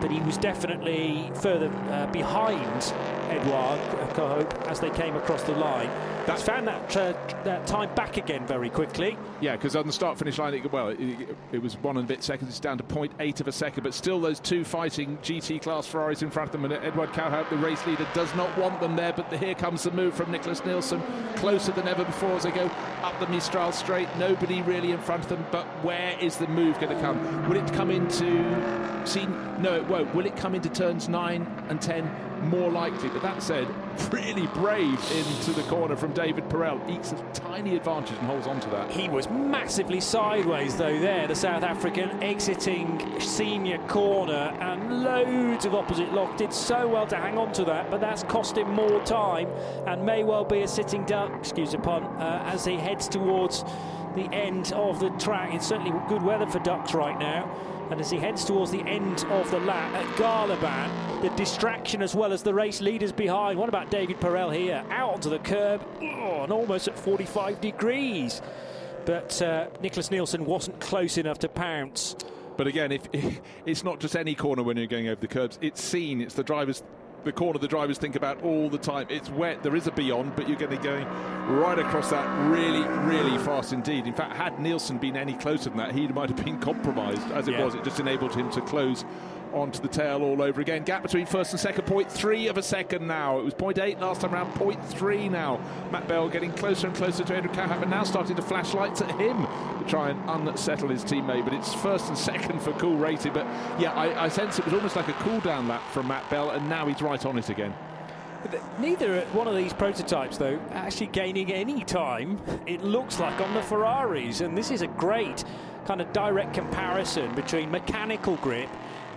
but he was definitely further uh, behind Edouard Cauhaupé as they came across the line. That's found that, uh, that time back again very quickly. Yeah, because on the start finish line, it, well, it, it, was one and a bit seconds. It's down to 0.8 of a second, but still those two fighting GT class Ferraris in front of them. And Edouard Cauhaupé, the race leader, does not want them there. But the, here comes the move from Nicklas Nielsen, closer than ever before as they go up the Mistral straight. Nobody really in front of them. But where is the move going to come? Will it come into Signes? No, it won't. Will it come into turns nine and ten? More likely. But that said, really brave into the corner from David Perel. Ekes a tiny advantage and holds on to that. He was massively sideways, though, there, the South African exiting Signes corner, and loads of opposite lock. Did so well to hang on to that, but that's cost him more time and may well be a sitting duck, excuse the pun, uh, as he heads towards the end of the track. It's certainly good weather for ducks right now. And as he heads towards the end of the lap at Garlaban, the distraction as well as the race leaders behind. What about David Perel here? Out onto the curb, oh, and almost at 45 degrees. But uh, Nicklas Nielsen wasn't close enough to pounce. But again, if, if, it's not just any corner when you're going over the curbs, it's Signes. It's the driver's the corner the drivers think about all the time. It's wet, there is a beyond, but you're going to be going right across that really, really fast indeed. In fact, had Nielsen been any closer than that, he might have been compromised. As it Yeah. was, it just enabled him to close onto the tail all over again. Gap between first and second, point three of a second now. It was point eight last time around, point three now. Matt Bell getting closer and closer to Edward Cauhaupé and now starting to flash lights at him to try and unsettle his teammate. But it's first and second for Cool Rated. But yeah, I, I sense it was almost like a cool down lap from Matt Bell, and now he's right on it again. Neither one of these prototypes, though, actually gaining any time, it looks like, on the Ferraris. And this is a great kind of direct comparison between mechanical grip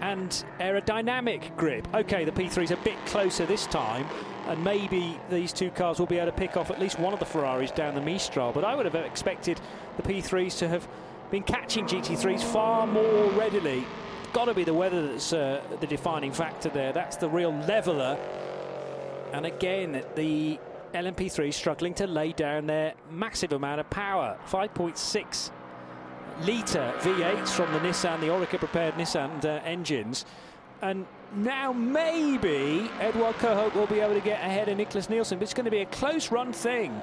and aerodynamic grip. Okay, the P3's a bit closer this time, and maybe these two cars will be able to pick off at least one of the Ferraris down the Mistral. But I would have expected the P3s to have been catching GT3s far more readily. Got to be the weather that's uh, the defining factor there. That's the real leveller. And again, the LMP3 struggling to lay down their massive amount of power. 5.6 litre V8s from the Nissan, the Oreca prepared Nissan uh, engines. And now maybe Edouard Cauhaupé will be able to get ahead of Nicklas Nielsen, but it's going to be a close run thing.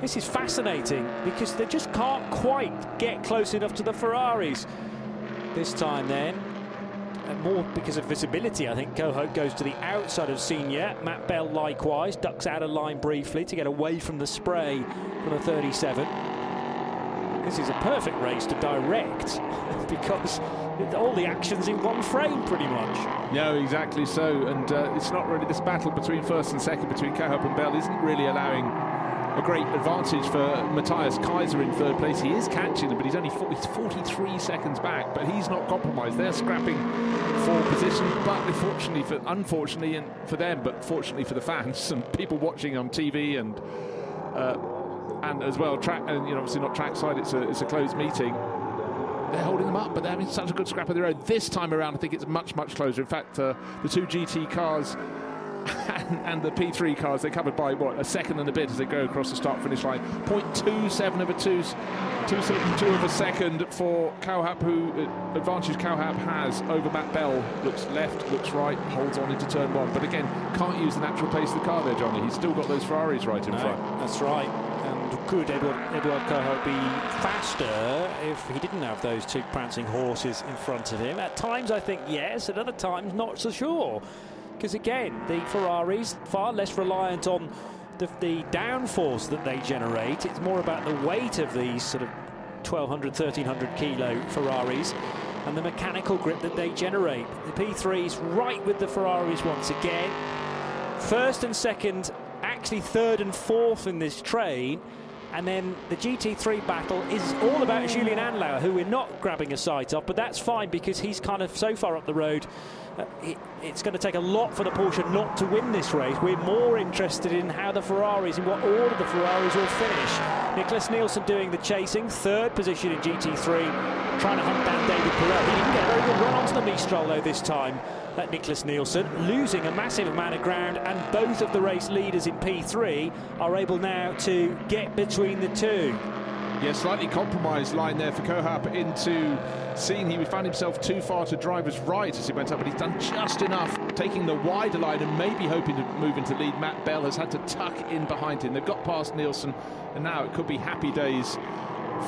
This is fascinating because they just can't quite get close enough to the Ferraris this time then. And more because of visibility, I think Cauhaupé goes to the outside of Signes. Matt Bell likewise ducks out of line briefly to get away from the spray from the 37. This is a perfect race to direct because all the action's in one frame pretty much. No, exactly so. And uh, it's not really this battle between first and second between Cauhaupé and Bell isn't really allowing a great advantage for Matthias Kaiser in third place. He is catching them, but he's only 40, he's 43 seconds back. But he's not compromised. They're scrapping for position. But unfortunately for unfortunately and for them, but fortunately for the fans and people watching on TV and. Uh, and as well, track, and you know, obviously not trackside. It's a it's a closed meeting. They're holding them up, but they're having such a good scrap of their own. This time around, I think it's much much closer. In fact, uh, the two GT cars and, and the P3 cars, they're covered by what a second and a bit as they go across the start finish line. 0.27 of a two, two, two of a second for Cauhaupé, who uh, advantage Cauhaupé has over Matt Bell. Looks left, looks right, holds on into turn one, but again can't use the natural pace of the car there, Jonny. He's still got those Ferraris right in No, front. That's right. Could Edward, Edward Cauhaupé be faster if he didn't have those two prancing horses in front of him? At times, I think yes. At other times, not so sure. Because again, the Ferraris far less reliant on the, the downforce that they generate. It's more about the weight of these sort of 1200, 1300 kilo Ferraris and the mechanical grip that they generate. The P3's right with the Ferraris once again. First and second, actually third and fourth in this train. And then the GT3 battle is all about Julian Andlauer, who we're not grabbing a sight of, but that's fine because he's kind of so far up the road. Uh, it, it's going to take a lot for the Porsche not to win this race. We're more interested in how the Ferraris, in what order the Ferraris will finish. Nicklas Nielsen doing the chasing, third position in GT3, trying to hunt down David Perel. He didn't get a very good run onto the Mistral though this time. That Nicklas Nielsen losing a massive amount of ground, and both of the race leaders in P3 are able now to get between the two. Yeah, slightly compromised line there for Cauhaupé into Signes he found himself too far to driver's right as he went up, but he's done just enough, taking the wider line and maybe hoping to move into lead. Matt Bell has had to tuck in behind him. They've got past Nielsen, and now it could be happy days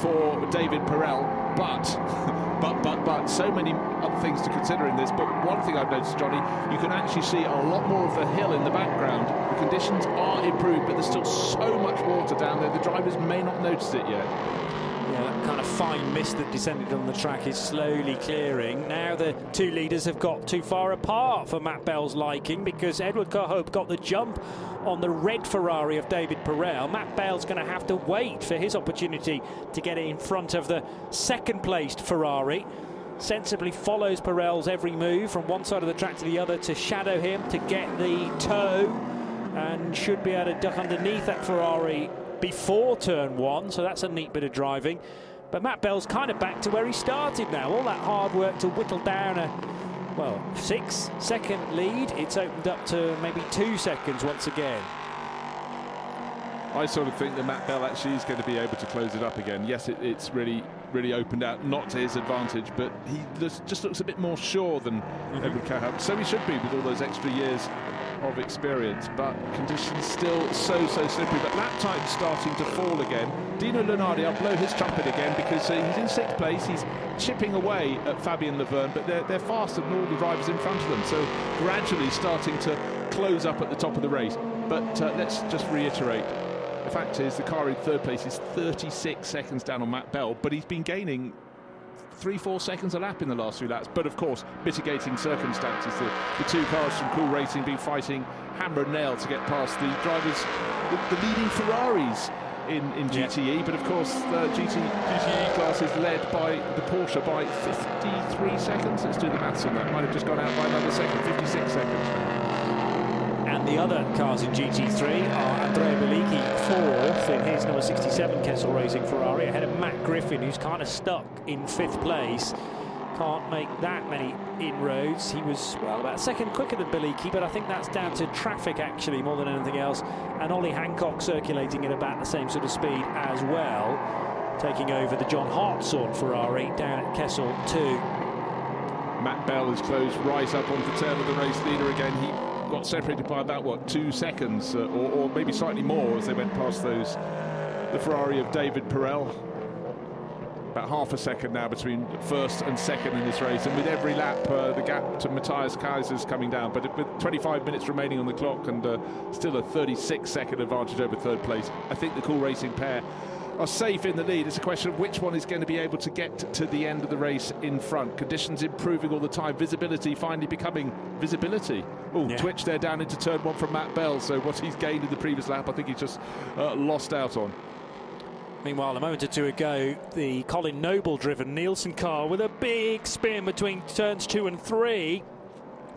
for David Perel. But, but, but, but, so many other things to consider in this. But one thing I've noticed, Jonny, you can actually see a lot more of the hill in the background. The conditions are improved, but there's still so much water down there. The drivers may not notice it yet. That kind of fine mist that descended on the track is slowly clearing. Now the two leaders have got too far apart for Matt Bell's liking because Edward Cauhaupé got the jump on the red Ferrari of David Perel. Matt Bell's going to have to wait for his opportunity to get in front of the second placed Ferrari. Sensibly follows Perel's every move from one side of the track to the other to shadow him to get the toe and should be able to duck underneath that Ferrari before turn one, so that's a neat bit of driving. But Matt Bell's kind of back to where he started now. All that hard work to whittle down a, well, six second lead. It's opened up to maybe two seconds once again. I sort of think that Matt Bell actually is going to be able to close it up again. Yes, it, it's really, really opened out, not to his advantage, but he just, just looks a bit more sure than Mm-hmm. Edward Cauhaupé. So he should be with all those extra years of experience, but conditions still so, so slippery. But lap time starting to fall again. Dino Lunardi, I'll blow his trumpet again because uh, he's in sixth place. He's chipping away at Fabian Lavergne, but they're, they're faster than all the drivers in front of them. So gradually starting to close up at the top of the race. But uh, let's just reiterate the fact is, the car in third place is 36 seconds down on Matt Bell, but he's been gaining three, four seconds a lap in the last few laps. But of course, mitigating circumstances. The, the two cars from Cool Racing been fighting hammer and nail to get past the drivers, the, the leading Ferraris in, in GTE. Yeah. But of course, uh, the GT, GTE class is led by the Porsche by 53 seconds. Let's do the maths on that. Might have just gone out by another second, 56 seconds. And the other cars in GT3 are Andrea Belicchi fourth in his number 67 Kessel Racing Ferrari ahead of Matt Griffin, who's kind of stuck in fifth place. Can't make that many inroads. He was, well, about a second quicker than Belicchi, but I think that's down to traffic actually more than anything else. And Ollie Hancock circulating at about the same sort of speed as well, taking over the John Hartshorne Ferrari down at Kessel 2. Matt Bell is closed right up onto the tail of the race leader again. He got separated by about what two seconds, uh, or, or, maybe slightly more, as they went past those the Ferrari of David Perel. About half a second now between first and second in this race, and with every lap, uh, the gap to Matthias Kaiser's is coming down. But with 25 minutes remaining on the clock and uh, still a 36 second advantage over third place, I think the Cool Racing pair are safe in the lead. It's a question of which one is going to be able to get to the end of the race in front. Conditions improving all the time. Visibility finally becoming visibility. Oh, yeah. Twitch there down into turn one from Matt Bell. So what he's gained in the previous lap, I think he just uh, lost out on. Meanwhile, a moment or two ago, the Colin Noble driven Nielsen car with a big spin between turns two and three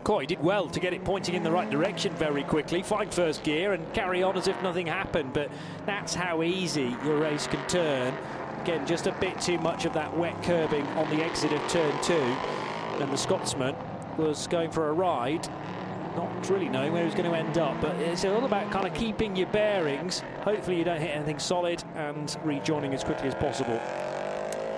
Coy did well to get it pointing in the right direction very quickly, find first gear and carry on as if nothing happened. But that's how easy your race can turn. Again, just a bit too much of that wet curbing on the exit of turn two. And the Scotsman was going for a ride, not really knowing where he was going to end up. But it's all about kind of keeping your bearings. Hopefully, you don't hit anything solid and rejoining as quickly as possible.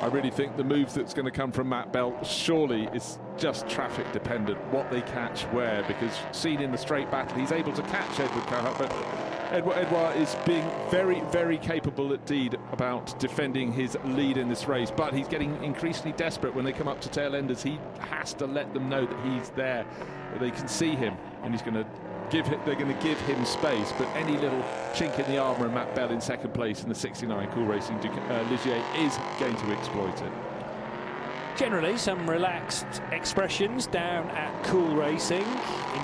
I really think the move that's going to come from Matt Bell surely is just traffic dependent, what they catch where, because seen in the straight battle, he's able to catch Edward Cauhaupé, but Edouard, Edouard is being very, very capable at Deed about defending his lead in this race, but he's getting increasingly desperate when they come up to tail enders. He has to let them know that he's there, that they can see him, and he's going to give it, they're going to give him space. But any little chink in the armour and Matt Bell in second place in the 69 Cool Racing uh, Ligier is going to exploit it. Generally, some relaxed expressions down at Cool Racing,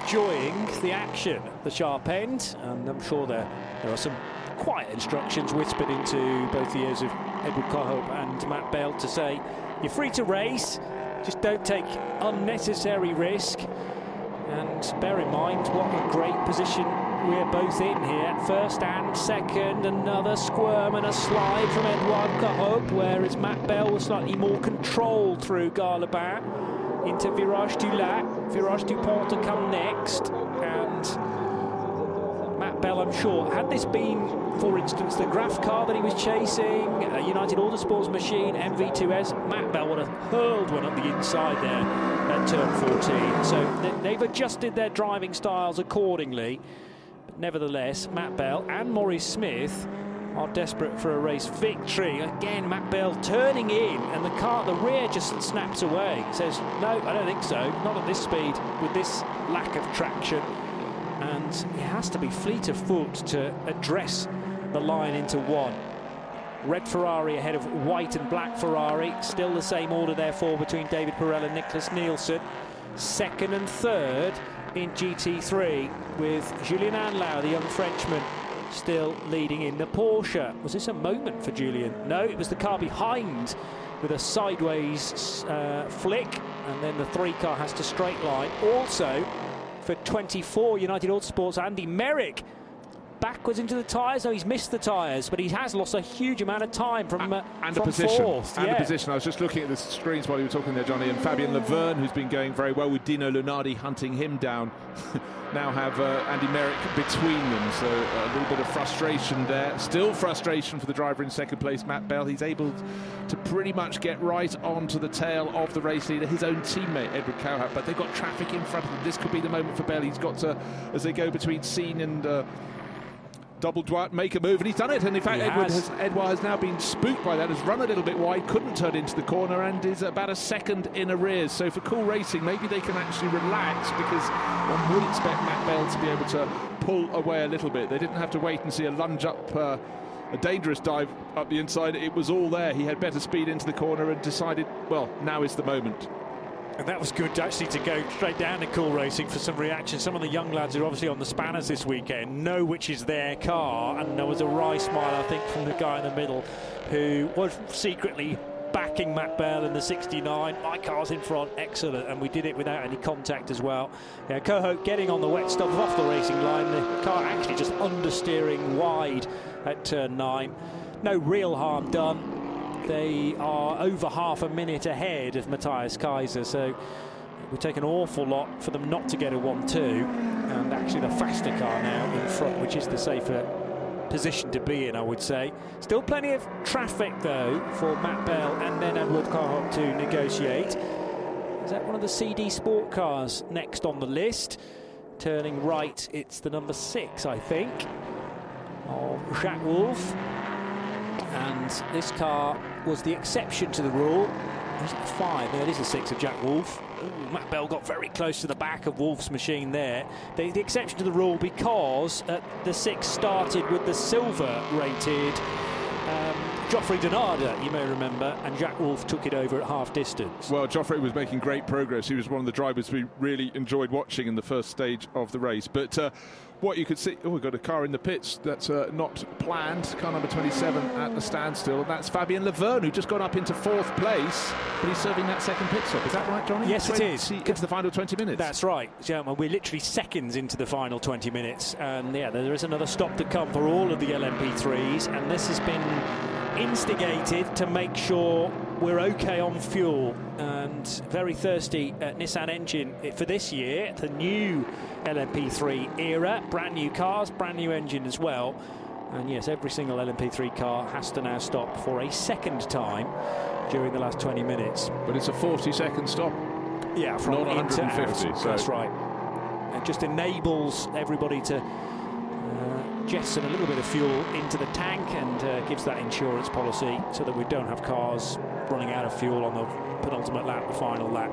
enjoying the action, the sharp end, and I'm sure there there are some quiet instructions whispered into both the ears of Edward Cauhaupé and Matt Bell to say, you're free to race, just don't take unnecessary risk. And bear in mind what a great position we're both in here. First and second, another squirm and a slide from Edouard Cauhaupé, whereas Matt Bell was slightly more controlled through Garlaban into Virage du Lac. Virage du Pont to come next. And Matt Bell, I'm sure, had this been, for instance, the Graf car that he was chasing, a United Autosports machine, MV2S, Matt Bell would have hurled one up the inside there at turn 14. So they've adjusted their driving styles accordingly. But nevertheless, Matt Bell and Maurice Smith are desperate for a race victory. Again, Matt Bell turning in, and the car at the rear just snaps away. Says, no, I don't think so. Not at this speed, with this lack of traction and it has to be fleet of foot to address the line into one. Red Ferrari ahead of white and black Ferrari. Still the same order, therefore, between David Perel and Nicklas Nielsen. Second and third in GT3 with Julian Andlauer, the young Frenchman, still leading in the Porsche. Was this a moment for Julian? No, it was the car behind with a sideways uh, flick, and then the three car has to straight line. Also, for 24 United Autosports, Andy Meyrick backwards into the tyres. No, he's missed the tyres, but he has lost a huge amount of time from uh, and from a position. fourth. And yeah. a position. I was just looking at the screens while you were talking there, Jonny, and Fabian Lavergne, who's been going very well with Dino Lunardi hunting him down. now have uh, Andy Meyrick between them, so a little bit of frustration there. Still frustration for the driver in second place, Matt Bell. He's able to pretty much get right onto the tail of the race leader, his own teammate Edward Cauhaupé, but they've got traffic in front of them. This could be the moment for Bell. He's got to, as they go between Signes and. Uh, double droite make a move, and he's done it. And in fact, Edward has. has, Edward has now been spooked by that, has run a little bit wide, couldn't turn into the corner, and is about a second in arrears. So for Cool Racing, maybe they can actually relax because one would expect Matt Bell to be able to pull away a little bit. They didn't have to wait and see a lunge up. Uh, a dangerous dive up the inside. It was all there. He had better speed into the corner and decided, well, now is the moment. And that was good actually to go straight down to Cool Racing for some reaction. Some of the young lads who are obviously on the spanners this weekend know which is their car, and there was a wry smile, I think, from the guy in the middle who was secretly backing Matt Bell in the 69. My car's in front, excellent, and we did it without any contact as well. Yeah, Cauhaupé getting on the wet stuff off the racing line, the car actually just understeering wide at turn nine. No real harm done. They are over half a minute ahead of Matthias Kaiser, so would take an awful lot for them not to get a 1 2. And actually, the faster car now in front, which is the safer position to be in, I would say. Still plenty of traffic, though, for Matt Bell and then Edward Cauhaupé to negotiate. Is that one of the CD Sport cars next on the list? Turning right, it's the number six, I think, of Jacques Wolf. And this car was the exception to the rule. Is it the five? No, it is the six of Jack Wolf. Ooh, Matt Bell got very close to the back of Wolf's machine there. The, the exception to the rule because uh, the six started with the silver rated um, Joffrey Donada, you may remember, and Jack Wolf took it over at half distance. Well, Joffrey was making great progress. He was one of the drivers we really enjoyed watching in the first stage of the race. But uh, what you could see, oh, we've got a car in the pits that's uh, not planned. Car number 27 at the standstill, and that's Fabian Lavergne, who just got up into fourth place, but he's serving that second pit stop. Is that right, Jonny? Yes, it 20 is. Into the final 20 minutes. That's right, gentlemen. We're literally seconds into the final 20 minutes, and yeah, there is another stop to come for all of the LMP3s, and this has been instigated to make sure we're okay on fuel and very thirsty at Nissan engine for this year, the new LMP3 era, brand new cars, brand new engine as well. And yes, every single LMP3 car has to now stop for a second time during the last 20 minutes. But it's a 40 second stop. Yeah, from Not to 150, out. so- That's right. It just enables everybody to uh, jettison a little bit of fuel into the tank and uh, gives that insurance policy so that we don't have cars running out of fuel on the penultimate lap, the final lap.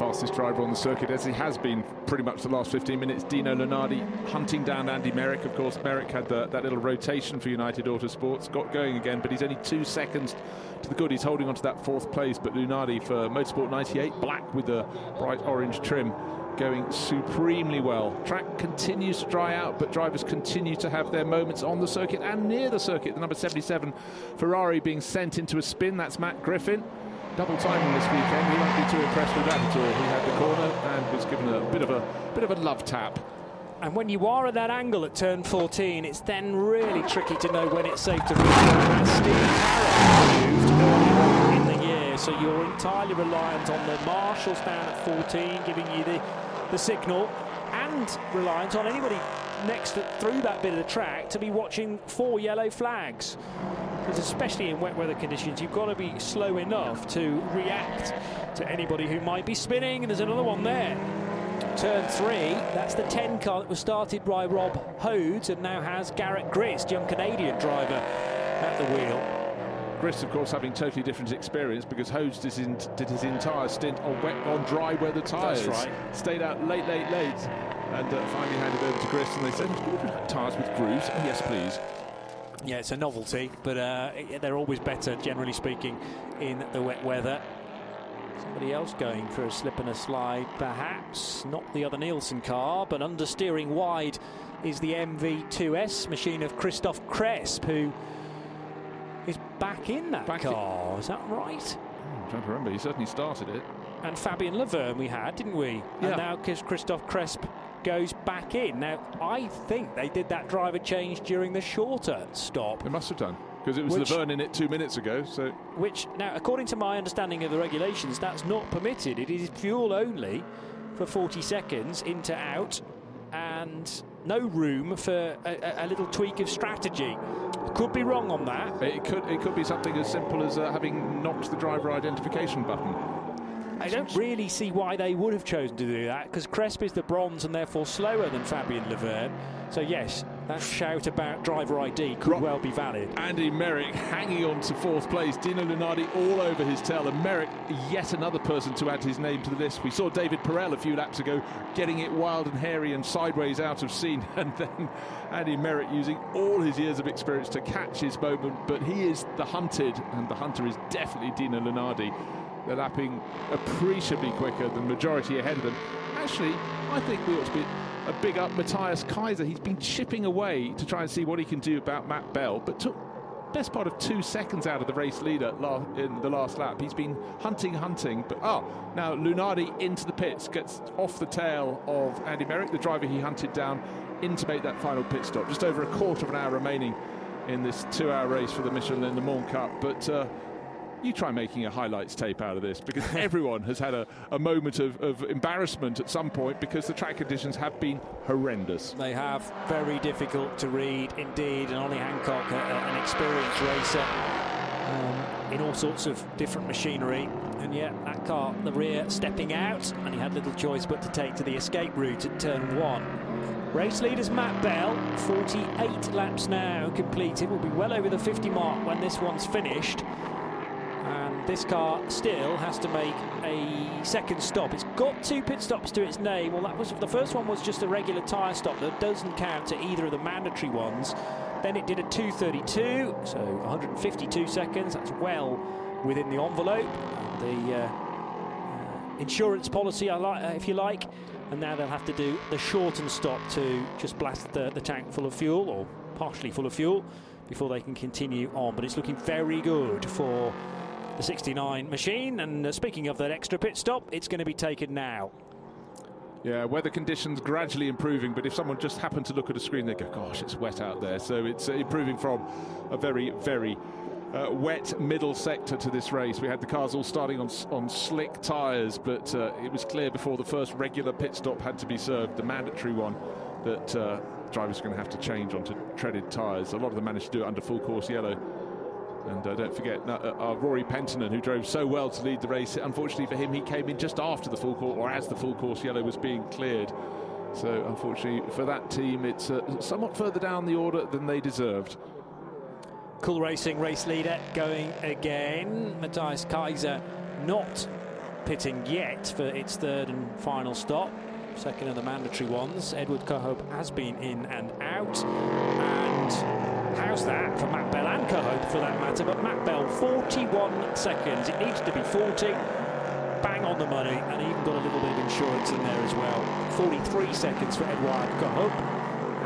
Fastest driver on the circuit, as he has been pretty much the last 15 minutes. Dino Lunardi hunting down Andy Meyrick. Of course, Meyrick had the, that little rotation for United Autosports, got going again, but he's only two seconds to the good. He's holding on to that fourth place, but Lunardi for Motorsport 98, black with the bright orange trim, going supremely well. Track continues to dry out, but drivers continue to have their moments on the circuit and near the circuit. The number 77 Ferrari being sent into a spin. That's Matt Griffin. Double timing this weekend. He won't be too impressed with that at all. He had the corner and was given a bit of a bit of a love tap. And when you are at that angle at turn 14, it's then really tricky to know when it's safe to restart. As Steve Harris moved earlier in the year, so you're entirely reliant on the marshals down at 14 giving you the, the signal, and reliant on anybody next to, through that bit of the track to be watching four yellow flags. Because especially in wet weather conditions, you've got to be slow enough to react to anybody who might be spinning. And there's another one there. Turn three, that's the 10 car that was started by Rob Hodes and now has Garrett Grist, young Canadian driver, at the wheel. Grist, of course, having totally different experience because Hodes did his, did his entire stint on wet, on dry weather tyres. That's right. Stayed out late, late, late, and uh, finally handed over to Grist. And they said, "Do you have tyres with grooves?" Oh, yes, please. Yeah, it's a novelty, but uh, they're always better, generally speaking, in the wet weather. Somebody else going for a slip and a slide, perhaps. Not the other Nielsen car, but understeering wide is the MV2S machine of Christophe Cresp, who is back in that Back in- car. Is that right? I'm trying to remember. He certainly started it. And Fabien Lavergne we had, didn't we? Yeah. And now Chris- Christophe Cresp goes back in. Now, I think they did that driver change during the shorter stop. They must have done because it was Which- Lavergne in it two minutes ago. So Which, now, according to my understanding of the regulations, that's not permitted. It is fuel only for 40 seconds into out and no room for a, a- little tweak of strategy. Could be wrong on that. it could it could be something as simple as uh, having knocked the driver identification button. I don't really see why they would have chosen to do that because Cresp is the bronze and therefore slower than Fabien Lavergne. So, yes, that shout about driver ID could Ro- well be valid. Andy Meyrick hanging on to fourth place. Dino Lunardi all over his tail. And Meyrick, yet another person to add his name to the list. We saw David Perel a few laps ago getting it wild and hairy and sideways out of scene. And then Andy Meyrick using all his years of experience to catch his moment. But he is the hunted, and the hunter is definitely Dino Lunardi. They're lapping appreciably quicker than majority ahead of them. Actually, I think we ought to be a big up Matthias Kaiser. He's been chipping away to try and see what he can do about Matt Bell, but took best part of two seconds out of the race leader in the last lap. He's been hunting, hunting, but oh, now Lunardi into the pits, gets off the tail of Andy Meyrick, the driver he hunted down, in to make that final pit stop. Just over a quarter of an hour remaining in this two-hour race for the Michelin Le Mans Cup, but. Uh, you try making a highlights tape out of this because everyone has had a, a moment of, of embarrassment at some point because the track conditions have been horrendous. They have very difficult to read indeed, and Ollie Hancock, a, a- an experienced racer um, in all sorts of different machinery. And yet, that car, the rear, stepping out, and he had little choice but to take to the escape route at turn one. Race leaders Matt Bell, 48 laps now completed, will be well over the 50 mark when this one's finished. This car still has to make a second stop. It's got two pit stops to its name. Well, that was the first one was just a regular tyre stop that doesn't count to either of the mandatory ones. Then it did a 232, so 152 seconds. That's well within the envelope. The uh, uh, insurance policy, uh, if you like. And now they'll have to do the shortened stop to just blast the, the tank full of fuel or partially full of fuel before they can continue on. But it's looking very good for the 69 machine. And uh, speaking of that extra pit stop, it's going to be taken now. Yeah, weather conditions gradually improving, but if someone just happened to look at a screen, they go, "Gosh, it's wet out there." So it's uh, improving from a very, very uh, wet middle sector to this race. We had the cars all starting on on slick tyres, but uh, it was clear before the first regular pit stop had to be served, the mandatory one, that uh, drivers are going to have to change onto treaded tyres. A lot of them managed to do it under full course yellow. And uh, don't forget uh, uh, Rory Penttinen, who drove so well to lead the race. Unfortunately for him, he came in just after the full course, or as the full course yellow was being cleared. So, unfortunately for that team, it's uh, somewhat further down the order than they deserved. Cool Racing race leader going again. Matthias Kaiser not pitting yet for its third and final stop. Second of the mandatory ones. Edward Cauhaupé has been in and out. And how's that for Matt Bell and Cauhaupé for that matter? But Matt Bell, 41 seconds. It needs to be 40. Bang on the money, and even got a little bit of insurance in there as well. 43 seconds for Edward Cauhaupé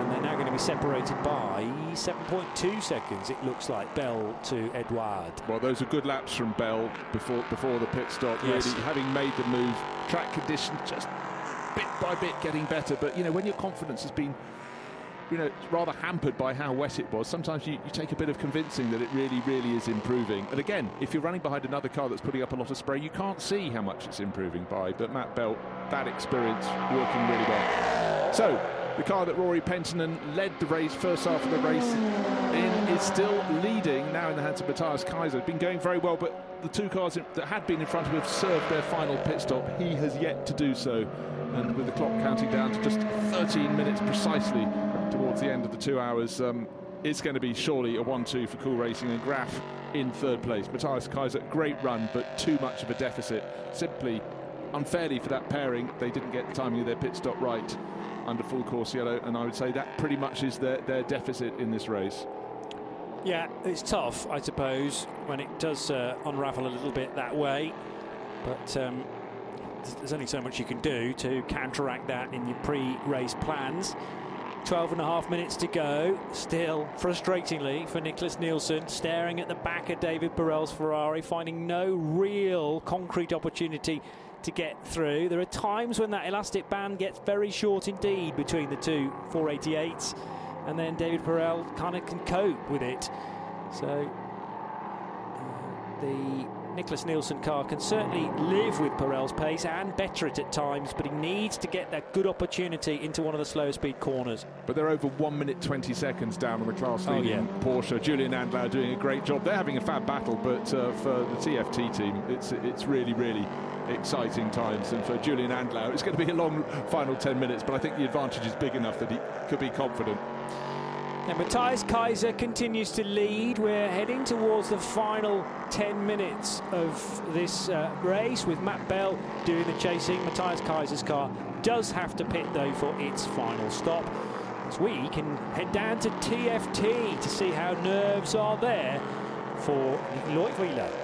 and they're now going to be separated by 7.2 seconds. It looks like Bell to Edouard. Well, those are good laps from Bell before before the pit stop. Yes. Really, having made the move, track conditions just bit by bit getting better. But you know, when your confidence has been, you know, rather hampered by how wet it was, sometimes you, you take a bit of convincing that it really, really is improving. And again, if you're running behind another car that's putting up a lot of spray, you can't see how much it's improving by. But Matt Bell, that experience working really well. So. The car that Rory Penttinen led the race first half of the race in is still leading now in the hands of Matthias Kaiser. Been going very well, but the two cars that had been in front of him have served their final pit stop. He has yet to do so, and with the clock counting down to just 13 minutes precisely towards the end of the two hours, um, it's going to be surely a 1-2 for Cool Racing and Graf in third place. Matthias Kaiser, great run, but too much of a deficit. Simply unfairly for that pairing, they didn't get the timing of their pit stop right under full course yellow, and I would say that pretty much is their, their deficit in this race. Yeah, it's tough, I suppose, when it does uh, unravel a little bit that way. But um, there's- there's only so much you can do to counteract that in your pre-race plans. 12 and a half minutes to go. Still, frustratingly, for Nicklas Nielsen, staring at the back of David Perel's Ferrari, finding no real concrete opportunity to get through. There are times when that elastic band gets very short indeed between the two 488s, and then David Perel kind of can cope with it. So uh, the Nicklas Nielsen car can certainly live with Perel's pace and better it at times, but he needs to get that good opportunity into one of the slower speed corners. But they're over 1 minute 20 seconds down on the class leading oh, yeah. Porsche. Julien Andlauer doing a great job. They're having a fab battle, but uh, for the TFT team, it's, it's really, really exciting times. And for Julien Andlauer, it's going to be a long final 10 minutes, but I think the advantage is big enough that he could be confident. And Matthias Kaiser continues to lead. We're heading towards the final 10 minutes of this uh, race with Matt Bell doing the chasing. Matthias Kaiser's car does have to pit though for its final stop. As we can head down to TFT to see how nerves are there for Lloyd Wheeler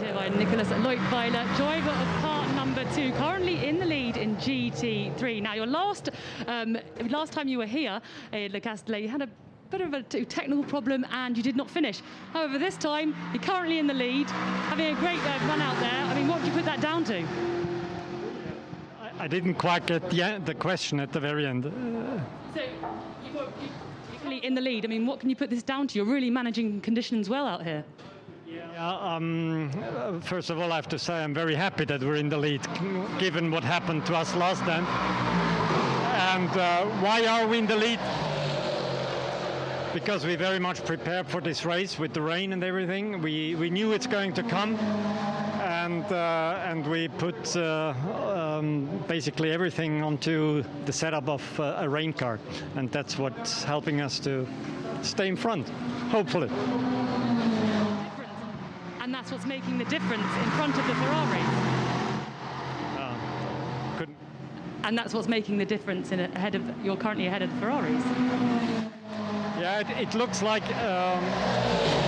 here by Nicholas Leutwiler, driver of part number two, currently in the lead in GT3. Now, your last um, last time you were here in Le Castellet, you had a bit of a technical problem and you did not finish. However, this time you're currently in the lead, having a great uh, run out there. I mean, what do you put that down to? I, didn't quite get the, the question at the very end. Uh, so you're in the lead. I mean, what can you put this down to? You're really managing conditions well out here. Um, first of all, I have to say I'm very happy that we're in the lead, given what happened to us last time. And uh, why are we in the lead? Because we very much prepared for this race with the rain and everything. We we knew it's going to come, and uh, and we put uh, um, basically everything onto the setup of uh, a rain car, and that's what's helping us to stay in front, hopefully and that's what's making the difference in front of the Ferrari. Uh, couldn't. And that's what's making the difference in ahead of you're currently ahead of the Ferraris. Yeah, it, it looks like. Um,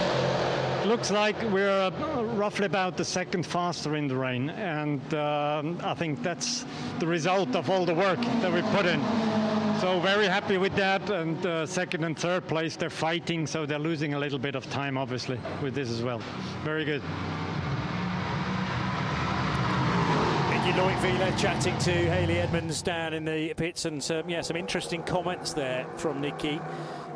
looks like we're uh, roughly about the second faster in the rain, and uh, I think that's the result of all the work that we put in. So very happy with that. And uh, second and third place, they're fighting, so they're losing a little bit of time, obviously, with this as well. Very good. Nicky Leutwiler chatting to Haley Edmonds down in the pits, and some, yeah, some interesting comments there from Nicky.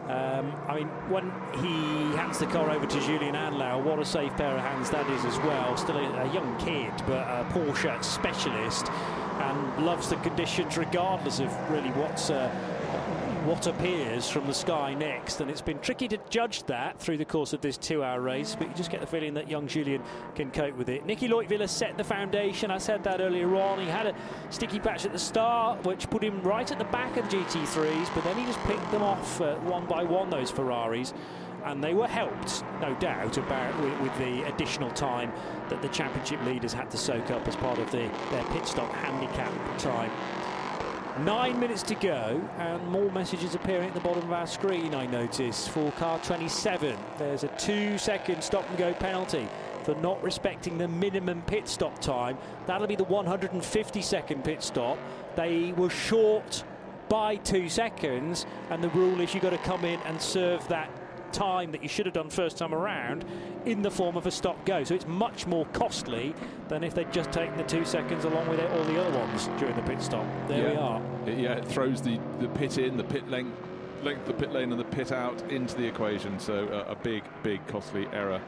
Um, I mean, when he hands the car over to Julien Andlauer, what a safe pair of hands that is as well. Still a, a young kid, but a Porsche specialist and loves the conditions regardless of really what's uh, what appears from the sky next. And it's been tricky to judge that through the course of this two-hour race, but you just get the feeling that young Julian can cope with it. Nicky Leutwiler set the foundation. I said that earlier on. He had a sticky patch at the start, which put him right at the back of the GT3s, but then he just picked them off uh, one by one, those Ferraris and they were helped, no doubt, about with, with, the additional time that the championship leaders had to soak up as part of the, their pit stop handicap time. Nine minutes to go, and more messages appearing at the bottom of our screen, I notice, for car 27. There's a two-second stop-and-go penalty for not respecting the minimum pit stop time. That'll be the 150-second pit stop. They were short by two seconds, and the rule is you've got to come in and serve that time that you should have done first time around in the form of a stop go. So it's much more costly than if they'd just taken the two seconds along with it, all the other ones during the pit stop. There yeah. we are. It, yeah, it throws the, the pit in, the pit length, length, the pit lane, and the pit out into the equation. So uh, a big, big costly error.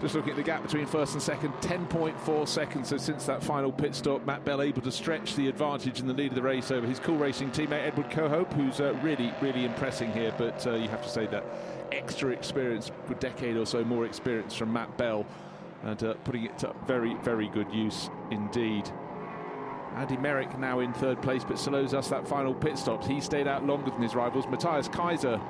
Just looking at the gap between first and second, 10.4 seconds. So since that final pit stop, Matt Bell able to stretch the advantage in the lead of the race over his cool racing teammate Edward Cauhaupé, who's uh, really, really impressing here. But uh, you have to say that extra experience, a decade or so more experience from Matt Bell, and uh, putting it to very, very good use indeed. Andy Meyrick now in third place, but slows us that final pit stop. He stayed out longer than his rivals. Matthias Kaiser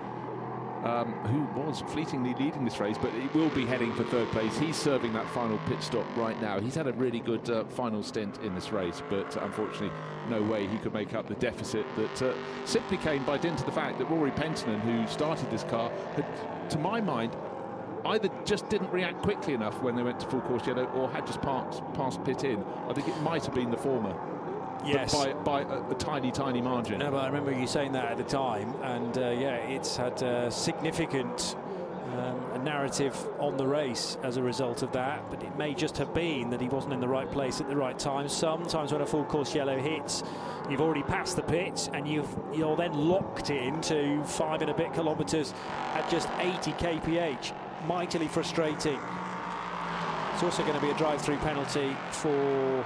um, who was fleetingly leading this race, but he will be heading for third place. He's serving that final pit stop right now. He's had a really good uh, final stint in this race, but unfortunately, no way he could make up the deficit that uh, simply came by dint of the fact that Rory Penttinen, who started this car, had, to my mind, either just didn't react quickly enough when they went to full course yellow or had just passed, passed pit in. I think it might have been the former. Yes. by, by a, a, tiny, tiny margin. No, but I remember you saying that at the time, and uh, yeah, it's had a significant um, narrative on the race as a result of that. But it may just have been that he wasn't in the right place at the right time. Sometimes when a full course yellow hits, you've already passed the pit, and you've you're then locked into five and a bit kilometres at just 80 kph. Mightily frustrating. It's also going to be a drive-through penalty for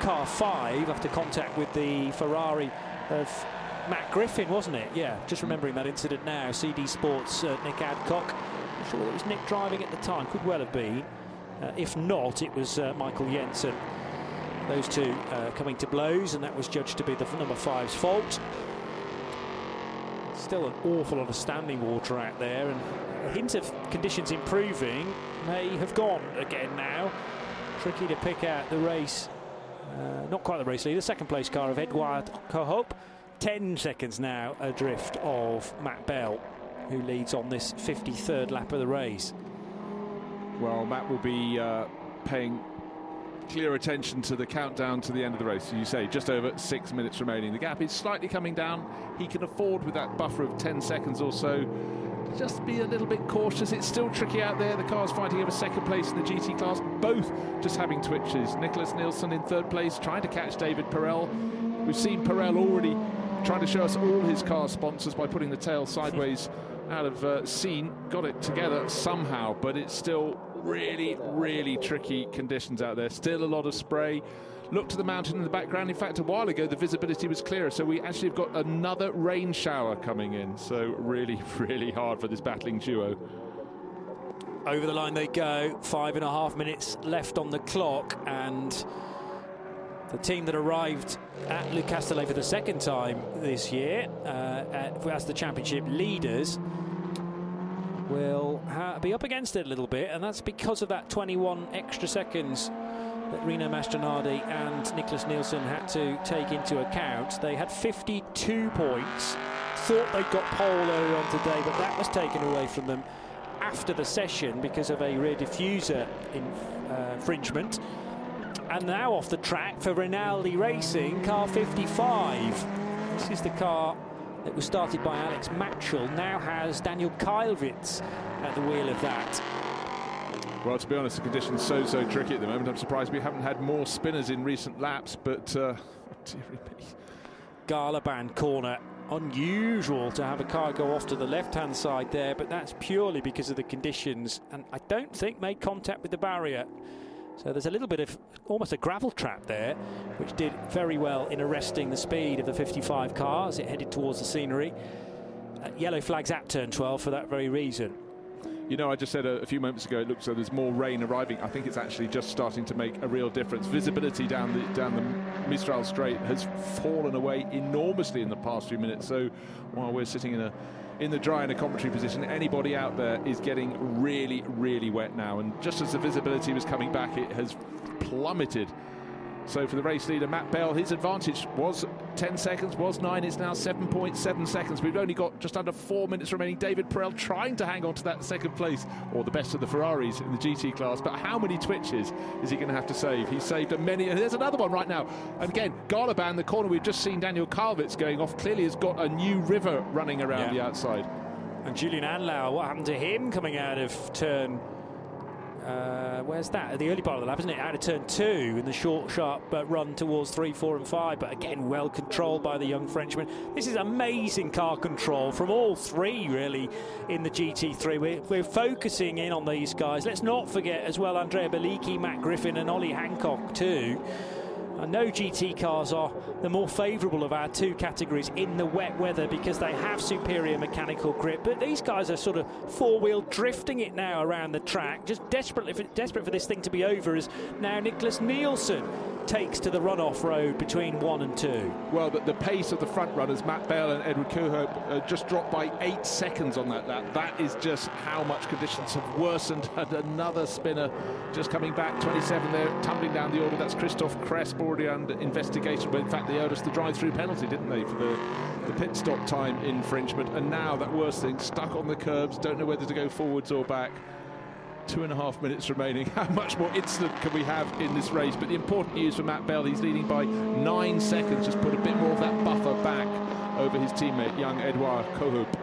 car five after contact with the Ferrari of Matt Griffin, wasn't it? Yeah, just remembering that incident now. CD Sports, uh, Nick Adcock. I'm sure it was Nick driving at the time, could well have been. Uh, if not, it was uh, Michael Jensen. Those two uh, coming to blows, and that was judged to be the number five's fault. Still an awful lot of standing water out there, and a hint of conditions improving may have gone again now. Tricky to pick out the race uh, not quite the race leader, second place car of Edouard Cauhaupé. 10 seconds now adrift of Matt Bell, who leads on this 53rd lap of the race. Well, Matt will be uh, paying clear attention to the countdown to the end of the race. You say just over six minutes remaining. The gap is slightly coming down. He can afford, with that buffer of 10 seconds or so, just be a little bit cautious. It's still tricky out there. The cars fighting over second place in the GT class, both just having twitches. Nicklas Nielsen in third place, trying to catch David Perel. We've seen Perel already trying to show us all his car sponsors by putting the tail sideways out of uh, scene. Got it together somehow, but it's still really, really tricky conditions out there. Still a lot of spray. Look to the mountain in the background. In fact, a while ago the visibility was clearer, so we actually have got another rain shower coming in. So really, really hard for this battling duo. Over the line they go. Five and a half minutes left on the clock, and the team that arrived at Le Castellet for the second time this year uh, as the championship leaders will ha- be up against it a little bit, and that's because of that 21 extra seconds that Rino Mastronardi and Nicklas Nielsen had to take into account. They had 52 points, thought they'd got pole earlier on today, but that was taken away from them after the session because of a rear diffuser uh, infringement. And now off the track for Rinaldi Racing, car 55. This is the car that was started by Alex Mattschull, now has Daniel Keilwitz at the wheel of that. Well, to be honest, the conditions so, so tricky at the moment. I'm surprised we haven't had more spinners in recent laps, but uh, Garlaban corner. Unusual to have a car go off to the left-hand side there, but that's purely because of the conditions, and I don't think made contact with the barrier. So there's a little bit of almost a gravel trap there, which did very well in arresting the speed of the 55 car as it headed towards the scenery. Uh, yellow flags at turn 12 for that very reason. You know, I just said a, a, few moments ago, it looks like there's more rain arriving. I think it's actually just starting to make a real difference. Visibility down the down the Mistral Straight has fallen away enormously in the past few minutes. So while we're sitting in a in the dry in a commentary position, anybody out there is getting really, really wet now. And just as the visibility was coming back, it has plummeted so for the race leader, Matt Bell, his advantage was 10 seconds, was 9, it's now 7.7 seconds. We've only got just under 4 minutes remaining. David Perel trying to hang on to that second place, or the best of the Ferraris in the GT class. But how many twitches is he going to have to save? He's saved a many, and there's another one right now. And again, Garlaban, the corner we've just seen Daniel Keilwitz going off, clearly has got a new river running around yeah. the outside. And Julien Andlauer, what happened to him coming out of turn uh, where's that? At the early part of the lap, isn't it? Out of turn two in the short, sharp uh, run towards three, four, and five. But again, well controlled by the young Frenchman. This is amazing car control from all three, really, in the GT3. We're, we're focusing in on these guys. Let's not forget as well Andrea Belicchi, Matt Griffin, and Ollie Hancock, too. I know GT cars are the more favourable of our two categories in the wet weather because they have superior mechanical grip. But these guys are sort of four-wheel drifting it now around the track, just desperately for, desperate for this thing to be over. As now Nicklas Nielsen takes to the runoff road between one and two. Well, the, the pace of the front runners, Matt Bell and Edward Cauhaupé, uh, just dropped by eight seconds on that lap. That is just how much conditions have worsened. And another spinner just coming back, 27 there, tumbling down the order. That's Christophe Cresp already under investigation. But in fact, they owed us the drive-through penalty, didn't they, for the, the pit stop time infringement. And now that worst thing, stuck on the curbs, don't know whether to go forwards or back. Two and a half minutes remaining. How much more incident can we have in this race? But the important news for Matt Bell, he's leading by nine seconds. Just put a bit more of that buffer back over his teammate, young Edouard Cauhaupé.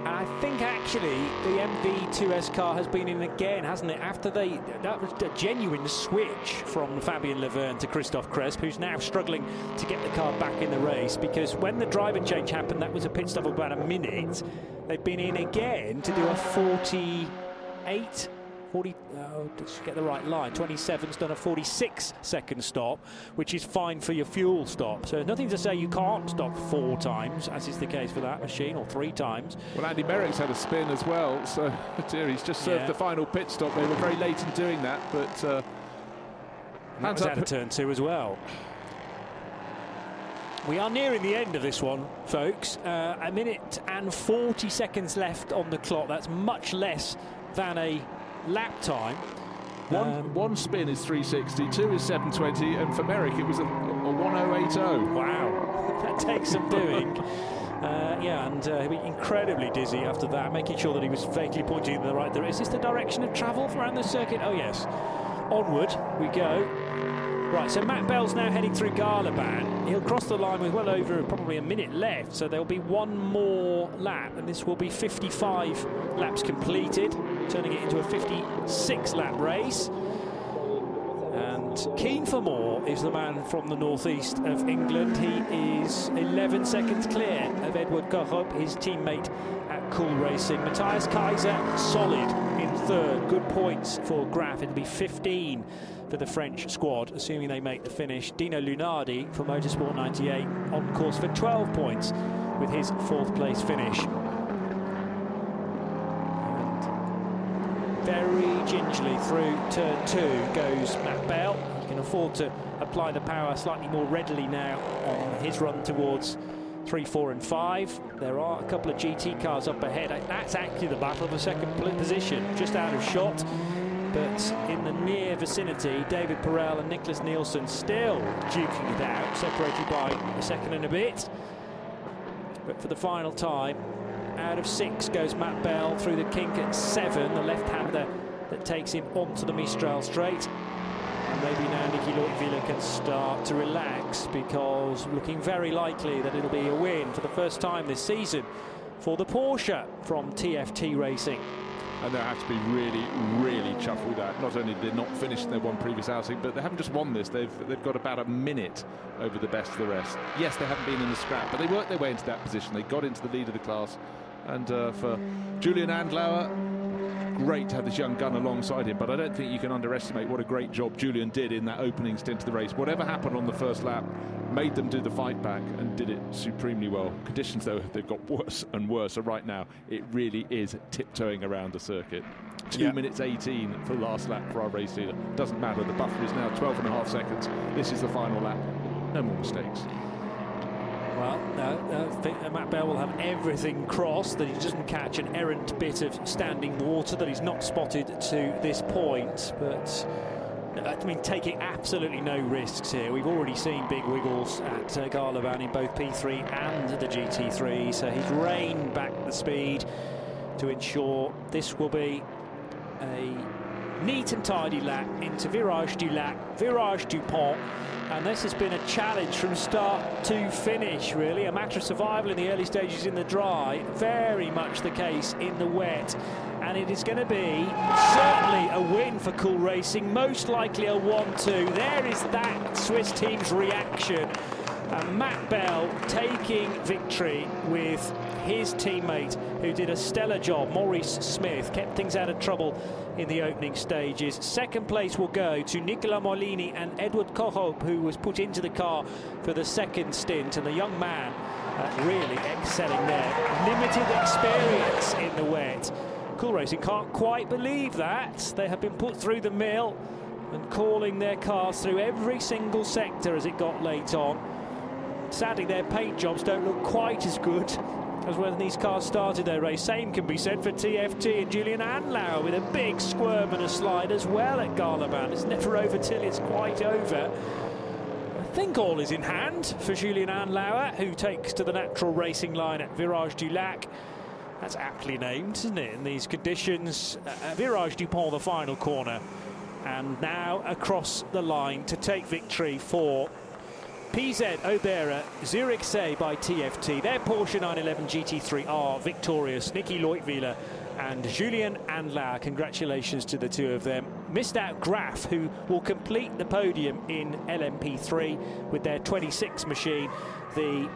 And I think actually the MV2S car has been in again, hasn't it? After they that was a genuine switch from Fabien Lavergne to Christophe Cresp, who's now struggling to get the car back in the race because when the driver change happened, that was a pit stop of about a minute. They've been in again to do a 48 40, oh, let's get the right line. 27's done a 46 second stop, which is fine for your fuel stop. So nothing to say you can't stop four times, as is the case for that machine, or three times. Well, Andy Meyrick's had a spin as well, so dear, he's just served Yeah. the final pit stop. They were very late in doing that, but uh, And that was out of turn two as well. We are nearing the end of this one, folks. Uh, a minute and 40 seconds left on the clock. That's much less than a lap time. One, Um, one spin is 360, two is 720, and for Meyrick it was a, a 1080. Wow, that takes some doing. Uh, yeah, and uh, he'll be incredibly dizzy after that, making sure that he was vaguely pointing in the right direction. Is this the direction of travel around the circuit? Oh, yes. Onward we go. Right, so Matt Bell's now heading through Garlaban. He'll cross the line with well over probably a minute left, so there'll be one more lap, and this will be 55 laps completed, turning it into a 56 lap race. And keen for more is the man from the northeast of England. He is 11 seconds clear of Edward Cauhaupé, his teammate at Cool Racing. Matthias Kaiser, solid in third. Good points for Graf. It'll be 15 for the French squad, assuming they make the finish. Dino Lunardi for Motorsport 98 on course for 12 points with his fourth place finish. very gingerly through turn two goes Matt Bell. He can afford to apply the power slightly more readily now on his run towards three, four, and five. There are a couple of GT cars up ahead. That's actually the battle the second position, just out of shot. But in the near vicinity, David Perel and Nicklas Nielsen still duking it out, separated by a second and a bit. But for the final time, out of six goes Matt Bell through the kink at seven, the left-hander that takes him onto the Mistral straight. And maybe now Nicky Leutwiler can start to relax because looking very likely that it'll be a win for the first time this season for the Porsche from TFT Racing. And they have to be really, really chuffed with that. Not only did they not finish their one previous outing, but they haven't just won this. They've they've got about a minute over the best of the rest. Yes, they haven't been in the scrap, but they worked their way into that position. They got into the lead of the class. And uh, for Julien Andlauer, great to have this young gun alongside him. But I don't think you can underestimate what a great job Julian did in that opening stint of the race. Whatever happened on the first lap, made them do the fight back and did it supremely well. Conditions, though, they've got worse and worse. So right now, it really is tiptoeing around the circuit. Two Yeah. minutes 18 for the last lap for our race leader. Doesn't matter. The buffer is now 12 and a half seconds. This is the final lap. No more mistakes. Well, that Matt Bell will have everything crossed, that he doesn't catch an errant bit of standing water that he's not spotted to this point. But, I mean, taking absolutely no risks here. We've already seen big wiggles at uh, in both P3 and the GT3, so he's reined back the speed to ensure this will be a neat and tidy lap into Virage du Lac, Virage du Pont. And this has been a challenge from start to finish, really. A matter of survival in the early stages in the dry, very much the case in the wet. And it is going to be certainly a win for Cool Racing, most likely a 1 2. There is that Swiss team's reaction. And Matt Bell taking victory with his teammate who did a stellar job, Maurice Smith, kept things out of trouble in the opening stages. Second place will go to Nicola Maulini and Edward Cauhaupé, who was put into the car for the second stint. And the young man uh, really excelling there. Limited experience in the wet. Cool Racing can't quite believe that. They have been put through the mill and calling their cars through every single sector as it got late on. Sadly, their paint jobs don't look quite as good as when these cars started their race. Same can be said for TFT and Julien Andlauer with a big squirm and a slide as well at Garlaban. It's never over till it's quite over. I think all is in hand for Julien Andlauer, who takes to the natural racing line at Virage du Lac. That's aptly named, isn't it? In these conditions, uh, Virage du Pont, the final corner. And now across the line to take victory for PZ Oberer Zürichsee by TFT. Their Porsche 911 GT3 are victorious. Nicky Leutwiler and Julien Andlauer. Congratulations to the two of them. Missed out Graf, who will complete the podium in LMP3 with their 26 machine. The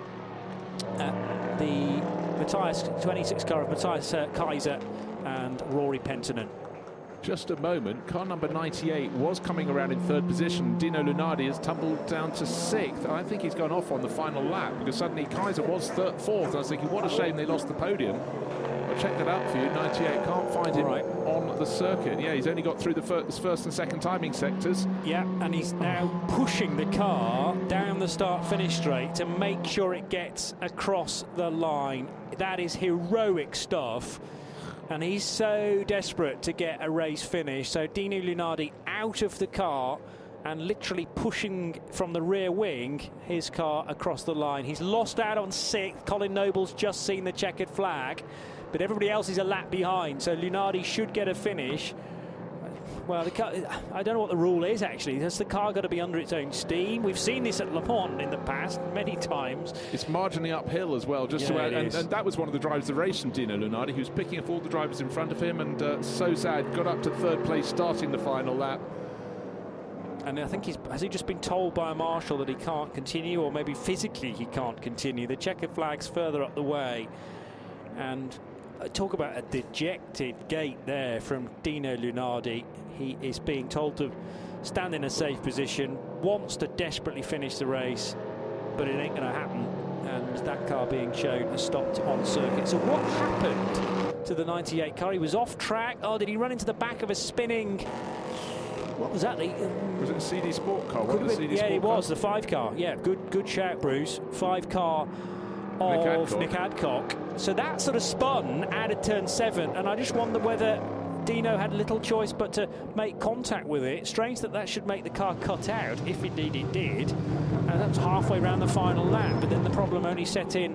uh, the Matthias 26 car of Matthias uh, Kaiser and Rory Penttinen just a moment. Car number 98 was coming around in third position. Dino Lunardi has tumbled down to sixth. I think he's gone off on the final lap because suddenly Kaiser was third, fourth. I was thinking, what a shame they lost the podium. I checked that out for you. 98 can't find him right. on the circuit. Yeah, he's only got through the first, first and second timing sectors. Yeah, and he's now pushing the car down the start-finish straight to make sure it gets across the line. That is heroic stuff and he's so desperate to get a race finish. So Dino Lunardi out of the car and literally pushing from the rear wing his car across the line. He's lost out on sixth. Colin Noble's just seen the checkered flag, but everybody else is a lap behind. So Lunardi should get a finish. Well, car, I don't know what the rule is actually. Has the car got to be under its own steam? We've seen this at Le Mans in the past many times. It's marginally uphill as well, just yeah, to and, and, that was one of the drivers of the race from Dino Lunardi, who was picking up all the drivers in front of him, and uh, so sad, got up to third place starting the final lap. And I think he's has he just been told by a marshal that he can't continue, or maybe physically he can't continue. The checkered flag's further up the way, and uh, talk about a dejected gait there from Dino Lunardi. He is being told to stand in a safe position, wants to desperately finish the race, but it ain't going to happen. And that car being shown has stopped on circuit. So what happened to the 98 car? He was off track. Oh, did he run into the back of a spinning? What was that? Um, was it a CD Sport car? Could been, yeah, it was the five car. Yeah, good, good shout, Bruce. Five car of Nick Adcock. Nick Adcock. So that sort of spun out of turn seven, and I just wonder whether Dino had little choice but to make contact with it. Strange that that should make the car cut out, if indeed it did. And that's halfway around the final lap, but then the problem only set in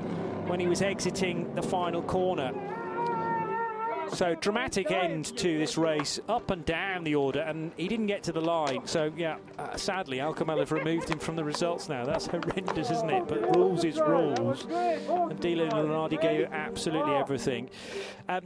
when he was exiting the final corner. So dramatic end to this race, up and down the order, and he didn't get to the line. So yeah, uh, sadly, Al Kamel have removed him from the results now. That's horrendous, isn't it? But rules is rules, and Dino Lunardi gave absolutely everything. Um,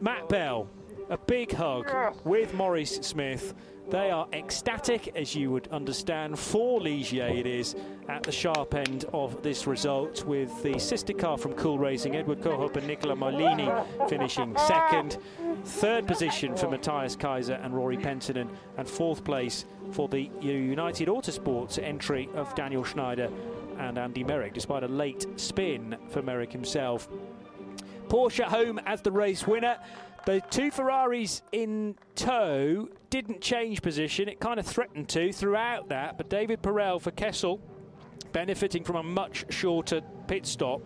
Matt Bell, a big hug with Maurice Smith. They are ecstatic, as you would understand, for Ligier it is at the sharp end of this result, with the sister car from Cool Racing, Edward Cauhaupé and Nicola Maulini finishing second. Third position for Matthias Kaiser and Rory Penttinen, and fourth place for the United Autosports entry of Daniel Schneider and Andy Meyrick, despite a late spin for Meyrick himself. Porsche home as the race winner. The two Ferraris in tow didn't change position. It kind of threatened to throughout that, but David Perel for Kessel, benefiting from a much shorter pit stop.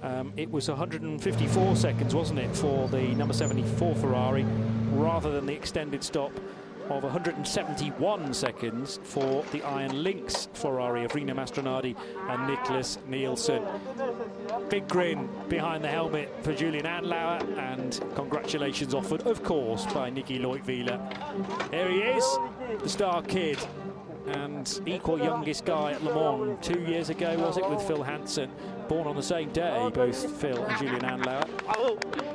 Um, it was 154 seconds, wasn't it, for the number 74 Ferrari, rather than the extended stop of 171 seconds for the Iron Lynx Ferrari of Rino Mastronardi and Nicklas Nielsen. Big grin behind the helmet for Julien Andlauer and congratulations offered, of course, by Nicky Leutwiler. There he is, the star kid and equal youngest guy at Le Mans two years ago, was it, with Phil Hanson, born on the same day, both Phil and Julien Andlauer.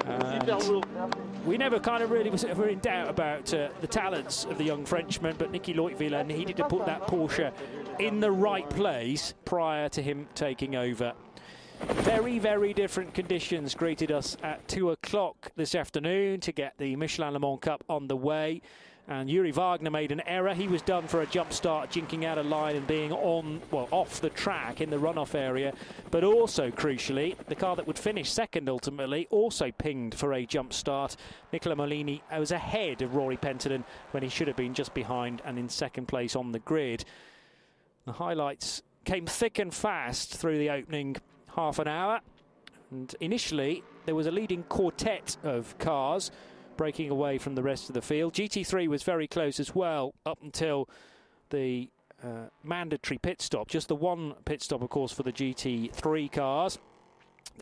And we never kind of really was ever in doubt about uh, the talents of the young Frenchman, but Nicky Leutwiler needed to put that Porsche in the right place prior to him taking over. Very, very different conditions greeted us at 2 o'clock this afternoon to get the Michelin Le Mans Cup on the way. And Yuri Wagner made an error. He was done for a jump start, jinking out a line and being on, well, off the track in the runoff area. But also, crucially, the car that would finish second ultimately also pinged for a jump start. Nicola Maulini was ahead of Rory Penttinen when he should have been just behind and in second place on the grid. The highlights came thick and fast through the opening half an hour. And initially, there was a leading quartet of cars breaking away from the rest of the field. GT3 was very close as well up until the uh, mandatory pit stop. Just the one pit stop, of course, for the GT3 cars.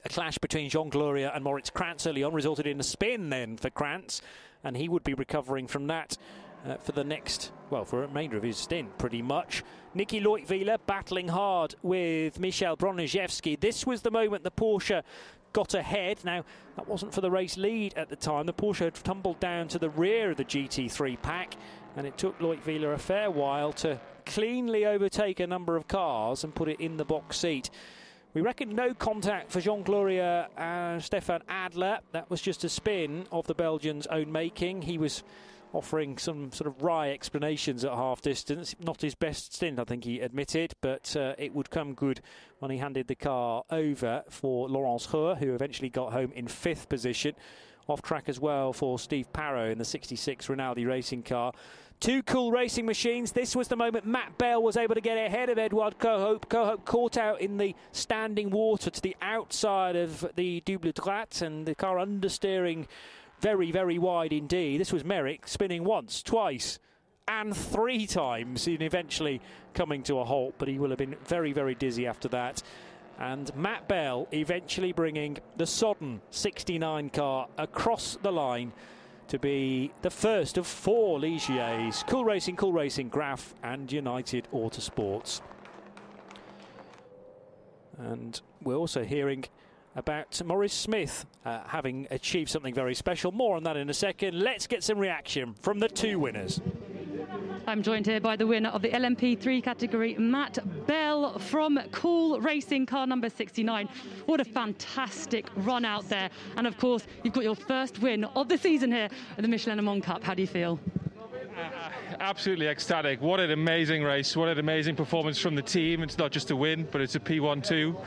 A clash between Jean Glorieux and Moritz Kranz early on resulted in a spin then for Kranz, and he would be recovering from that uh, for the next, well, for the remainder of his stint, pretty much. Nicky Leutwiler battling hard with Michel Broniszewski. This was the moment the Porsche got ahead. Now, that wasn't for the race lead at the time. The Porsche had tumbled down to the rear of the GT3 pack, and it took Leutwiler a fair while to cleanly overtake a number of cars and put it in the box seat. We reckon no contact for Jean Glorieux and uh, Stefan Adler. That was just a spin of the Belgian's own making. He was offering some sort of wry explanations at half distance. Not his best stint, I think he admitted, but uh, it would come good when he handed the car over for Laurents Hörr, who eventually got home in fifth position. Off track as well for Steve Parrow in the 66 Rinaldi racing car. Two cool racing machines. This was the moment Matt Bell was able to get ahead of Edouard Cauhaupé. Cauhaupé caught out in the standing water to the outside of the double droite and the car understeering very, very wide indeed. This was Meyrick spinning once, twice, and three times and eventually coming to a halt, but he will have been very, very dizzy after that. And Matt Bell eventually bringing the sodden 69 car across the line to be the first of four Ligiers. Cool Racing, Cool Racing, Graf, and United Autosports. And we're also hearing about Maurice Smith uh, having achieved something very special. More on that in a second. Let's get some reaction from the two winners. I'm joined here by the winner of the LMP3 category, Matt Bell from Cool Racing car number 69. What a fantastic run out there. And of course, you've got your first win of the season here at the Michelin Mans Cup. How do you feel? Absolutely ecstatic. What an amazing race. What an amazing performance from the team. It's not just a win, but it's a P1 2.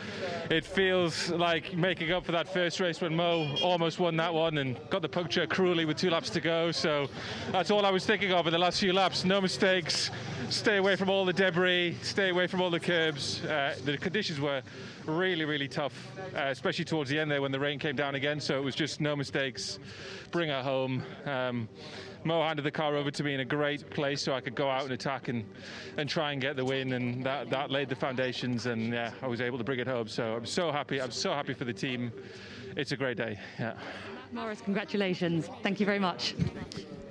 It feels like making up for that first race when Mo almost won that one and got the puncture cruelly with two laps to go. So that's all I was thinking of in the last few laps. No mistakes. Stay away from all the debris. Stay away from all the curbs. Uh, the conditions were really, really tough, uh, especially towards the end there when the rain came down again. So it was just no mistakes. Bring her home. Um, Mo handed the car over to me in a great place so I could go out and attack and, and try and get the win. And that, that laid the foundations. And yeah, I was able to bring it home. So I'm so happy. I'm so happy for the team. It's a great day. Yeah. Maurice, congratulations. Thank you very much.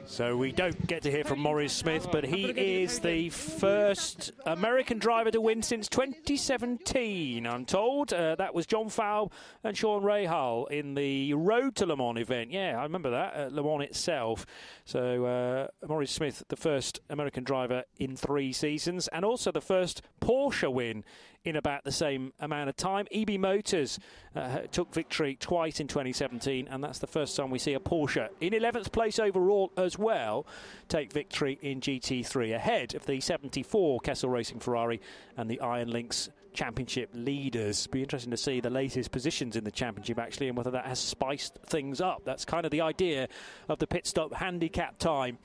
So we don't get to hear from Maurice Smith, but he is the first American driver to win since 2017, I'm told. Uh, that was John Falb and Sean Rahal in the Road to Le Mans event. Yeah, I remember that, at Le Mans itself. So uh, Maurice Smith, the first American driver in three seasons, and also the first Porsche win in about the same amount of time. EB Motors uh, took victory twice in 2017, and that's the first time we see a Porsche in 11th place overall as well take victory in GT3 ahead of the 74 Kessel Racing Ferrari and the Iron Lynx championship leaders. Be interesting to see the latest positions in the championship actually and whether that has spiced things up. That's kind of the idea of the pit stop handicap time.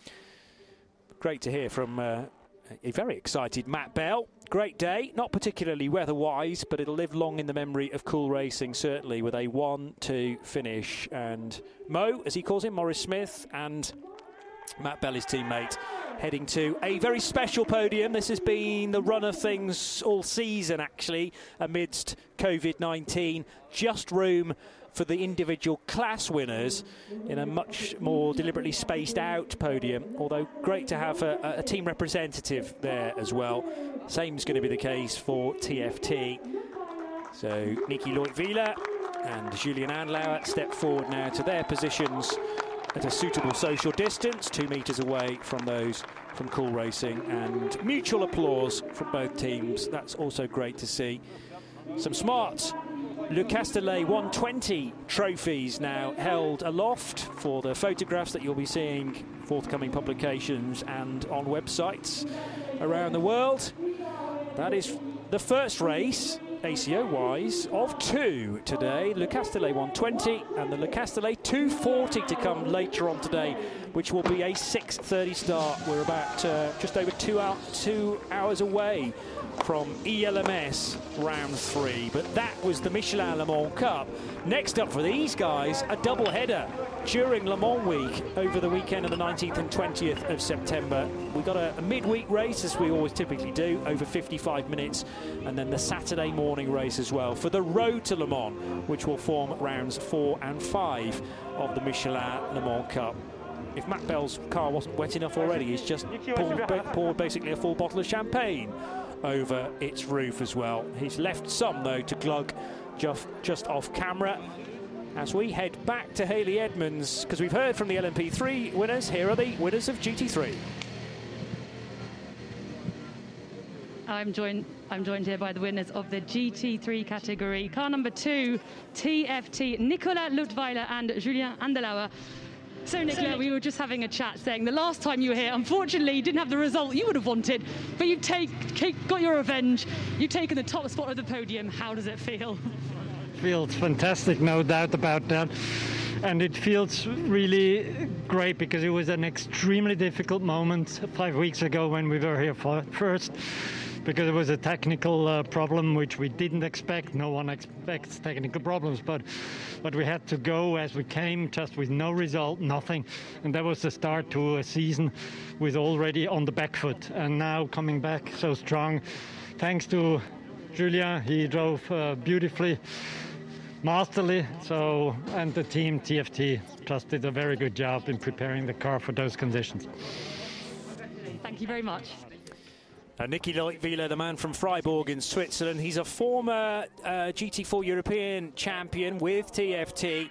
Great to hear from uh, a very excited Matt Bell. Great day, not particularly weather wise, but it'll live long in the memory of cool racing, certainly, with a 1 2 finish. And Mo, as he calls him, Maurice Smith, and Matt Bell, his teammate, heading to a very special podium. This has been the run of things all season, actually, amidst COVID 19. Just room for the individual class winners in a much more deliberately spaced out podium. Although great to have a, a team representative there as well. Same is going to be the case for TFT. So Nicky Leutwiler and Julien Andlauer step forward now to their positions at a suitable social distance, two metres away from those from Cool Racing, and mutual applause from both teams. That's also great to see. Some smart Le Castellet 120 trophies now held aloft for the photographs that you'll be seeing forthcoming publications and on websites around the world. That is the first race, ACO wise, of two today. Le Castellet 120 and the Le Castellet 240 to come later on today, which will be a 6:30 start. We're about uh, just over two, hour, two hours away from ELMS round three. But that was the Michelin Le Mans Cup. Next up for these guys, a double header. during Le Mans week over the weekend of the 19th and 20th of September. We've got a, a midweek race, as we always typically do, over 55 minutes, and then the Saturday morning race as well for the road to Le Mans, which will form rounds four and five of the Michelin Le Mans Cup if Matt Bell's car wasn't wet enough already, he's just poured, poured, basically a full bottle of champagne over its roof as well. He's left some, though, to glug just, just off camera. As we head back to Haley Edmonds, because we've heard from the LMP3 winners, here are the winners of GT3. I'm joined, I'm joined here by the winners of the GT3 category. Car number two, TFT, Nicola Leutwiler and Julien Andlauer. So, Nicola, we were just having a chat saying the last time you were here, unfortunately, you didn't have the result you would have wanted, but you've take, got your revenge. You've taken the top spot of the podium. How does it feel? Feels fantastic, no doubt about that. And it feels really great because it was an extremely difficult moment five weeks ago when we were here first because it was a technical uh, problem which we didn't expect. No one expects technical problems, but but we had to go as we came, just with no result, nothing, and that was the start to a season with already on the back foot, and now coming back so strong, thanks to Julien. He drove uh, beautifully masterly. So, and the team TFT just did a very good job in preparing the car for those conditions. Thank you very much. Uh, Nicky Leutwiler, the man from Freiburg in Switzerland, he's a former uh, GT4 European champion with TFT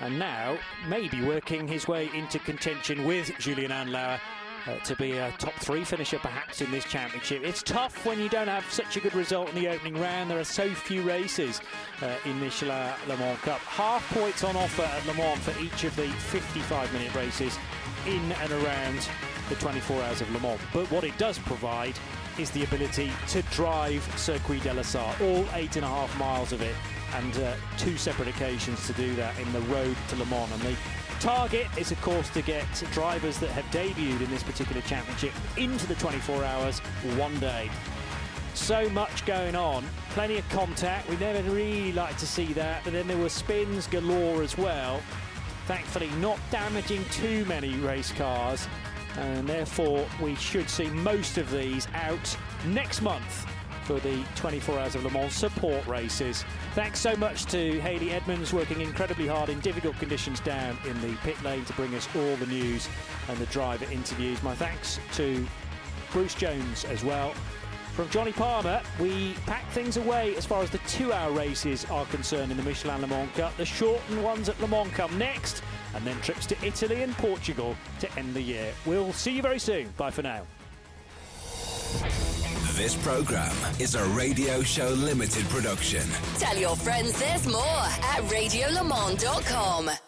and now maybe working his way into contention with Julien Andlauer uh, to be a top three finisher perhaps in this championship. It's tough when you don't have such a good result in the opening round. There are so few races uh, in Michelin Le Mans Cup. Half points on offer at Le Mans for each of the 55 minute races in and around the 24 hours of Le Mans. But what it does provide is the ability to drive Circuit de la Sarthe, all eight and a half miles of it, and uh, two separate occasions to do that in the road to Le Mans. And the target is, of course, to get drivers that have debuted in this particular championship into the 24 hours one day. So much going on, plenty of contact. We never really like to see that, but then there were spins galore as well. Thankfully, not damaging too many race cars and therefore we should see most of these out next month for the 24 Hours of Le Mans support races. Thanks so much to Haley Edmonds working incredibly hard in difficult conditions down in the pit lane to bring us all the news and the driver interviews. My thanks to Bruce Jones as well. From Jonny Palmer, we pack things away as far as the two hour races are concerned in the Michelin Le Mans Cup. The shortened ones at Le Mans come next and then trips to Italy and Portugal to end the year. We'll see you very soon. Bye for now. This program is a Radio Show Limited production. Tell your friends there's more at radiolemans.com.